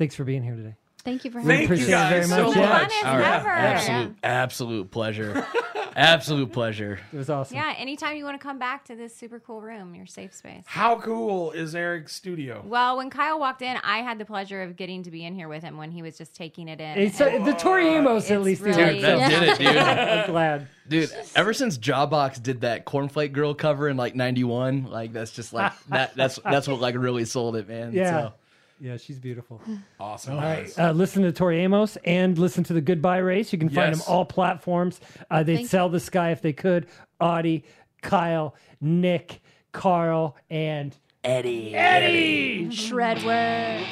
Thanks for being here today. Thank you for Thank having you appreciate it guys very so much. much. Yeah. Fun as All right. ever. Absolute, absolute pleasure. absolute pleasure. It was awesome. Yeah, anytime you want to come back to this super cool room, your safe space. How cool is Eric's studio? Well, when Kyle walked in, I had the pleasure of getting to be in here with him when he was just taking it in. It's, And the Tori Amos at least did really- it. That so did it, dude. I'm glad. Dude, ever since Jawbox did that Cornflake Girl cover in like '91, like that's just like that. That's that's what like really sold it, man. Yeah. So, Yeah, she's beautiful. Awesome. All right. Uh, listen to Tori Amos and listen to the Goodbye Race. You can find Yes. them all platforms. Uh, they'd Thank sell this guy if they could. Auty, Kyle, Nick, Carl, and Eddie. Eddie. Shredware.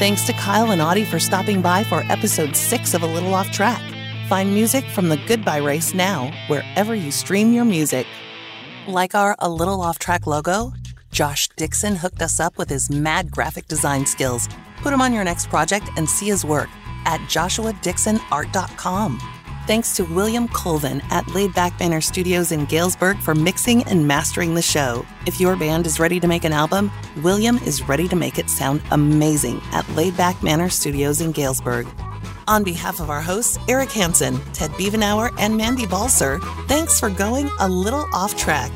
Thanks to Kyle and Auty for stopping by for episode six of A Little Off Track. Find music from the Goodbye Race now, wherever you stream your music. Like our A Little Off Track logo? Josh Dixon hooked us up with his mad graphic design skills. Put him on your next project and see his work at joshuadixonart.com. Thanks to William Colvin at Laid Back Manor Studios in Galesburg for mixing and mastering the show. If your band is ready to make an album, William is ready to make it sound amazing at Laid Back Manor Studios in Galesburg. On behalf of our hosts, Eric Hansen, Ted Beavenauer, and Mandy Balser, thanks for going a little off track.